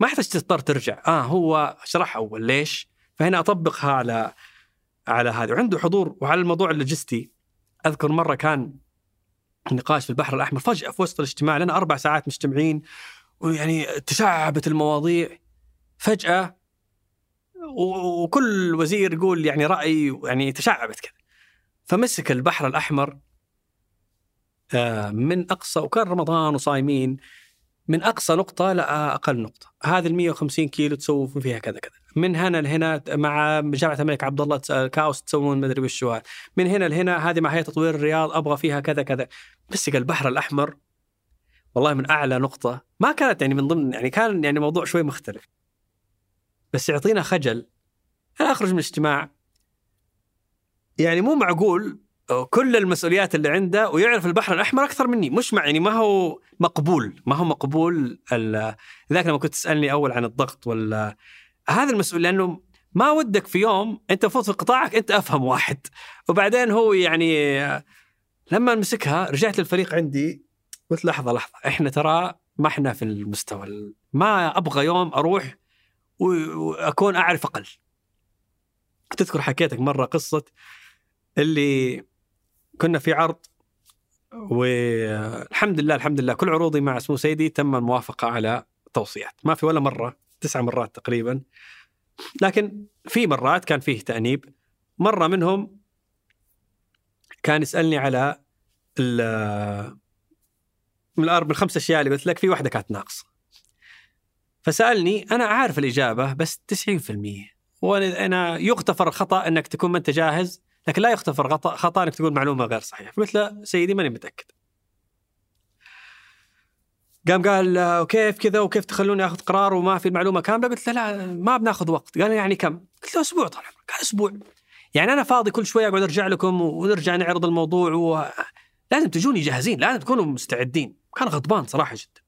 ما يحتاج تضطر ترجع. آه هو شرح أول ليش؟ فهنا اطبقها على على هذا وعنده حضور وعلى الموضوع اللوجستي. أذكر مرة كان نقاش في البحر الأحمر فجأة في وسط الاجتماع لنا أربع ساعات مجتمعين ويعني تشعبت المواضيع. فجأة وكل وزير يقول يعني رأي يعني تشعبت كذا. فمسك البحر الأحمر آه، من أقصى وكان رمضان وصايمين من أقصى نقطة لاقل نقطة. هذه ال 150 كيلو تسوون فيها كذا كذا. من هنا لهنا مع جامعة الملك عبد الله كاوس تسوون مدري وش. من هنا لهنا هذه مع هيئة تطوير الرياض أبغى فيها كذا كذا. مسك البحر الأحمر والله من أعلى نقطة. ما كانت يعني من ضمن يعني كان يعني موضوع شوي مختلف. بس يعطينا خجل. أنا أخرج من الاجتماع. يعني مو معقول كل المسؤوليات اللي عنده ويعرف البحر الأحمر أكثر مني. مش مع يعني ما هو مقبول ما هو مقبول لذلك لما كنت تسألني أول عن الضغط ولا هذا المسؤول لأنه ما ودك في يوم أنت المفروض في قطاعك أنت أفهم واحد. وبعدين هو يعني لما مسكها رجعت للفريق عندي قلت لحظة لحظة إحنا ترى ما إحنا في المستوى ال- ما أبغى يوم أروح وأكون أعرف أقل. تذكر حكيتك مرة قصة اللي كنا في عرض والحمد لله الحمد لله كل عروضي مع سمو سيدي تم الموافقة على توصيات. ما في ولا مرة تسع مرات تقريبا. لكن في مرات كان فيه تأنيب. مرة منهم كان يسألني على ال- من الاربع الخمس أشياء اللي قلت لك في واحدة كانت ناقصة. فسألني أنا عارف الإجابة بس 90% وأنا يغتفر الخطأ إنك تكون ما أنت جاهز. لكن لا يغتفر خطا إنك تقول معلومة غير صحيحة. فقلت له سيدي ماني متأكد. قام قال وكيف كذا وكيف تخلوني آخذ قرار وما في المعلومة كاملة؟ قلت له لا ما بناخذ وقت. قال يعني كم؟ قلت له أسبوع طال عمرك. قال أسبوع. يعني أنا فاضي كل شوية أقعد أرجع لكم ونرجع نعرض الموضوع و... لازم تجوني جاهزين لازم تكونوا مستعدين. كان غضبان صراحة جدا.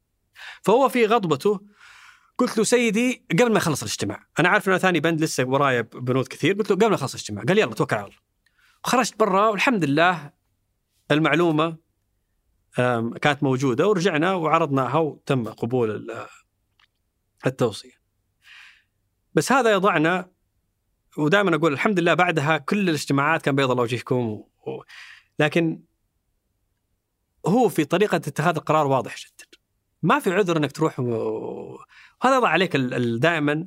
فهو في غضبته قلت له سيدي قبل ما يخلص الاجتماع. أنا عارف إنه ثاني بند لسه ورايا بنود كثير. قلت له قبل ما يخلص الاجتماع. قال يلا توكل على الله. وخرجت برا والحمد لله المعلومة كانت موجودة ورجعنا وعرضناها وتم قبول ال- التوصية بس هذا يضعنا ودائما أقول الحمد لله بعدها كل الاجتماعات كان بيض الله وجهكم و... و... لكن هو في طريقة اتخاذ القرار واضح جدا ما في عذر إنك تروح. وهذا يضع عليك ال... دائما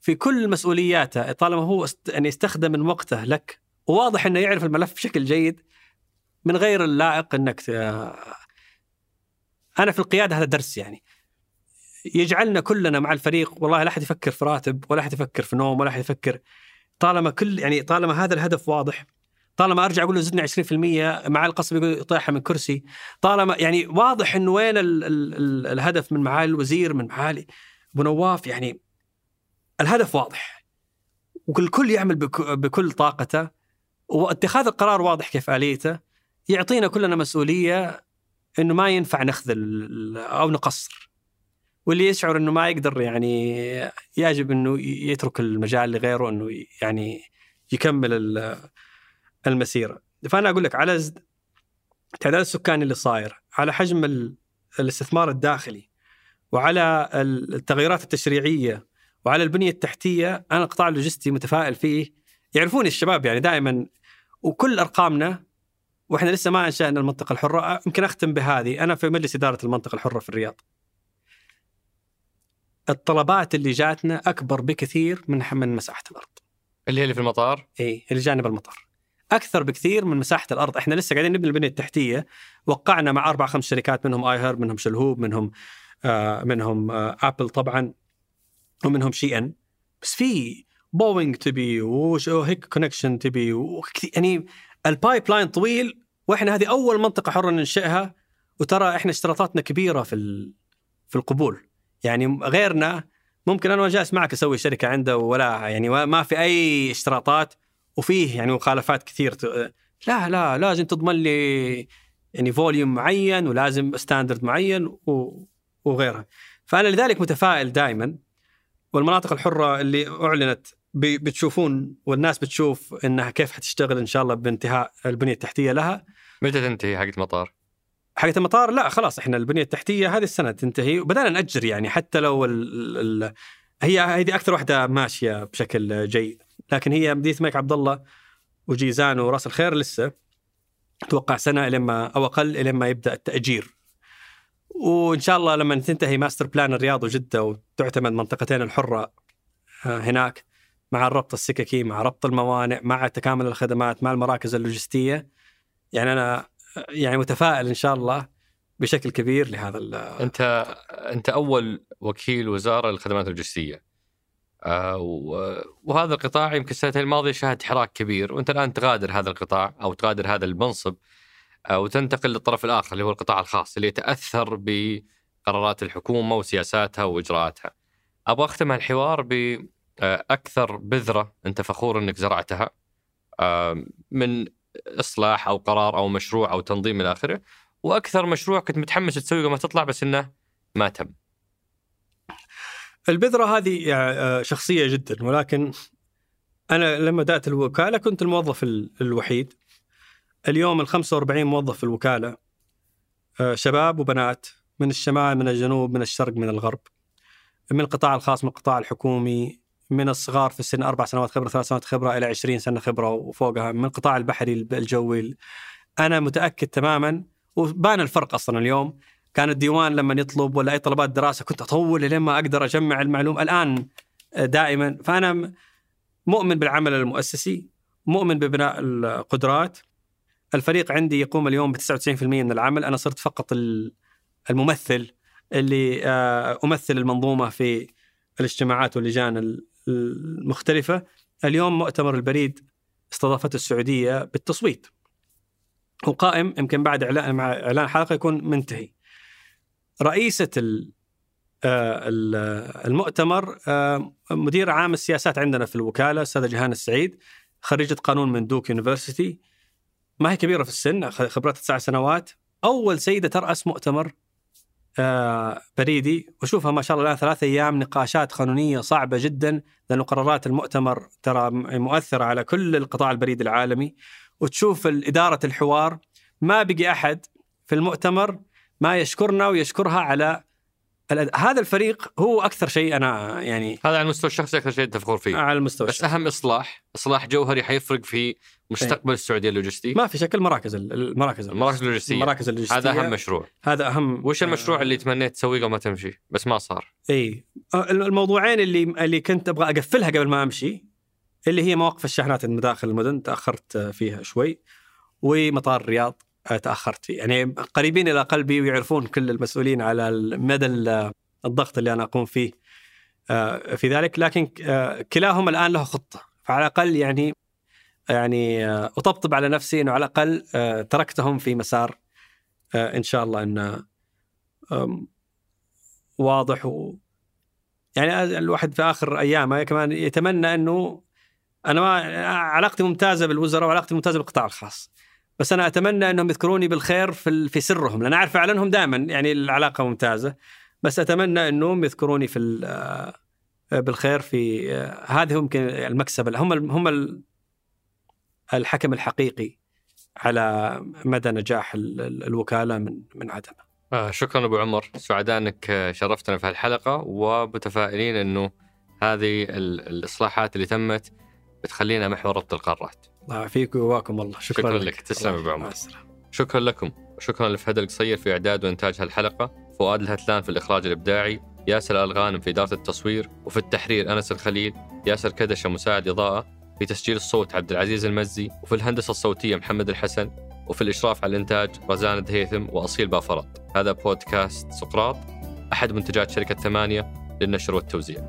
في كل مسؤولياته طالما هو است... يعني يستخدم من وقته لك وواضح إنه يعرف الملف بشكل جيد من غير اللائق إنك. أنا في القيادة هذا درس يعني. يجعلنا كلنا مع الفريق والله لا أحد يفكر في راتب ولا أحد يفكر في نوم ولا أحد يفكر. طالما كل يعني طالما هذا الهدف واضح طالما أرجع أقول له زدنا 20% مع القصب يقول يطيحها من كرسي. طالما يعني واضح انه وين ال ال ال الهدف من معالي الوزير من معالي أبو نواف يعني الهدف واضح. والكل يعمل بك بكل طاقته. واتخاذ القرار واضح كيف اليته يعطينا كلنا مسؤولية إنه ما ينفع نخذل أو نقصر. واللي يشعر إنه ما يقدر يعني يجب إنه يترك المجال لغيره إنه يعني يكمل ال- المسيرة. فأنا أقول لك على التعداد السكاني اللي صاير على حجم ال- الاستثمار الداخلي وعلى ال- التغيرات التشريعية وعلى البنية التحتية أنا القطاع اللوجستي متفائل فيه. يعرفوني الشباب يعني دائما وكل أرقامنا وإحنا لسه ما أنشأنا المنطقة الحرة يمكن أختم بهذه. أنا في مجلس إدارة المنطقة الحرة في الرياض. الطلبات اللي جاتنا أكبر بكثير من من مساحة الأرض. اللي هي اللي في المطار؟ اي اللي جانب المطار. أكثر بكثير من مساحة الأرض. إحنا لسه قاعدين نبني البنية التحتية. وقعنا مع أربع خمس شركات منهم iHerb منهم شلهوب منهم آه منهم آه Apple طبعا ومنهم Shein. بس في بوينج تبي وهيك connection تبي يعني ال pipeline طويل وإحنا هذه أول منطقة حرة ننشئها وترى إحنا اشتراطاتنا كبيرة في في القبول. يعني غيرنا ممكن أنا جالس معك أسوي شركة عنده ولا يعني ما في أي اشتراطات وفيه يعني مخالفات كثير لا لا لازم تضمن لي يعني volume معين ولازم standard معين وغيرها. فأنا لذلك متفائل دائما والمناطق الحرة اللي أعلنت بتشوفون والناس بتشوف إنها كيف حتشتغل إن شاء الله بانتهاء البنية التحتية لها. متى تنتهي حقت المطار؟ حقت المطار؟ لا خلاص إحنا البنية التحتية هذه السنة تنتهي وبدأنا نأجر يعني حتى لو ال ال هي هذه أكثر واحدة ماشية بشكل جيد لكن هي مدينه الملك عبد الله وجيزان وراس الخير لسه. أتوقع سنة لما أو أقل لما يبدأ التأجير. وإن شاء الله لما تنتهي master plan الرياض وجدة وتعتمد منطقتين الحرة آه، هناك مع الربط السككي مع ربط الموانئ مع تكامل الخدمات مع المراكز اللوجستية يعني أنا يعني متفائل إن شاء الله بشكل كبير لهذا أنت أنت أول وكيل وزارة للخدمات اللوجستية. آه وهذا القطاع يمكن السنتين الماضية شهد حراك كبير وأنت الآن تغادر هذا القطاع أو تغادر هذا المنصب آه وتنتقل للطرف الآخر اللي هو القطاع الخاص اللي يتأثر بقرارات الحكومة وسياساتها وإجراءاتها. أبغى أختم الحوار باكثر بذرة أنت فخور أنك زرعتها آه من إصلاح أو قرار أو مشروع أو تنظيم إلى آخره وأكثر مشروع كنت متحمس تسويه قبل ما تطلع بس إنه ما تم. البذرة هذه آه، شخصية جدا ولكن أنا لما بدأت الوكالة كنت الموظف ال- الوحيد اليوم ال 45 موظف في الوكالة آه، شباب وبنات من الشمال من الجنوب من الشرق من الغرب من القطاع الخاص من القطاع الحكومي من الصغار في السن أربع سنوات خبرة ثلاث سنوات خبرة إلى 20 سنة خبرة وفوقها من القطاع البحري الجوي أنا متأكد تماما وبان الفرق أصلا اليوم. كان الديوان لما يطلب ولا أي طلبات دراسة كنت أطول لين ما أقدر أجمع المعلومه الآن دائما فأنا مؤمن بالعمل المؤسسي مؤمن ببناء القدرات. الفريق عندي يقوم اليوم ب 99% من العمل. أنا صرت فقط الممثل اللي آه، أمثل المنظومة في الاجتماعات واللجان المختلفه اليوم مؤتمر البريد استضافته السعودية بالتصويت وقائم يمكن بعد إعلان مع إعلان حلقة يكون منتهي. رئيسة آه، المؤتمر آه، مدير عام السياسات عندنا في الوكالة أستاذة جهان السعيد خريجة قانون من دوك يونيفرسيتي. ما هي كبيرة في السن خبرتها تسع سنوات. أول سيدة ترأس مؤتمر بريدي. وشوفها ما شاء الله الآن ثلاث أيام نقاشات قانونية صعبة جدا لأنه قرارات المؤتمر ترى مؤثرة على كل القطاع البريدي العالمي. وتشوف إدارة الحوار ما بقي أحد في المؤتمر ما يشكرنا ويشكرها على هذا الفريق هو أكثر شيء أنا يعني هذا على المستوى الشخصي أكثر شيء انت فخور فيه. على المستوى بس الشخصي. أهم إصلاح إصلاح جوهري حيفرق في مستقبل السعودية اللوجستي ما في شكل مراكز المراكز المراكز اللوجستية. المراكز اللوجستية. هذا أهم مشروع. هذا أهم. وش المشروع اللي تمنيت تسويه قبل ما تمشي؟ بس ما صار. اي الموضوعين اللي اللي كنت أبغى أقفلها قبل ما أمشي اللي هي مواقف الشحنات المداخل المدن تأخرت فيها شوي ومطار الرياض. تأخرت. فيه يعني قريبين إلى قلبي ويعرفون كل المسؤولين على مدى الضغط اللي أنا أقوم فيه. آه، في ذلك لكن آه، كلاهما الآن له خطة. فعلى الأقل يعني يعني آه، أطبطب على نفسي إنه على الأقل تركتهم في مسار إن شاء الله انه واضح و. يعني الواحد في آخر أيامه كمان يتمنى إنه أنا ما علاقتي ممتازة بالوزراء وعلاقتي ممتازة بالقطاع الخاص. بس أنا أتمنى أنهم يذكروني بالخير في في سرهم لأن أعرف اعلنهم دائما يعني العلاقة ممتازة بس أتمنى أنهم يذكروني في آه، بالخير في آه، هذه ممكن المكسب هم هم الحكم الحقيقي على مدى نجاح الوكالة من من عدمه. آه شكرا أبو عمر سعداء أنك شرفتنا في هالحلقة ومتفائلين أنه هذه الإصلاحات اللي تمت بتخلينا محور ربط القارات. الله يعافيك ويواكم الله. شكرا, شكرا لك, لك. تسلم أبو عمر. شكرا لكم. وشكرا لفهد القصير في إعداد وإنتاج هالحلقة. فؤاد الهتلان في الإخراج الإبداعي. ياسر الغانم في إدارة التصوير. وفي التحرير أنس الخليل. ياسر كدشة مساعد إضاءة. في تسجيل الصوت عبد العزيز المزي. وفي الهندسة الصوتية محمد الحسن. وفي الإشراف على الإنتاج رزان الدهيثم وأصيل بافرط. هذا بودكاست سقراط. أحد منتجات شركة ثمانية للنشر والتوزيع.